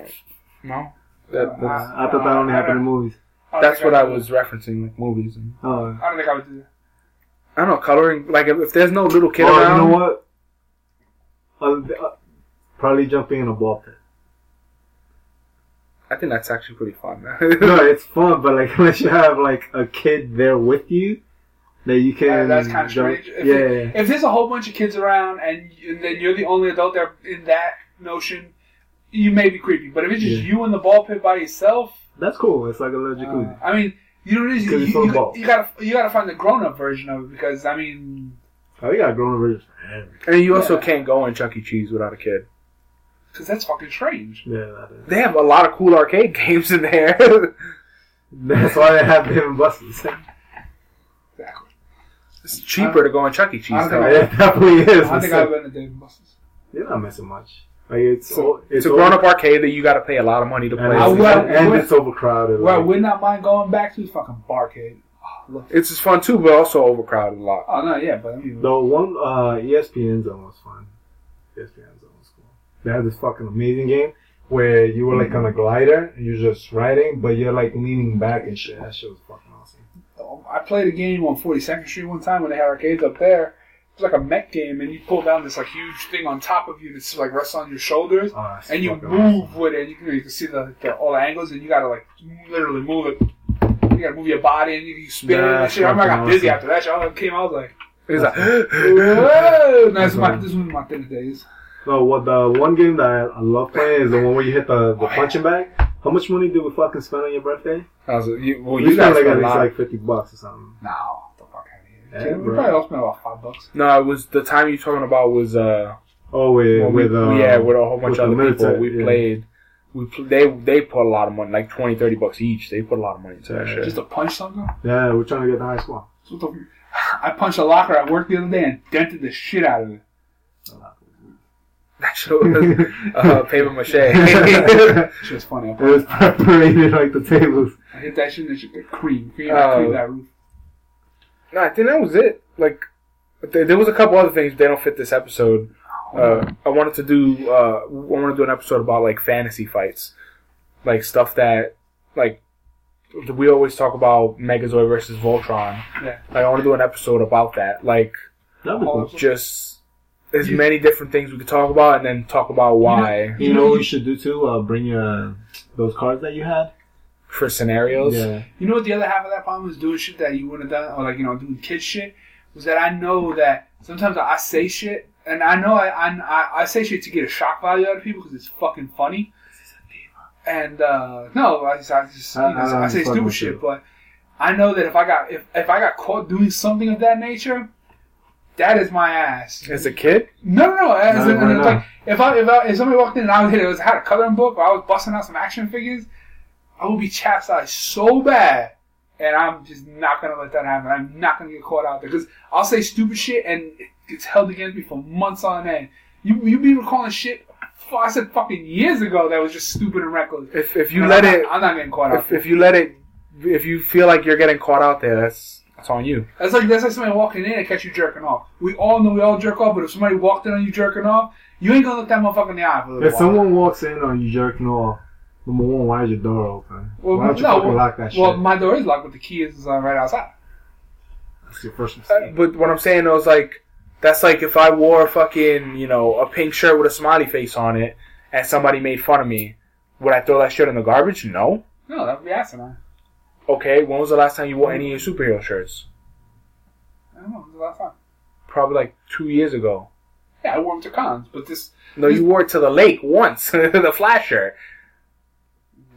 No, that, Uh, that's, I thought that only happened in movies. that's what I would was referencing, like movies. And, Oh, I don't think I would do that. I don't know, coloring. Like if, if there's no little kid oh, around, you know what? Uh, probably jumping in a ball pit. I think that's actually pretty fun. no, it's fun, but like unless you have like a kid there with you, that you can. Yeah, that's kinda strange. If Yeah, it- If there's a whole bunch of kids around and, and then you're the only adult there in that notion, you may be creepy. But if it's just Yeah. you in the ball pit by yourself, that's cool. It's like a legit uh, jacuzzi. I mean, you know what it is. You, Because it's full you, you gotta you gotta find the grown up version of it because I mean, Oh, you got grown up versions. and you also Yeah. can't go in Chuck E. Cheese without a kid. Because that's fucking strange. Yeah, that is. They have a lot of cool arcade games in there. That's why they have and Buster's. Exactly. it's cheaper to go in Chuck E. Cheese. I though. Yeah, it definitely is. I think I've been to Dave and Buster's. You're not missing much. Like it's So, o- it's a grown up arcade that you got to pay a lot of money to and, play. I it's, and it's overcrowded. I like- would not mind going back to fucking Barcade. Oh. It's just fun too, but also overcrowded a lot. oh no, yeah, but I mean, The one uh, ESPN zone was fun. ESPN zone was cool. They had this fucking amazing game where you were like on a glider and you're just riding, but you're like leaning back and shit. That shit was fucking awesome. I played a game on 42nd Street one time when they had arcades up there. It was like a mech game, and you pull down this like huge thing on top of you that's like rests on your shoulders, Oh, and you move awesome. with it. You can, you can see the, the all the angles, and you gotta like literally move it. You gotta move your body, and you, you spin it and That's shit. I remember I got dizzy awesome. after that. Shit. I came, I was like, It's like, "Whoa!" No, this, is my, this was my thinner days. No, what the one game that I, I love playing is the one where you hit the, the punching bag. How much money did we fucking spend on your birthday? I was like, you, well, we you guys spent like spent at least like fifty bucks or something. No, the fuck out of here. Yeah, we probably all spent about five bucks. No, it was the time you're talking about was uh, Oh, with, when we, with uh, yeah, with a whole bunch of the other people. We yeah. played. We pl- they they put a lot of money, like 20, 30 bucks each. They put a lot of money into that Yeah. shit. Just to punch something. Yeah, we're trying to get the high score. So what the- I punched a locker at work the other day and dented the shit out of it. That shit was uh, paper mache. Shit was funny. It was separated like the tables. I hit that shit and it should get cream. Cream, Oh. cream that roof. no, I think that was it. Like, there, there was a couple other things. They don't fit this episode. Uh, I wanted to do. Uh, I want to do an episode about like fantasy fights, like stuff that like we always talk about Megazord versus Voltron. Yeah. Like, I want to do an episode about that. Like That'd be cool. just as You- many different things we could talk about, and then talk about why You know what you should do too? Uh, bring your those cards that you had. for scenarios. Yeah. You know what the other half of that problem is doing shit that you wouldn't have done, or like you know doing kid shit. Was that I know that sometimes I say shit, and I know I I, I say shit to get a shock value out of people because it's fucking funny. And uh, no, I just I, just, you know, I- I I say stupid shit, you. but I know that if I got if, if I got caught doing something of that nature, that is my ass. As a kid, No, no, no. As No, in, why not? like, if I if I, if somebody walked in and I was it was had a coloring book or I was busting out some action figures, I would be chastised so bad, and I'm just not gonna let that happen. I'm not gonna get caught out there because I'll say stupid shit and it gets held against me for months on end. You you be recalling shit. I said fucking years ago that was just stupid and reckless. if if you And let I'm it, not, I'm not getting caught out. if, if you let it, if you feel like you're getting caught out there, that's that's on you. That's like that's like somebody walking in and catch you jerking off. We all know we all jerk off, but if somebody walked in on you jerking off, you ain't gonna look that motherfucker in the eye for a little If while. someone walks in on you jerking off, number one, why is your door open? Well, why don't you no, fucking well- lock that shit? Well, my door is locked, but the key is uh, right outside. That's your first Uh, mistake. But what I'm saying though is like that's like if I wore a fucking you know a pink shirt with a smiley face on it, and somebody made fun of me, would I throw that shit in the garbage? No. No, that would be asinine. Okay, when was the last time you wore any of your superhero shirts? I don't know. It was the last time. Probably like two years ago. Yeah, I wore them to cons, but this. No, you wore it to the lake once, the Flash shirt.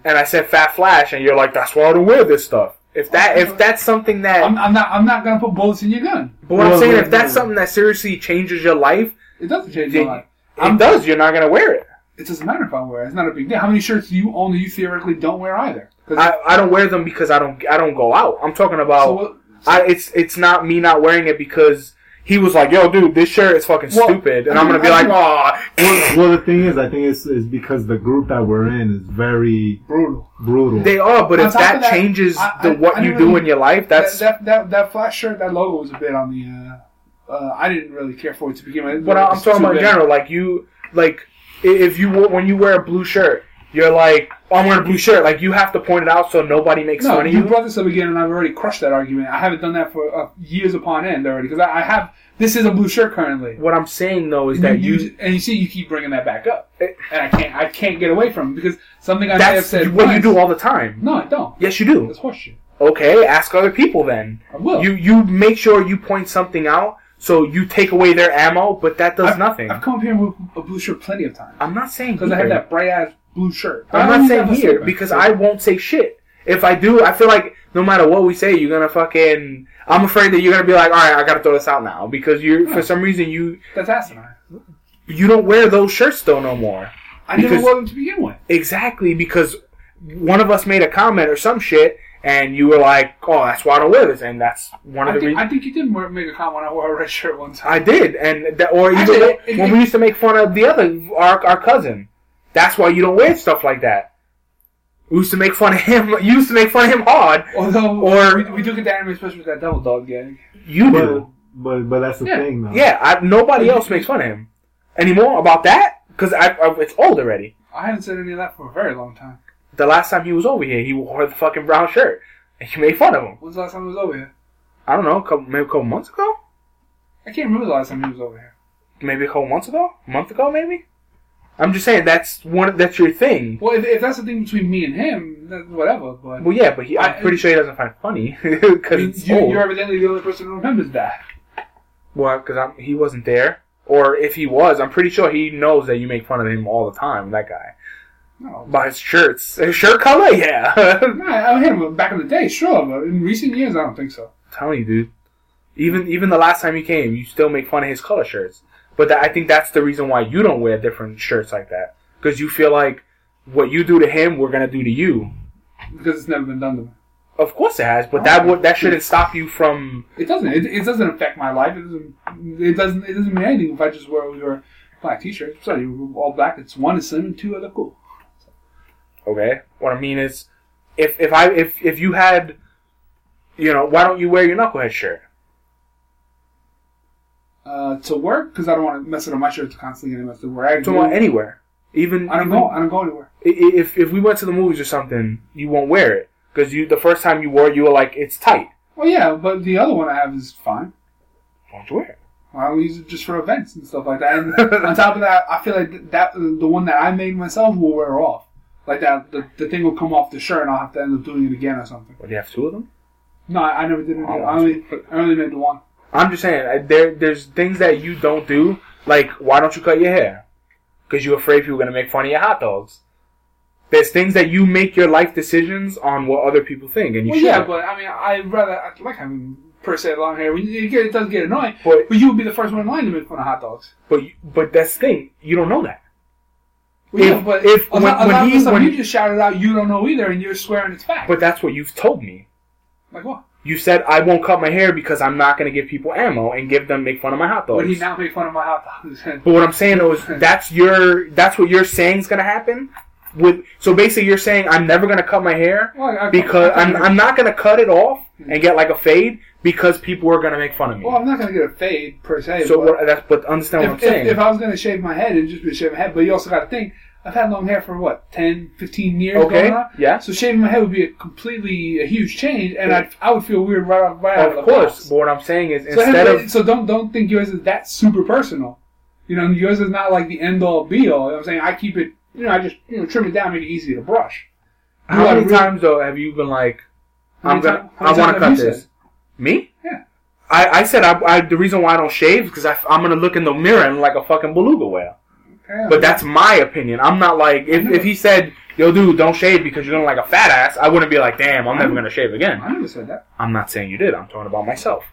And I said Fat Flash, and you're like, that's why I don't wear this stuff. If that, if that's something that, I'm, I'm not. I'm not gonna put bullets in your gun. but what I'm saying, well, if that's well. something that seriously changes your life, It doesn't change your life. it I'm- does. You're not gonna wear it. It doesn't matter if I wear it. It's not a big deal. How many shirts do you own that you theoretically don't wear either? I, I don't wear them because I don't I don't go out. I'm talking about so what, I it's it's not me not wearing it because he was like, "Yo, dude, this shirt is fucking Well, stupid," and I I'm mean, gonna be I like, "Oh, well, well, the thing is, I think it's, it's because the group that we're in is very brutal. brutal. they are." But On if that, that, changes I- the I- what I you didn't do in your life, that's that, that that that flat shirt, that logo was a bit on the. Uh, uh, I didn't really care for it to begin with. But I'm talking about in general. Like you, like if you when you wear a blue shirt, you're like, oh, I'm wearing a blue shirt. Like you have to point it out so nobody makes No, fun of you you. brought this up again, and I've already crushed that argument. I haven't done that for uh, years upon end already because I, I have. This is a blue shirt currently. What I'm saying though is And that you, you. and you see, you keep bringing that back up, and I can't. I can't get away from it because something I may have said. what you do all the time. No, I don't. Yes, you do. That's horseshit. Okay, ask other people then. I will. You you make sure you point something out so you take away their ammo, but that does I've, nothing. I've come up here with a blue shirt plenty of times I'm not saying because I have that bright ass blue shirt. I'm not saying here because I won't say shit. If I do, I feel like no matter what we say, you're gonna fucking. I'm afraid that you're gonna be like, all right, I gotta throw this out now because you're for some reason, you That's asinine. you don't wear those shirts though no more. I never Because- wore them to begin with. Exactly because one of us made a comment or some shit, and you were like, oh, that's why I don't wear this, and that's one of I the think, reasons. I think you did wear- make a comment when I wore a red shirt one time. I did, and that, or even Actually, when- it- when it- we used to make fun of the other our our cousin. That's why you don't wear stuff like that. We used to make fun of him. You used to make fun of him hard. Although, Or- we, we do get the anime, especially with that double dog gag. You but, do. but but that's the Yeah. thing, though. Yeah, I, nobody else makes fun of him anymore about that because I, I, it's old already. I haven't said any of that for a very long time. The last time he was over here, he wore the fucking brown shirt, and you made fun of him. When's the last time he was over here? I don't know, a couple, maybe a couple months ago, I can't remember the last time he was over here. maybe a couple months ago, a month ago, maybe. I'm just saying that's one. That's your thing. Well, if, if that's the thing between me and him, whatever. But Well, yeah, but he, I'm I- pretty sure he doesn't find it funny I because mean, it's you, old. you're evidently the only person who remembers that. Well, because he wasn't there, or if he was, I'm pretty sure he knows that you make fun of him all the time. That guy No, by his shirts, his shirt color, yeah. No, I back in the day, sure, but in recent years, I don't think so. I'm telling you, dude. Even even the last time he came, you still make fun of his color shirts. But that, I think that's the reason why you don't wear different shirts like that because you feel like what you do to him, we're gonna do to you. Because it's never been done to me. Of course it has, but that would that shouldn't stop you from. It doesn't. It, it doesn't affect my life. It doesn't. It doesn't. It doesn't mean anything if I just wear your black T-shirt. Sorry, all black. It's one is slim and two other cool. Okay, what I mean is, if if I if if you had, you know, why don't you wear your knucklehead shirt? Uh, to work because I don't want to mess it up my shirts constantly getting messed up. Where I, To want anywhere, even I don't even- go. I don't go anywhere. i- i- If if we went to the movies or something, you won't wear it because you the first time you wore it, you were like, it's tight. Well, yeah, but the other one I have is fine. Why don't you wear it? I'll use it just for events and stuff like that. And on top of that, I feel like that the one that I made myself will wear off. Like that, the, the thing will come off the shirt, and I'll have to end up doing it again or something. Well, do you have two of them? No, I, I never did it. Oh, I only, I only made the one. I'm just saying, uh, there there's things that you don't do. Like, why don't you cut your hair? Because you're afraid people are gonna make fun of your hot dogs. There's things that you make your life decisions on what other people think, and you Well, should. yeah, but I mean, I rather like I like having per se long hair. When you get, it does get annoying, But but you would be the first one in line to make fun of hot dogs. but you- but that's the thing. You don't know that. Well, If- yeah, but if- a lot, when- a when he- when- you just shouted out, you don't know either, and you're swearing it's fact. But that's what you've told me. like what? You said I won't cut my hair because I'm not gonna give people ammo and give them make fun of my hot dogs. Would he now make fun of my hot dogs? But what I'm saying though is that's your that's what you're saying is gonna happen. With so basically you're saying I'm never gonna cut my hair Well, I- because I- I'm I'm not gonna cut it off hmm. and get like a fade because people are gonna make fun of me. Well, I'm not gonna get a fade per se. so but what, that's but understand what I'm if, if, saying. if I was gonna shave my head, it'd just be shave my head. But you also got to think, I've had long hair for what 10, 15 years. okay, going on? yeah, So shaving my head would be a completely a huge change, and I'd, I would feel weird right off right out of of the course. box. But what I'm saying is So, instead of so don't don't think yours is that super personal. You know, yours is not like the end all be all. You know what I'm saying? I keep it. You know, I just you know trim it down, make it easy to brush. how many gotta times though have you been like I'm gonna I want to cut you this? Me? Yeah. I, I said I, I the reason why I don't shave because I'm gonna look in the mirror and like a fucking beluga whale. Yeah. But that's my opinion. I'm not like if, if he said, "Yo, dude, don't shave because you're gonna like a fat ass," I wouldn't be like, "Damn, I'm never gonna shave again." I never said that. I'm not saying you did. I'm talking about myself.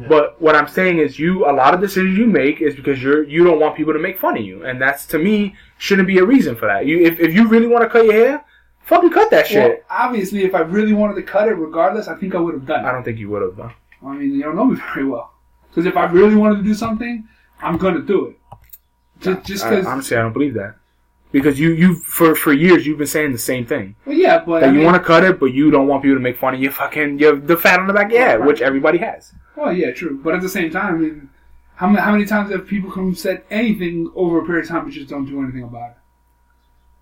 Yeah. But what I'm saying is, you a lot of decisions you make is because you're you don't want people to make fun of you, and that's to me shouldn't be a reason for that. You if, if you really want to cut your hair, fucking cut that Well, shit. obviously, if I really wanted to cut it, regardless, I think I would have done it. I don't think you would have though. I mean, you don't know me very well. Because if I really wanted to do something, I'm gonna do it. Just, just I- because. honestly, I don't believe that because you you for for years you've been saying the same thing Well, yeah, but that I you want to cut it, but you don't want people to make fun of you. Fucking you have the fat on the back, yeah, Right. which everybody has. Well, yeah, true. But at the same time, I mean, how many, how many times have people come said anything over a period of time but just don't do anything about it?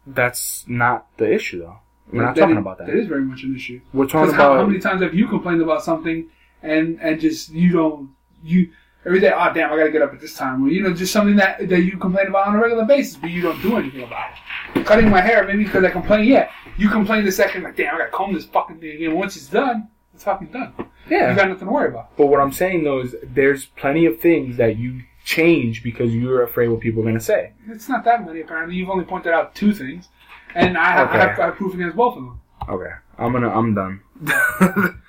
That's not the issue though. We're not talking is- about that. That is very much an issue. We're talking Because how, about how many times have you complained about something and and just you don't you every day? Oh damn, I gotta get up at this time. Or you know, just something that that you complain about on a regular basis, but you don't do anything about it. Cutting my hair, maybe because I complain. Yeah, you complain the second like, damn, I gotta comb this fucking thing again. Once it's done, it's fucking done. yeah. You got nothing to worry about. But what I'm saying though is there's plenty of things that you change because you're afraid what people are gonna say. It's not that many apparently. You've only pointed out two things, and I have, I have, I have proof against both of them. Okay, I'm gonna I'm done.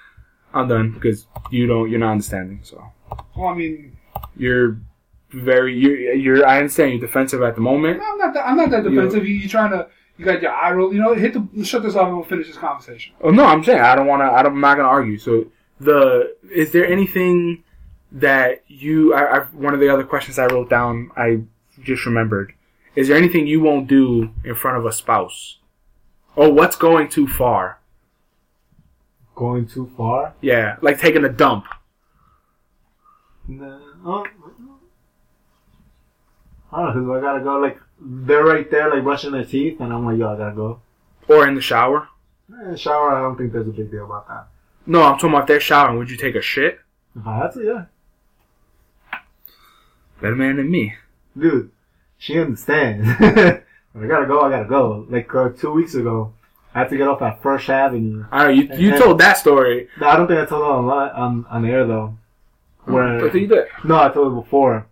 I'm done because you don't you're not understanding. So Well, I mean, you're very you're you're I understand you're defensive at the moment. I'm not that I'm not that defensive. You, you're trying to. You got your eye roll. You know, hit the shut this off and we'll finish this conversation. Oh no, I'm saying I don't want to. I am not gonna argue. So the is there anything that you? I, I one of the other questions I wrote down. I just remembered. Is there anything you won't do in front of a spouse? Or what's going too far? Going too far? Yeah, like taking a dump. No. Oh, I don't know, 'cause I gotta go, like, they're right there, like, brushing their teeth, and I'm like, yo, I gotta go. Or in the shower. Eh, shower, I don't think there's a big deal about that. No, I'm talking about if they're showering. Would you take a shit? I had to, yeah. Better man than me. Dude, she understands. I gotta go, I gotta go. Like, uh, two weeks ago, I had to get off at First Avenue. I know you. You And- told that story. No, I don't think I told it on, on, on air, though. Where, But you did. No, I told it before.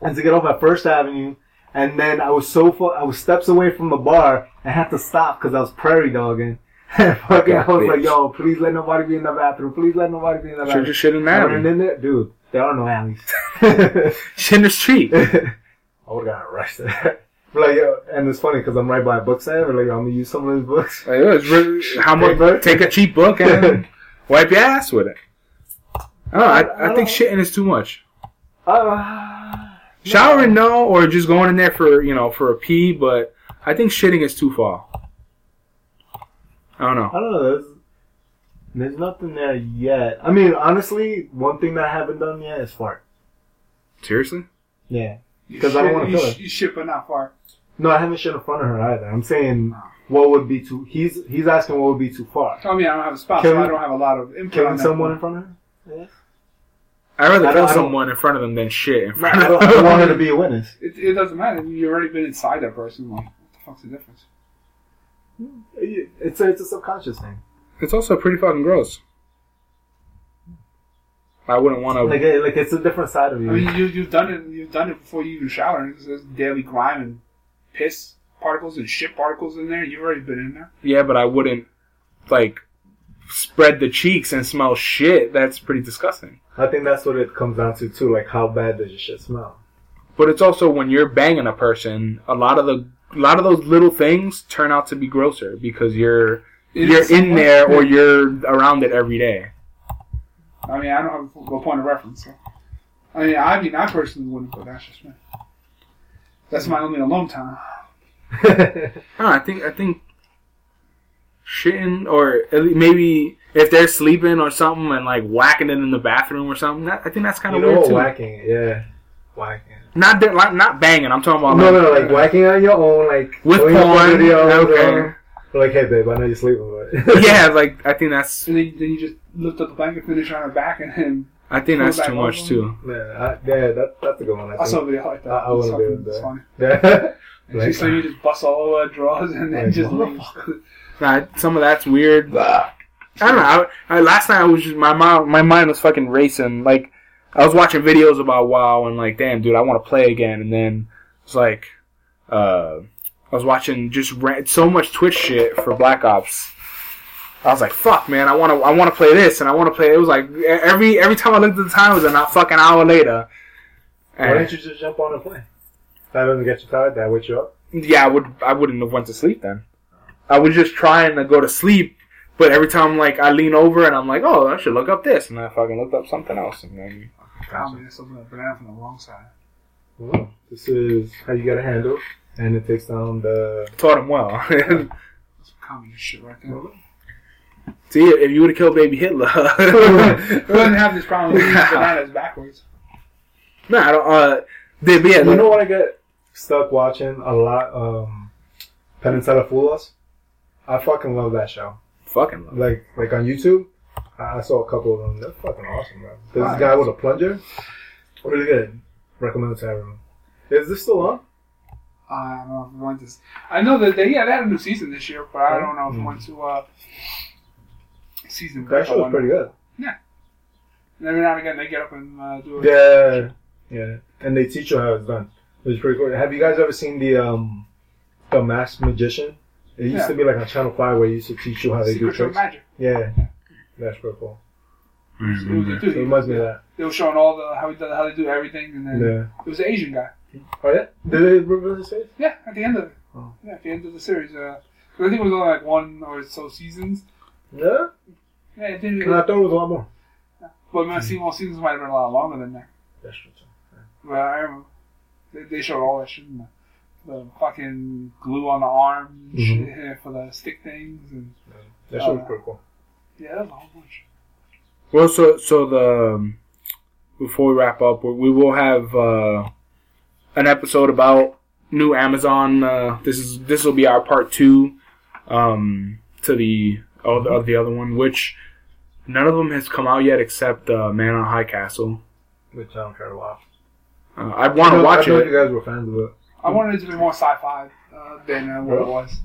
And to get off at First Avenue, and then I was so fu- I was steps away from the bar, and had to stop because I was prairie dogging. And fucking, I was like, yo, please let nobody be in the bathroom. Please let nobody be in the Should bathroom. just shit in the ran in there, dude. There are no alleys. Shit in the street. I would have got arrested. like, yo, and it's funny because I'm right by a book sale. Like, I'm gonna use some of these books. Like, it was really, how much? Take a cheap book and wipe your ass with it. I. I, I I think shitting is too much. Uh, Showering, no, or just going in there for you know for a pee. But I think shitting is too far. I don't know. I don't know. There's, there's nothing there yet. I mean, honestly, one thing that I haven't done yet is fart. Seriously? Yeah. Because I don't wanna you, feel sh- it. You shit, but not far. No, I haven't shit in front of her either. I'm saying what would be too. He's he's asking what would be too far. I mean, I don't have a spouse, Killing- so I don't have a lot of input on Killing that. someone in front of her. I'd rather I don't- kill I don't- someone in front of them than shit in front I of don't, I want her to be a witness. It, it doesn't matter. You've already been inside that person. Like, what the fuck's the difference? It's a it's a subconscious thing. It's also pretty fucking gross. I wouldn't want to. Like it, like it's a different side of you. I mean, you, you've done it. You've done it before you even shower. There's daily grime and piss particles and shit particles in there. You've already been in there. yeah, but I wouldn't like spread the cheeks and smell shit. That's pretty disgusting. I think that's what it comes down to too. Like how bad does your shit smell? But it's also when you're banging a person, a lot of the a lot of those little things turn out to be grosser because you're It you're in there or you're around it every day. I mean, I don't have a point of reference. So. I mean, I mean, I personally wouldn't, but that's just me. That's my only alone time. I, I think I think shitting or maybe if they're sleeping or something and like whacking it in the bathroom or something. That, I think that's kind you of know weird what? too. Whacking yeah, whacking. Not that, like, not banging. I'm talking about No, like, no, like whacking on your own, like with pulling up a porn. okay. like, hey babe, I know you're sleeping, but yeah, like I think that's And then, then you just lift up the blanket, finish on her back, and then I think that's too much over. too. yeah, I, yeah, that, that's a good one. I I saw a video like that. I- I It's wouldn't be fucking- able to. it's funny. Yeah. And Like- she said you just bust all over her drawers and then Like, just what the leave. Nah, some of that's weird. I don't know. I, I, last night I was just my mind. My mind was fucking racing. Like I was watching videos about WoW and like, damn, dude, I want to play again. And then it's like, uh, I was watching just ra- so much Twitch shit for Black Ops. I was like, fuck, man, I want to, I want to play this, and I want to play. It was like every every time I looked at the time, it was a not fucking hour later. Why And don't you just jump on and play? That doesn't get you tired. That wakes you up. yeah, I would, I wouldn't have went to sleep then. I was just trying to go to sleep, but every time like I lean over and I'm like, oh, I should look up this, and I fucking looked up something else, and then Found me this open a banana from the wrong side. Well, this is how you got a handle, and it takes down the. taught him well. That's communist shit right there. See, if you would have killed baby Hitler, We wouldn't have this problem with eating bananas backwards. no, I don't. Uh, they, but yeah, You know what I get stuck watching a lot? Um, Penn and Teller Fool Us. I fucking love that show. fucking love. it. Like like on YouTube, I I saw a couple of them. They're fucking awesome, bro. There's Right. this guy with a plunger. Really good. Recommend it to everyone. Is this still on? I don't know if we went to. I know that they yeah they had a new season this year, but I don't know if we went to uh season. That show was pretty good. Yeah. And every now and again they get up and uh, do it. Yeah, yeah. And they teach you how it's done. It was pretty cool. Have you guys ever seen the um the Masked Magician? It used Yeah. to be like on Channel Five where it used to teach you how they do Secret of tricks. Magic. Yeah, that's pretty cool. It was, Mm-hmm. So it reminds me of that. They were showing all the how, he how they do everything, and then Yeah. it was an Asian guy. Oh yeah. Did they reveal his face? Yeah, at the end of it. Oh. Yeah, at the end of the series. Uh, 'cause I think it was only like one or so seasons. Yeah. Yeah, it didn't. And I thought it was a lot more. But my season, seasons might have been a lot longer than that. That's true. too. But I remember they, they showed all that shit. And the, the fucking glue on the arm and Mhm. for the stick things, and That show Oh, was pretty cool. yeah, that was a whole bunch. Well, so so the um, before we wrap up, we, we will have uh, an episode about new Amazon. Uh, this is this will be our part two um, to the of, the of the other one, which none of them has come out yet except uh, Man on High Castle. Which I don't care about. Uh, I want to watch I know it. you guys were fans of it. I wanted it to be more sci-fi uh, than uh, what it Really? was.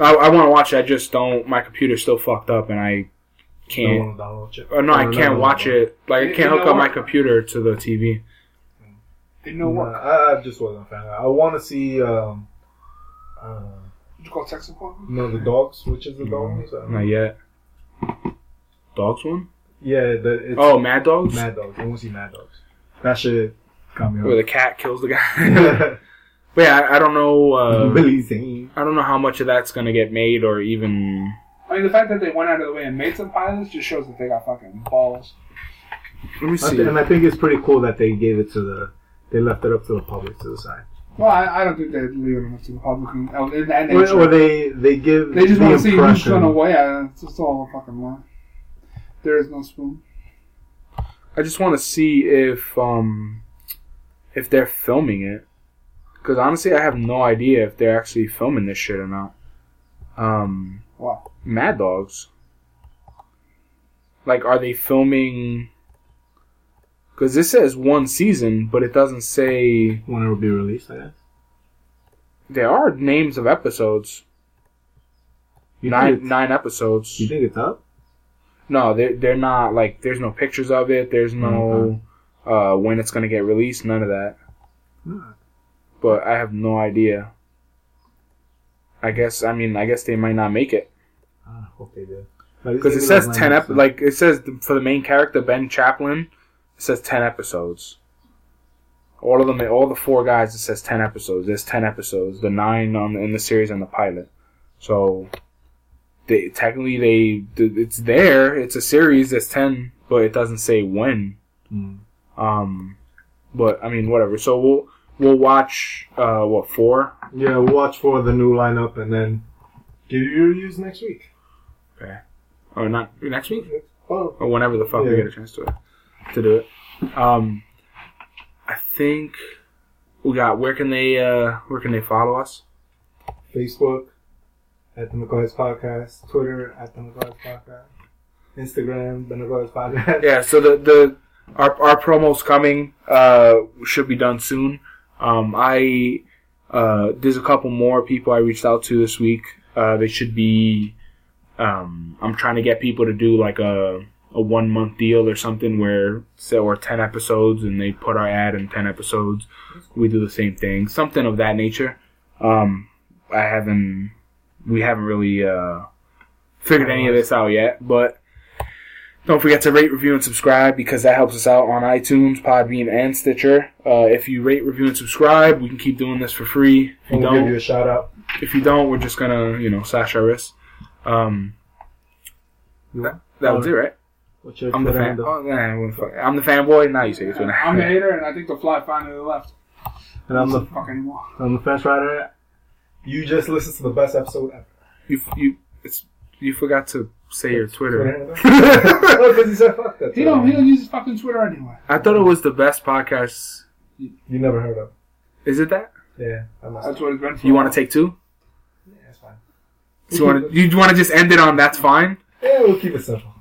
I, I want to watch it. I just don't. My computer's still fucked up, and I can't. want to it. Uh, no, I can't watch it. Like I can't hook up my computer to the TV. It no Nah, work. I, I just wasn't a fan. I want to see um, uh, Did you call tech support? no the dogs. Which is the dogs? Uh, Not yet. Dogs one? Yeah, the it's Oh, Mad Dogs. Mad Dogs. I want to see Mad Dogs. That shit got me Where the cat kills the guy. but yeah, I, I don't know. Uh, Billy Zane. I don't know how much of that's gonna get made, or even. I mean, the fact that they went out of the way and made some pilots just shows that they got fucking balls. Let me see. and I think it's pretty cool that they gave it to the. They left it up to the public to decide. Well, I, I don't think they leave it enough to the public and, and, and Or, nature. or they they give They just the want to see who's gonna weigh it. It's just all a fucking lie. There is no spoon. I just want to see if um if they're filming it, because honestly, I have no idea if they're actually filming this shit or not. Um, Wow. Mad Dogs. Like, are they filming? Because this says one season, but it doesn't say. when it will be released. I guess. There are names of episodes. You nine nine episodes. You think it's up? No, they're they're not like. There's no pictures of it. There's no uh, when it's gonna get released. None of that. No. But I have no idea. I guess. I mean, I guess they might not make it I hope they do. because it says ten ep- Like it says for the main character Ben Chaplin, it says ten episodes. All of them, all the four guys, it says ten episodes. There's ten episodes. The nine on in the series and the pilot. So, they technically they it's there. It's a series. That's ten, but it doesn't say when. Mm. Um, but I mean, whatever. So we'll we'll watch uh what four? Yeah, we'll watch for the new lineup and then give you your reviews next week. Okay. Or not next week? Oh, Or whenever the fuck we get a chance to to do it. Um, I think we got. Where can they uh Where can they follow us? Facebook at the McCoys Podcast, Twitter at the McCoys Podcast, Instagram the McCoys Podcast. Yeah. So the the our our promo's coming. Uh, should be done soon. Um, I uh there's a couple more people I reached out to this week. Uh, they should be. Um, I'm trying to get people to do like a a one month deal or something where say or ten episodes and they put our ad in ten episodes. We do the same thing, something of that nature. Um, I haven't, we haven't really uh, figured any of this out yet, but don't forget to rate, review, and subscribe because that helps us out on iTunes, Podbean, and Stitcher. Uh, if you rate, review, and subscribe, we can keep doing this for free. If you And we'll don't, give you a shout out. if you don't, we're just gonna you know slash our wrists. Um, that, that was it, right? What's your I'm the fan. handle? Oh, nah, the fuck. I'm the fanboy. Now you say it's when I'm the hater, and I think the fly finally left. And I'm the fuck anymore. I'm the fence rider. You just listened to the best episode ever. You you it's you forgot to say your Twitter. handle? oh, because he said fuck that. He don't. He don't use his fucking Twitter anyway. I thought it was the best podcast. You never heard of? Is it that? Yeah, I must. That's what it's been for. You want to take two? Yeah, it's fine. So you want to you want to just end it on that's fine? Yeah, we'll keep it simple.